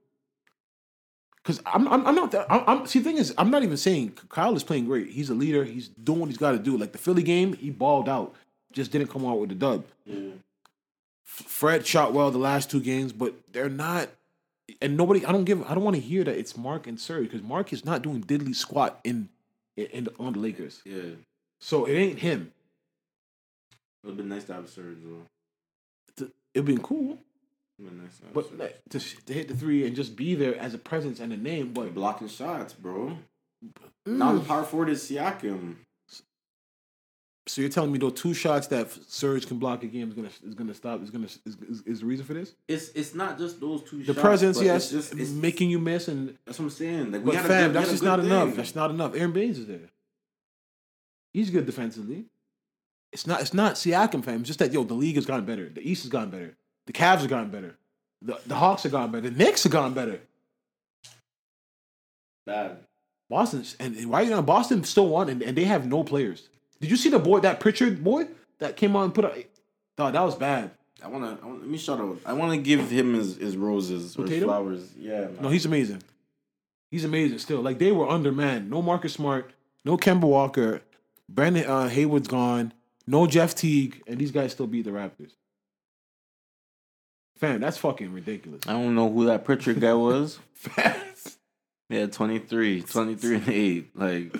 Because I'm, I'm, I'm not that. I'm, I'm, see, the thing is, I'm not even saying Kyle is playing great. He's a leader. He's doing what he's got to do. Like the Philly game, he balled out. Just didn't come out with the dub. F- Fred shot well the last two games, but they're not. And nobody, I don't give. I don't want to hear that it's Marc and Serge because Marc is not doing diddly squat in, in, in the, on the Lakers. yeah. So it ain't him. It would have been nice to have Serge It'd been cool, but like, to, to hit the three and just be there as a presence and a name. But blocking shots, bro. Mm. Now the power forward is Siakam. So you're telling me those two shots that Serge can block a game is gonna is gonna stop is gonna is, is, is the reason for this? It's it's not just those two. The shots, presence, yes, it's just it's, making you miss, and That's what I'm saying. Like we but fam, good- that's just not enough. That's not enough. Aron Baynes is there. He's good defensively. It's not. It's not Siakam, fam. It's just that yo, the league has gotten better. The East has gotten better. The Cavs have gotten better. The the Hawks have gotten better. The Knicks have gotten better. Bad. Boston and and right now Boston still won, and, and they have no players. Did you see the boy that Pritchard boy that came on and put a? Dog, that was bad. I wanna, I wanna let me shout out. I wanna give him his, his roses or his flowers. Yeah, man. No, he's amazing. He's amazing still. Like they were under man. No Marcus Smart. No Kemba Walker. Brandon uh, Hayward's gone. No Jeff Teague, and these guys still beat the Raptors. Fam, that's fucking ridiculous. I don't know who that Pritchard guy was. *laughs* Fam. Yeah, 23, 23 and 8. Like,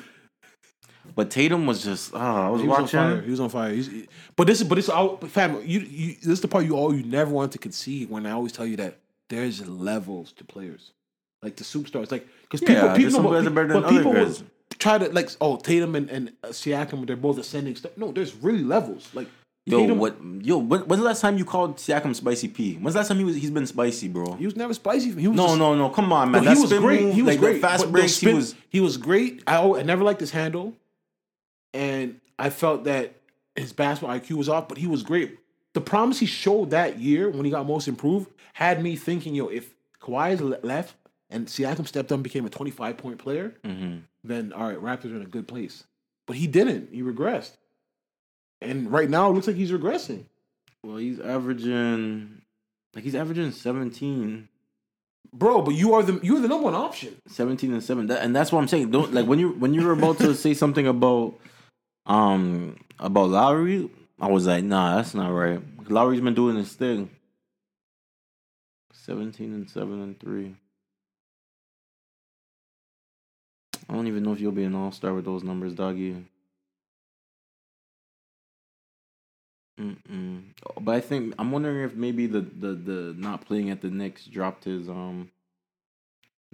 but Tatum was just, oh, I was, He was on fire. watching. He was on fire. He's, he- but this is, but this, I- but fam, you, you, this is the part you all you never want to concede. When I always tell you that there's levels to players, like the superstars, like because Yeah, people, people, guys but, are better than but people other will guys. try to like, oh, Tatum and, and uh, Siakam, they're both ascending. Stuff. No, there's really levels. Like Yo, Tatum, what? Yo, when, when's the last time you called Siakam Spicy P? When's the last time he was? He's been spicy, bro. He was never spicy. He was No, just, no, no. Come on, No, man. he was great. move, he was like, great. Fast breaks. spin- he was. he was great. I, I never liked his handle, and I felt that his basketball IQ was off. But he was great. The promise he showed that year when he got most improved had me thinking, yo, if Kawhi is left and Siakam stepped up and became a 25 point player, Mm-hmm. then all right, Raptors are in a good place. But he didn't. He regressed, and right now it looks like he's regressing. Well, he's averaging, like he's averaging 17, Bro, but you are the you are the number one option. 17 and seven. That, and that's what I'm saying. Don't like when you when you were about to say something about, um, about Lowry. I was like, nah, that's not right. Lowry's been doing his thing. 17 and 7 and 3. I don't even know if you'll be an all star with those numbers, doggy. Mm-mm. But I think I'm wondering if maybe the, the, the not playing at the Knicks dropped his um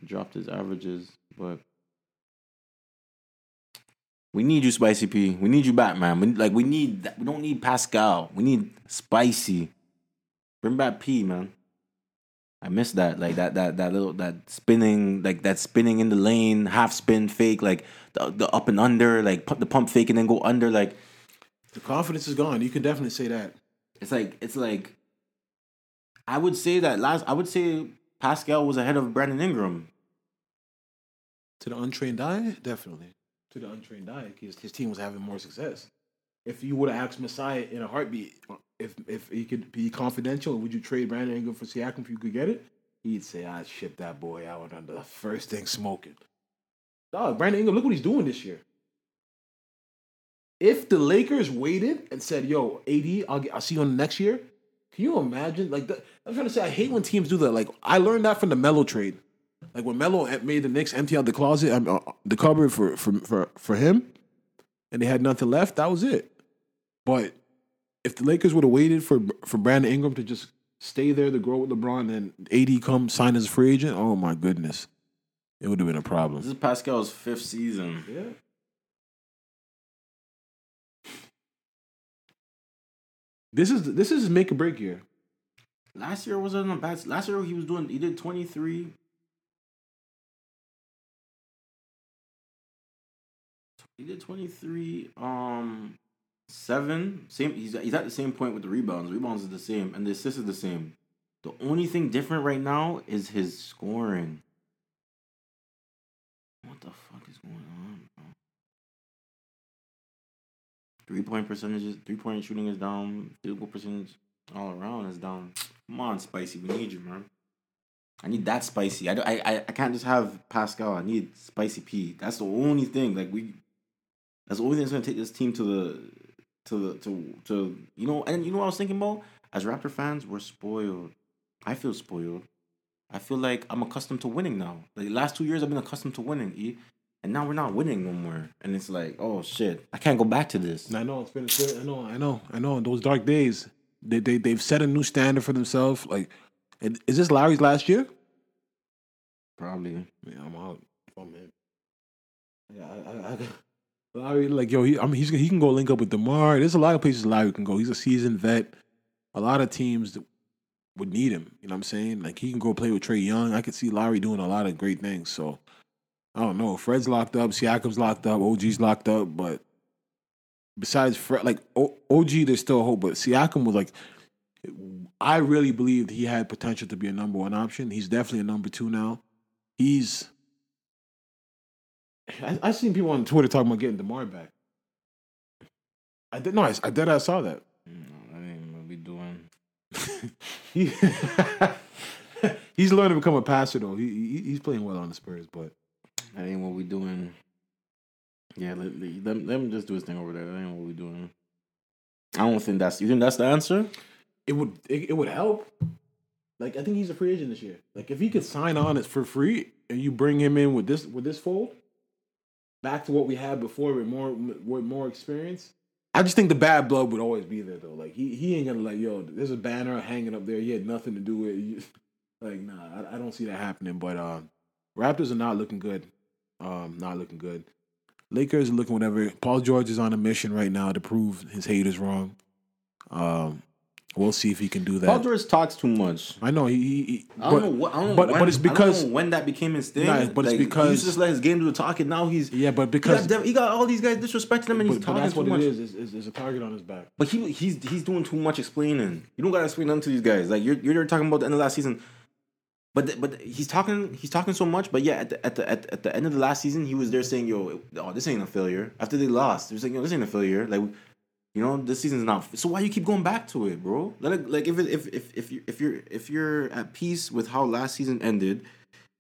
dropped his averages, but we need you, Spicy P. We need you back, man. We, like we need. We don't need Pascal. We need Spicy. Bring back P, man. I miss that, like that, that, that little, that spinning, like that spinning in the lane, half spin fake, like the, the up and under, like the pump fake and then go under, like The confidence is gone. You can definitely say that. it's like it's like I would say that last I would say Pascal was ahead of Brandon Ingram. To the untrained eye, definitely. To the untrained eye, his, his team was having more success. If you would have asked Masai in a heartbeat if if he could be confidential, would you trade Brandon Ingram for Siakam if you could get it? He'd say, I'd ship that boy out on the first thing smoking. Dog, Brandon Ingram, look what he's doing this year. If the Lakers waited and said, yo, AD, I'll, get, I'll see you on the next year, can you imagine? Like, the, I'm trying to say, I hate when teams do that. Like, I learned that from the Melo trade. Like when Melo made the Knicks empty out the closet, um, uh, the cupboard for for for for him, and they had nothing left. That was it. But if the Lakers would have waited for for Brandon Ingram to just stay there to grow with LeBron, and AD come sign as a free agent, oh my goodness, it would have been a problem. This is Pascal's fifth season. Yeah. This is this is make or break year. Last year wasn't a bad. Last year he was doing. He did twenty three. He did twenty three. Um, seven. Same. He's he's at the same point with the rebounds. Rebounds is the same, and the assists is the same. The only thing different right now is his scoring. What the fuck is going on? Three point percentages, three point shooting is down. Field goal percentage all around is down. Come on, spicy, we need you, man. I need that spicy. I, I, I, can't just have Pascal. I need spicy P. That's the only thing. Like we, that's the only thing that's gonna take this team to the, to the, to, to you know. And you know what I was thinking about? As Raptor fans, we're spoiled. I feel spoiled. I feel like I'm accustomed to winning now. Like the last two years, I've been accustomed to winning. E, and now we're not winning no more. And it's like, oh shit, I can't go back to this. I know it's been. it's been- I know. I know. I know. In those dark days, they they they've set a new standard for themselves. Like, is this Lowry's last year? Probably. Yeah, I'm out. Oh man. Yeah, I, I, I, Lowry, like yo, he, I mean, he's he can go link up with DeMar. There's a lot of places Lowry can go. He's a seasoned vet. A lot of teams would need him. You know what I'm saying? Like he can go play with Trae Young. I could see Lowry doing a lot of great things. So I don't know. Fred's locked up. Siakam's locked up. OG's locked up. But besides Fred, like o- OG, there's still hope. But Siakam was like, I really believed he had potential to be a number one option. He's definitely a number two now. He's. I, I seen people on Twitter talking about getting DeMar back. I did no, I, I did. I saw that. No, that ain't what we doing. *laughs* He, *laughs* he's learning to become a passer though. He, he he's playing well on the Spurs, but That ain't what we doing. Yeah, let, let, let, just do his thing over there. That ain't what we doing. I don't think that's. You think that's the answer? it would it, it would help. Like I think he's a free agent this year. Like if he could sign on it for free and you bring him in with this with this fold, back to what we had before with more with more experience. I just think the bad blood would always be there though. Like he he ain't gonna like yo. There's a banner hanging up there. He had nothing to do with. it. *laughs* Like nah, I, I don't see that happening. But um, Raptors are not looking good. Um, not looking good. Lakers are looking whatever. Paul George is on a mission right now to prove his haters wrong. Um, we'll see if he can do that. Paul George talks too much. I know he. he, he I don't but, know what. I don't but when, but it's I don't because know when that became his thing. Nah, but it's Like, he because- used to just let his game do the talking. Now he's yeah, but he because got, them- he got all these guys disrespecting him and he's but, but talking that's too what much. it is. Is, is. is a target on his back. But he he's he's doing too much explaining. You don't gotta explain nothing to these guys. Like you're you're talking about the end of last season. But the- but he's talking he's talking so much. But yeah, at the at the at, at the end of the last season, he was there saying, "Yo, oh, this ain't a failure." After they lost, he was like, "Yo, this ain't a failure." Like, you know, this season's not. So why you keep going back to it, bro? It, like if it, if if if you if you're if you're at peace with how last season ended,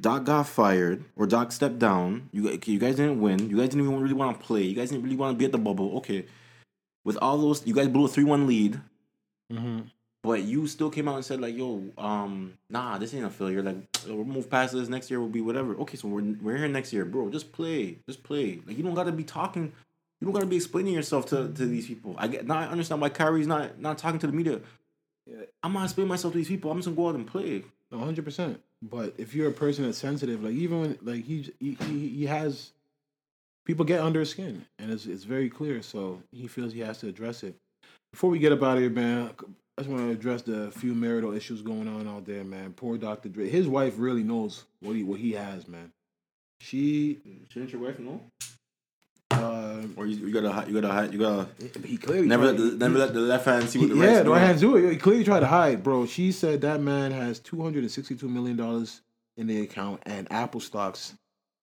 Doc got fired or Doc stepped down. You you guys didn't win. You guys didn't even really want to play. You guys didn't really want to be at the bubble. Okay, with all those, you guys blew a three one lead. Mm-hmm. But you still came out and said like, "Yo, um, nah, this ain't a failure. Like, *tsk* we'll move past this. Next year will be whatever." Okay, so we're we're here next year, bro. Just play, just play. Like, you don't gotta be talking. You don't gotta be explaining yourself to, to these people. I get now. I understand why Kyrie's not not talking to the media. I'm not explaining myself to these people. I'm just gonna go out and play. No, hundred percent. But if you're a person that's sensitive, like even when like he he he, he has people get under his skin, and it's it's very clear. So he feels he has to address it. Before we get up out of here, man, I just want to address the few marital issues going on out there, man. Poor Dr. Dre. His wife really knows what he what he has, man. She, Shouldn't your wife know? uh, Or you, you gotta you gotta you gotta he clearly never let the, never let the left hand see what the yeah, right's the right hands do it. He clearly tried to hide, bro. She said that man has two hundred and sixty-two million dollars in the account and Apple stocks,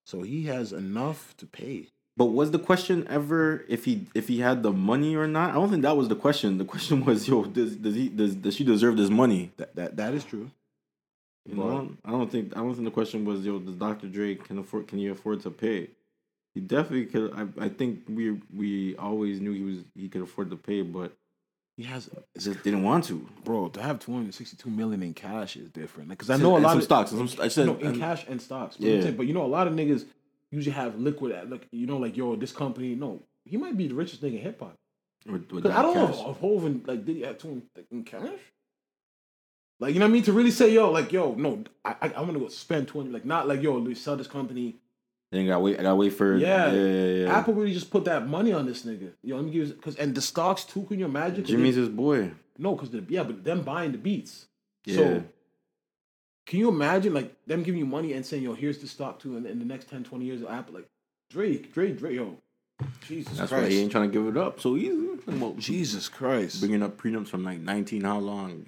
so he has enough to pay. But was the question ever if he if he had the money or not? I don't think that was the question. The *laughs* question was, yo, does does he does, does she deserve this money? That that that is true. You know, I don't think I don't think the question was, yo, does Dr. Dre can afford can he afford to pay? He definitely could. I, I think we we always knew he was he could afford to pay, but He has, just didn't want to. bro. To have two hundred sixty-two million in cash is different. Because I know a lot of stocks. and Some, I said no, in and- cash and stocks. But, Yeah. Saying- but you know, a lot of niggas usually have liquid. at Look, you know, like yo, this company. No, he might be the richest nigga in hip hop. Because I don't cash. know if, if Hovind like did he have two like, in cash? Like you know what I mean? To really say yo, like yo, no, I I, I want to go spend twenty. Like not like yo, we sell this company. Then got wait. I got wait for Yeah. yeah, yeah, yeah. Apple really just put that money on this nigga. Yo, let me give you because and the stocks too. Can you imagine? Jimmy's they- his boy. no, because the yeah, but them buying the beats. Yeah. So can you imagine like them giving you money and saying yo, here's the stock too, and in the next 10, 20 years, of Apple like Drake, Drake, Drake, yo, Jesus That's Christ, why he ain't trying to give it up so easy. Well, Jesus Christ. bringing up prenups from like 19 how long?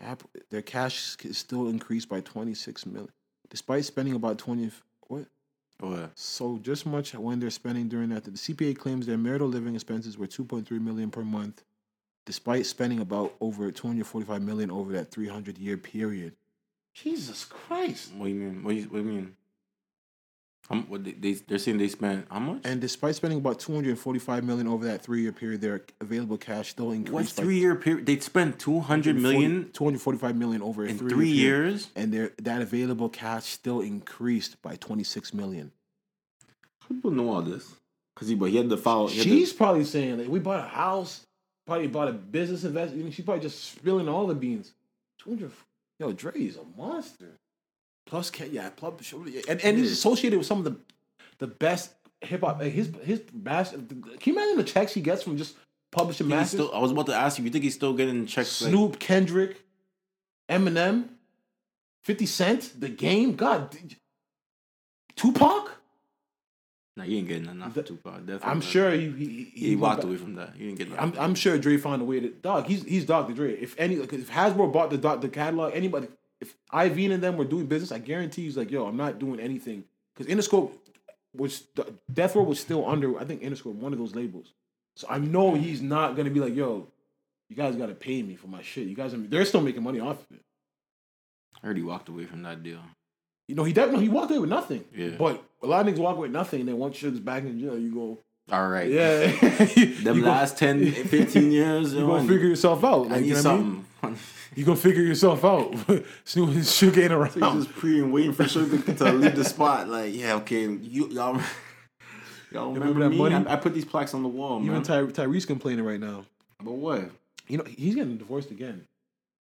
Apple, their cash is still increased by 26 million, despite spending about 20. What? What? So just much when they're spending during that. The CPA claims their marital living expenses were 2.3 million per month, despite spending about over 245 million over that 300 year period. Jesus Christ! What do you mean? What do you, what do you mean? Um, what they, they they're saying they spent how much? And despite spending about 245 million over that three year period, their available cash still increased. what by three year period? They spent 200 million 245 million over in three, three years. and their that available cash still increased by 26 million. How people know all this? Cause he but he had to follow. He had to- She's probably saying like we bought a house, probably bought a business investment. She probably just spilling all the beans. 200, yo, Dre is a monster. Plus, yeah, plus, and and he's associated with some of the the best hip hop. His his master. Can you imagine the checks he gets from just publishing masters? still, I was about to ask you. You think he's still getting checks? like- Snoop, Kendrick, Eminem, Fifty Cent, The Game. God, Tupac. Nah, he ain't getting enough. The- Tupac. Definitely. I'm sure he he, he, went walked away from that. He didn't get. I'm. I'm sure Dre found a way to dog. He's he's Dr. Dre. If any, like, if Hasbro bought the the catalog, anybody, if Iovine and them were doing business, I guarantee he's like, yo, I'm not doing anything because Interscope was Death Row was still under. I think Interscope, one of those labels. So I know he's not gonna be like, yo, you guys gotta pay me for my shit. You guys, are, they're still making money off of it. I heard he walked away from that deal. You know, he definitely he walked away with nothing. Yeah. But a lot of niggas walk away with nothing, and then once shit's back in jail, you go, All right. yeah. *laughs* *laughs* Them you go- last 10, 15 *laughs* years, you yo, gonna um, figure yourself out. I Like, need you know what I mean? something. You gonna figure yourself out. Snoop Suge ain't around. He's just pre and waiting for Suge to leave the spot. Like, yeah, okay, you y'all, y'all remember, remember that me? money? I, I put these plaques on the wall, man. Even Ty- Tyrese complaining right now. but what? You know he's getting divorced again.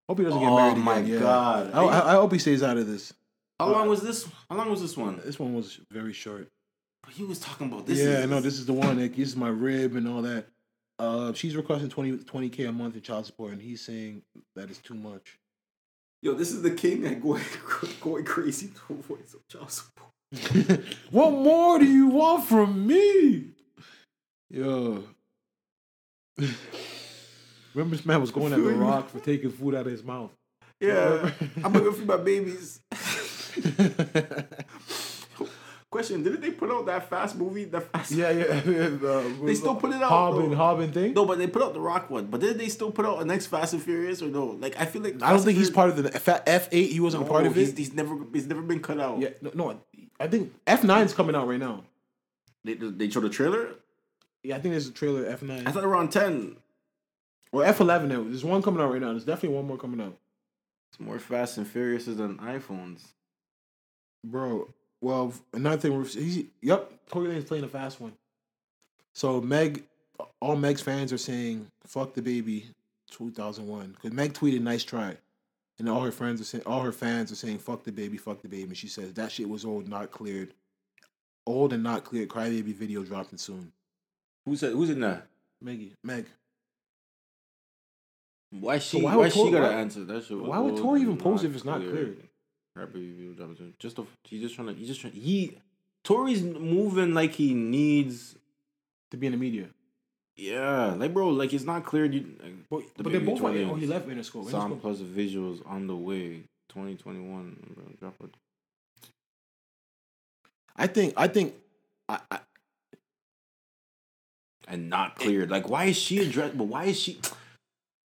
Hope he doesn't get married. Oh married my again. yeah. God. I, I, I hope he stays out of this. How long was this? How long was this one? This one was very short. He was talking about this. yeah, is, no, this is the one. Like, this is my rib and all that. Uh, she's requesting 20 k a month in child support, and he's saying that is too much. Yo, this is the king that going *laughs* going crazy to avoid some child support. *laughs* what more do you want from me? Yo. *laughs* Remember this man was going at The Rock for taking food out of his mouth. Yeah, I'm gonna feed my babies. *laughs* Question: Didn't they put out that fast movie? That fast? Yeah, yeah. *laughs* uh, They still put it out, Hobbin, though. Hobbin thing. No, but they put out the Rock one. But did they still put out a next Fast and Furious or no? Like I feel like I don't think he's part of the F eight. He wasn't a part of He's, it. he's never he's never been cut out. Yeah, no, no. I think F 9 is coming out right now. They they showed the trailer. Yeah, I think there's a trailer F nine I thought around ten. or F eleven. There's one coming out right now. There's definitely one more coming out, It's more Fast and Furious than iPhones. Bro. Well, another thing, we're, he's yep. Tory Lanez playing a fast one. So Meg, all Meg's fans are saying "fuck DaBaby" 2001 because Meg tweeted "nice try," and all her friends are saying, all her fans are saying "fuck DaBaby, fuck DaBaby." And she says that shit was old, not cleared, old and not cleared. Crybaby video dropping soon. Who said who's in that? Meggie, Meg. Why she? why why would she Tor- gotta why- answer that shit? why would Tory even post if it's not cleared? Rapper review dropping soon. Just a, he's just trying to. He's just trying. He Tory's moving like he needs. To be in the media. Yeah, like bro, like it's not clear. You like, But, The but they're both like, 20 oh, he left Interscope. sound Interscope. plus visuals on the way. Twenty twenty one. Drop it. I think, I think, I, I, And not cleared. Like why is she addressed? But why is she?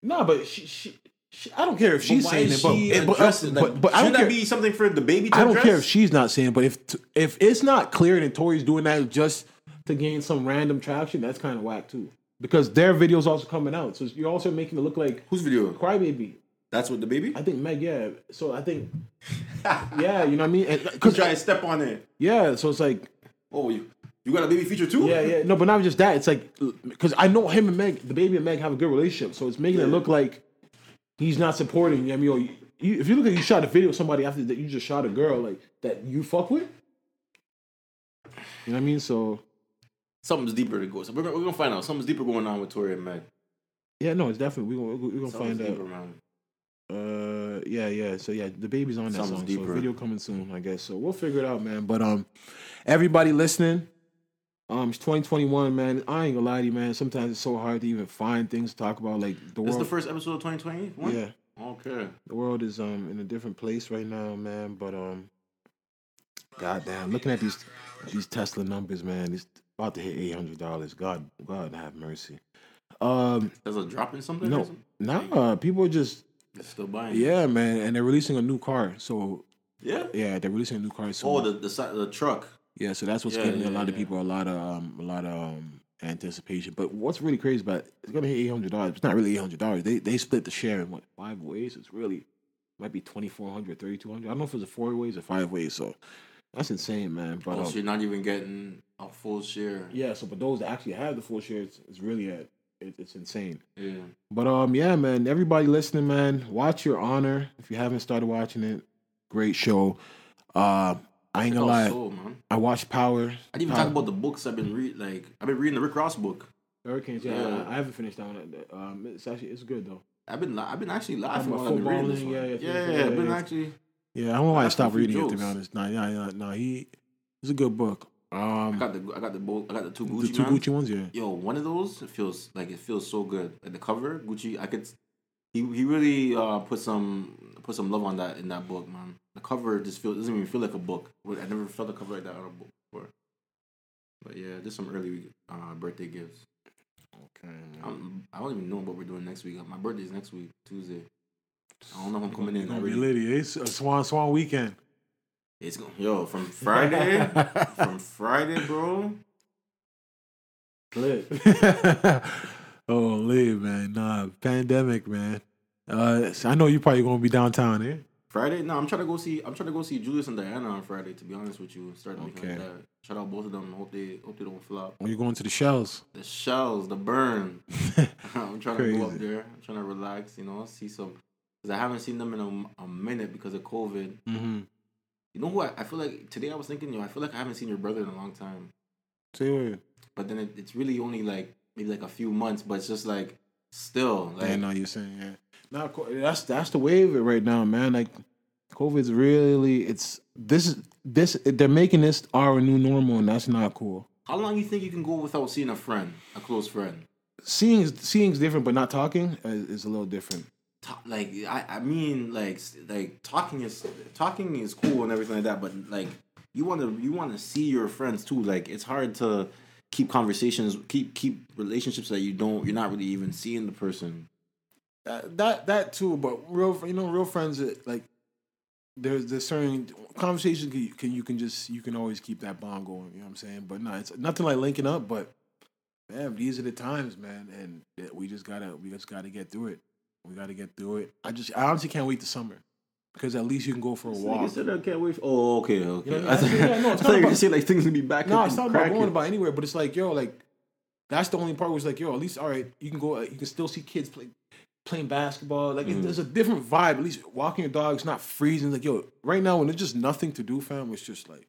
no, but she, she, she, I don't care if she's but saying it, but, it- but, but, like, but I don't shouldn't care. that be something for DaBaby to I don't address? care if she's not saying, it, but if if it's not clear and Tory's doing that just to gain some random traction, that's kind of whack too. Because their video's also coming out, so you're also making it look like Whose video? Crybaby. That's what DaBaby. I think Meg, yeah. So I think, *laughs* yeah, you know what I mean? Uh, Cause Because try to step on it. yeah, so it's like Oh, you you got a baby feature too? Yeah, yeah. No, but not just that. It's like because I know him and Meg, DaBaby and Meg have a good relationship, so it's making it look like he's not supporting. you. I mean, yo, you, you, if you look at you shot a video of somebody after that you just shot a girl like that you fuck with. You know what I mean? So Something's deeper to go. So we're gonna, we're gonna find out. Something's deeper going on with Tory and Meg. yeah, no, it's definitely we're gonna we're gonna Something's find deeper, out. man. Uh, yeah, yeah. So yeah, DaBaby's on that Something's song. deeper. So video coming soon, I guess. So we'll figure it out, man. But um, everybody listening, um, it's 2021, man. I ain't gonna lie to you, man. Sometimes it's so hard to even find things to talk about. Like the This is world, the first episode of 2020. yeah. Okay. the world is um in a different place right now, man. But um, goddamn, looking at these these Tesla numbers, man, it's about to hit eight hundred dollars. God, God have mercy. Um, There's a drop in something. or no, nah, people are just It's still buying. yeah, man, and they're releasing a new car. So Yeah. yeah, they're releasing a new car. So Oh, the the the truck. Yeah, so that's what's Yeah, giving yeah, a lot of people a lot of um a lot of um anticipation. But what's really crazy about it, it's gonna hit eight hundred dollars. It's not really eight hundred dollars. They they split the share in what five ways. It's really might be 2400 3200 I don't know if it's a four ways or five ways. So that's insane, man. But Oh, um, so you're not even getting a full share. yeah, so but those that actually have the full share, it's, it's really at it, it's insane. Yeah. But um, yeah, man. Everybody listening, man, watch Your Honor. If you haven't started watching it, great show. Uh, I ain't gonna lie. Soul. I watched Power. I didn't even Power- talk about the books I've been read. Like I've been reading the Rick Ross book. Hurricanes. Yeah, Yeah. I, haven't finished that one. Um, it's actually it's good though. I've been la- I've been actually laughing about while I've been reading this one. yeah, Yeah, yeah, yeah, I've been actually. Yeah, I don't know why I stopped reading it to be honest. Nah, yeah, yeah, no, he it's a good book. Um, I got the I got the I got the two the Gucci two man. Gucci ones, yeah. Yo, one of those it feels like it feels so good. Like the cover, Gucci. I could. He he really uh put some put some love on that in that book, man. The cover just feels doesn't even feel like a book. I never felt a cover like that on a book before. But yeah, just some early uh birthday gifts. Okay. I'm, I don't even know what we're doing next week. My birthday's next week, Tuesday. I don't know if I'm coming in. I Gonna be really, litty. It's a swan swan weekend. it's going yo from Friday, *laughs* from Friday, bro. Lit. *laughs* oh, lit, man. Nah, pandemic, man. Uh, I know you probably gonna be downtown, eh? Friday, no, I'm trying to go see. I'm trying to go see Julius and Diana on Friday. To be honest with you, starting to Okay. like that. Shout out both of them. Hope they hope they don't flop. When you going to the shells? The shells, the burn. *laughs* I'm trying to go up there. I'm trying to relax. You know, see some. Because I haven't seen them in a, a minute because of COVID. Mm-hmm. You know what? I feel like today I was thinking, yo, I feel like I haven't seen your brother in a long time. What? But then it, it's really only like maybe like a few months. But it's just like still like yeah, no, you're saying yeah. Co- that's that's the way of it right now, man. Like, COVID's really it's this is this they're making this our new normal, and that's not cool. how long you think you can go without seeing a friend, a close friend? Seeing is seeing's different, but not talking is, is a little different. Ta- like I, I mean like like talking is talking is cool and everything like that but like you want to you want to see your friends too like it's hard to keep conversations keep keep relationships that you don't you're not really even seeing the person That that, that too, but real you know real friends like there's there's certain conversations can, you can you can just you can always keep that bond going. You know what I'm saying? But no, it's nothing like linking up. But man, these are the times, man, and we just gotta we just gotta get through it. We gotta get through it. I just I honestly can't wait to summer because at least you can go for a walk. I can't wait. oh, okay, okay. You know I *laughs* I? Yeah, no, it's thought not you were gonna about- say like things gonna be back. No, up it's not about going about anywhere, but it's like yo, like that's the only part where it's like yo, at least all right, you can go, uh, you can still see kids play playing basketball. Like Mm-hmm. there's a different vibe. At least walking your dog, it's not freezing. Like yo, right now when there's just nothing to do, fam, it's just like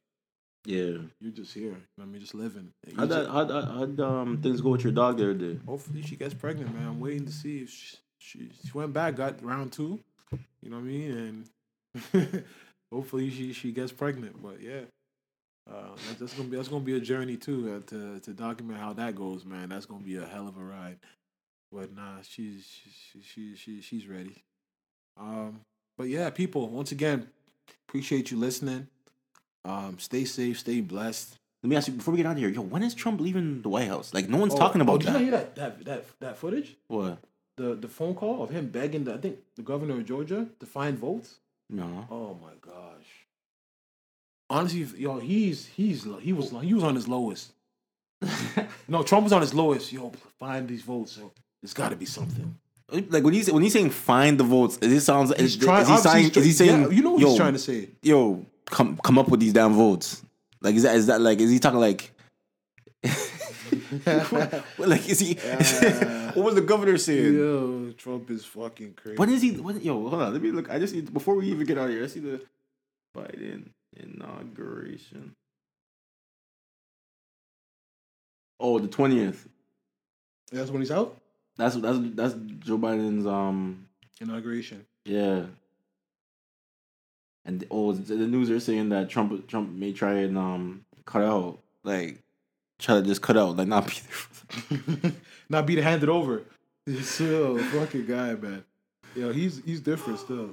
Yeah. you're just here. You know what I mean, just living. How'd that how'd, how'd um things go with your dog the other day? hopefully she gets pregnant, man. I'm waiting to see if she she, she went back, got round two. You know what I mean, and *laughs* hopefully she she gets pregnant. But yeah. Uh, that's, that's gonna be that's gonna be a journey too uh, to to document how that goes, man. That's gonna be a hell of a ride. But nah, she's she, she she she's ready. Um, but yeah, people, once again, appreciate you listening. Um, stay safe, stay blessed. Let me ask you before we get out of here. Yo, when is Trump leaving the White House? Like no one's Oh, talking oh, about did you that. hear that that that that footage? What? The the phone call of him begging the I think the governor of Georgia to find votes. No. Oh my gosh. Honestly, yo, he's he's he was he was on his lowest. *laughs* no, Trump was on his lowest. Yo, find these votes. So there's got to be something. Like when he's when he's saying find the votes, it sounds. He's Is, trying. is he saying? he's Is he saying? Yeah, you know what yo, he's trying to say? Yo, come come up with these damn votes. Like is that is that like is he talking like? *laughs* like is he? *laughs* what was the governor saying? Yo, Trump is fucking crazy. When is he? When, yo, hold on. Let me look. I just need before we even get out of here. I see the Biden inauguration. Oh, the twentieth. That's when he's out. That's that's that's Joe Biden's um Inauguration. yeah. And oh, the news are saying that Trump Trump may try and um cut out like try to just cut out like not be there. *laughs* Not be handed over. He's still fucking guy, man. Yo, he's he's different still.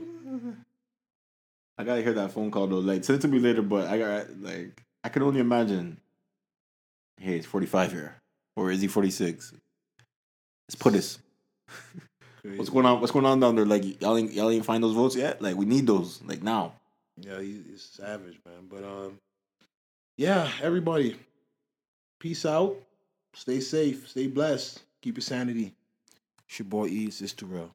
I gotta hear that phone call though. Like send it to me later, but I got like I can only imagine. Hey, it's forty five here, or is he forty six? Let's put this. What's going on? What's going on down there? Like y'all ain't y'all ain't find those votes yet? Like we need those like now. Yeah, he's, he's savage, man. But um, yeah, everybody, peace out. Stay safe. Stay blessed. Keep your sanity. It's your boy Ease. It's Terrell.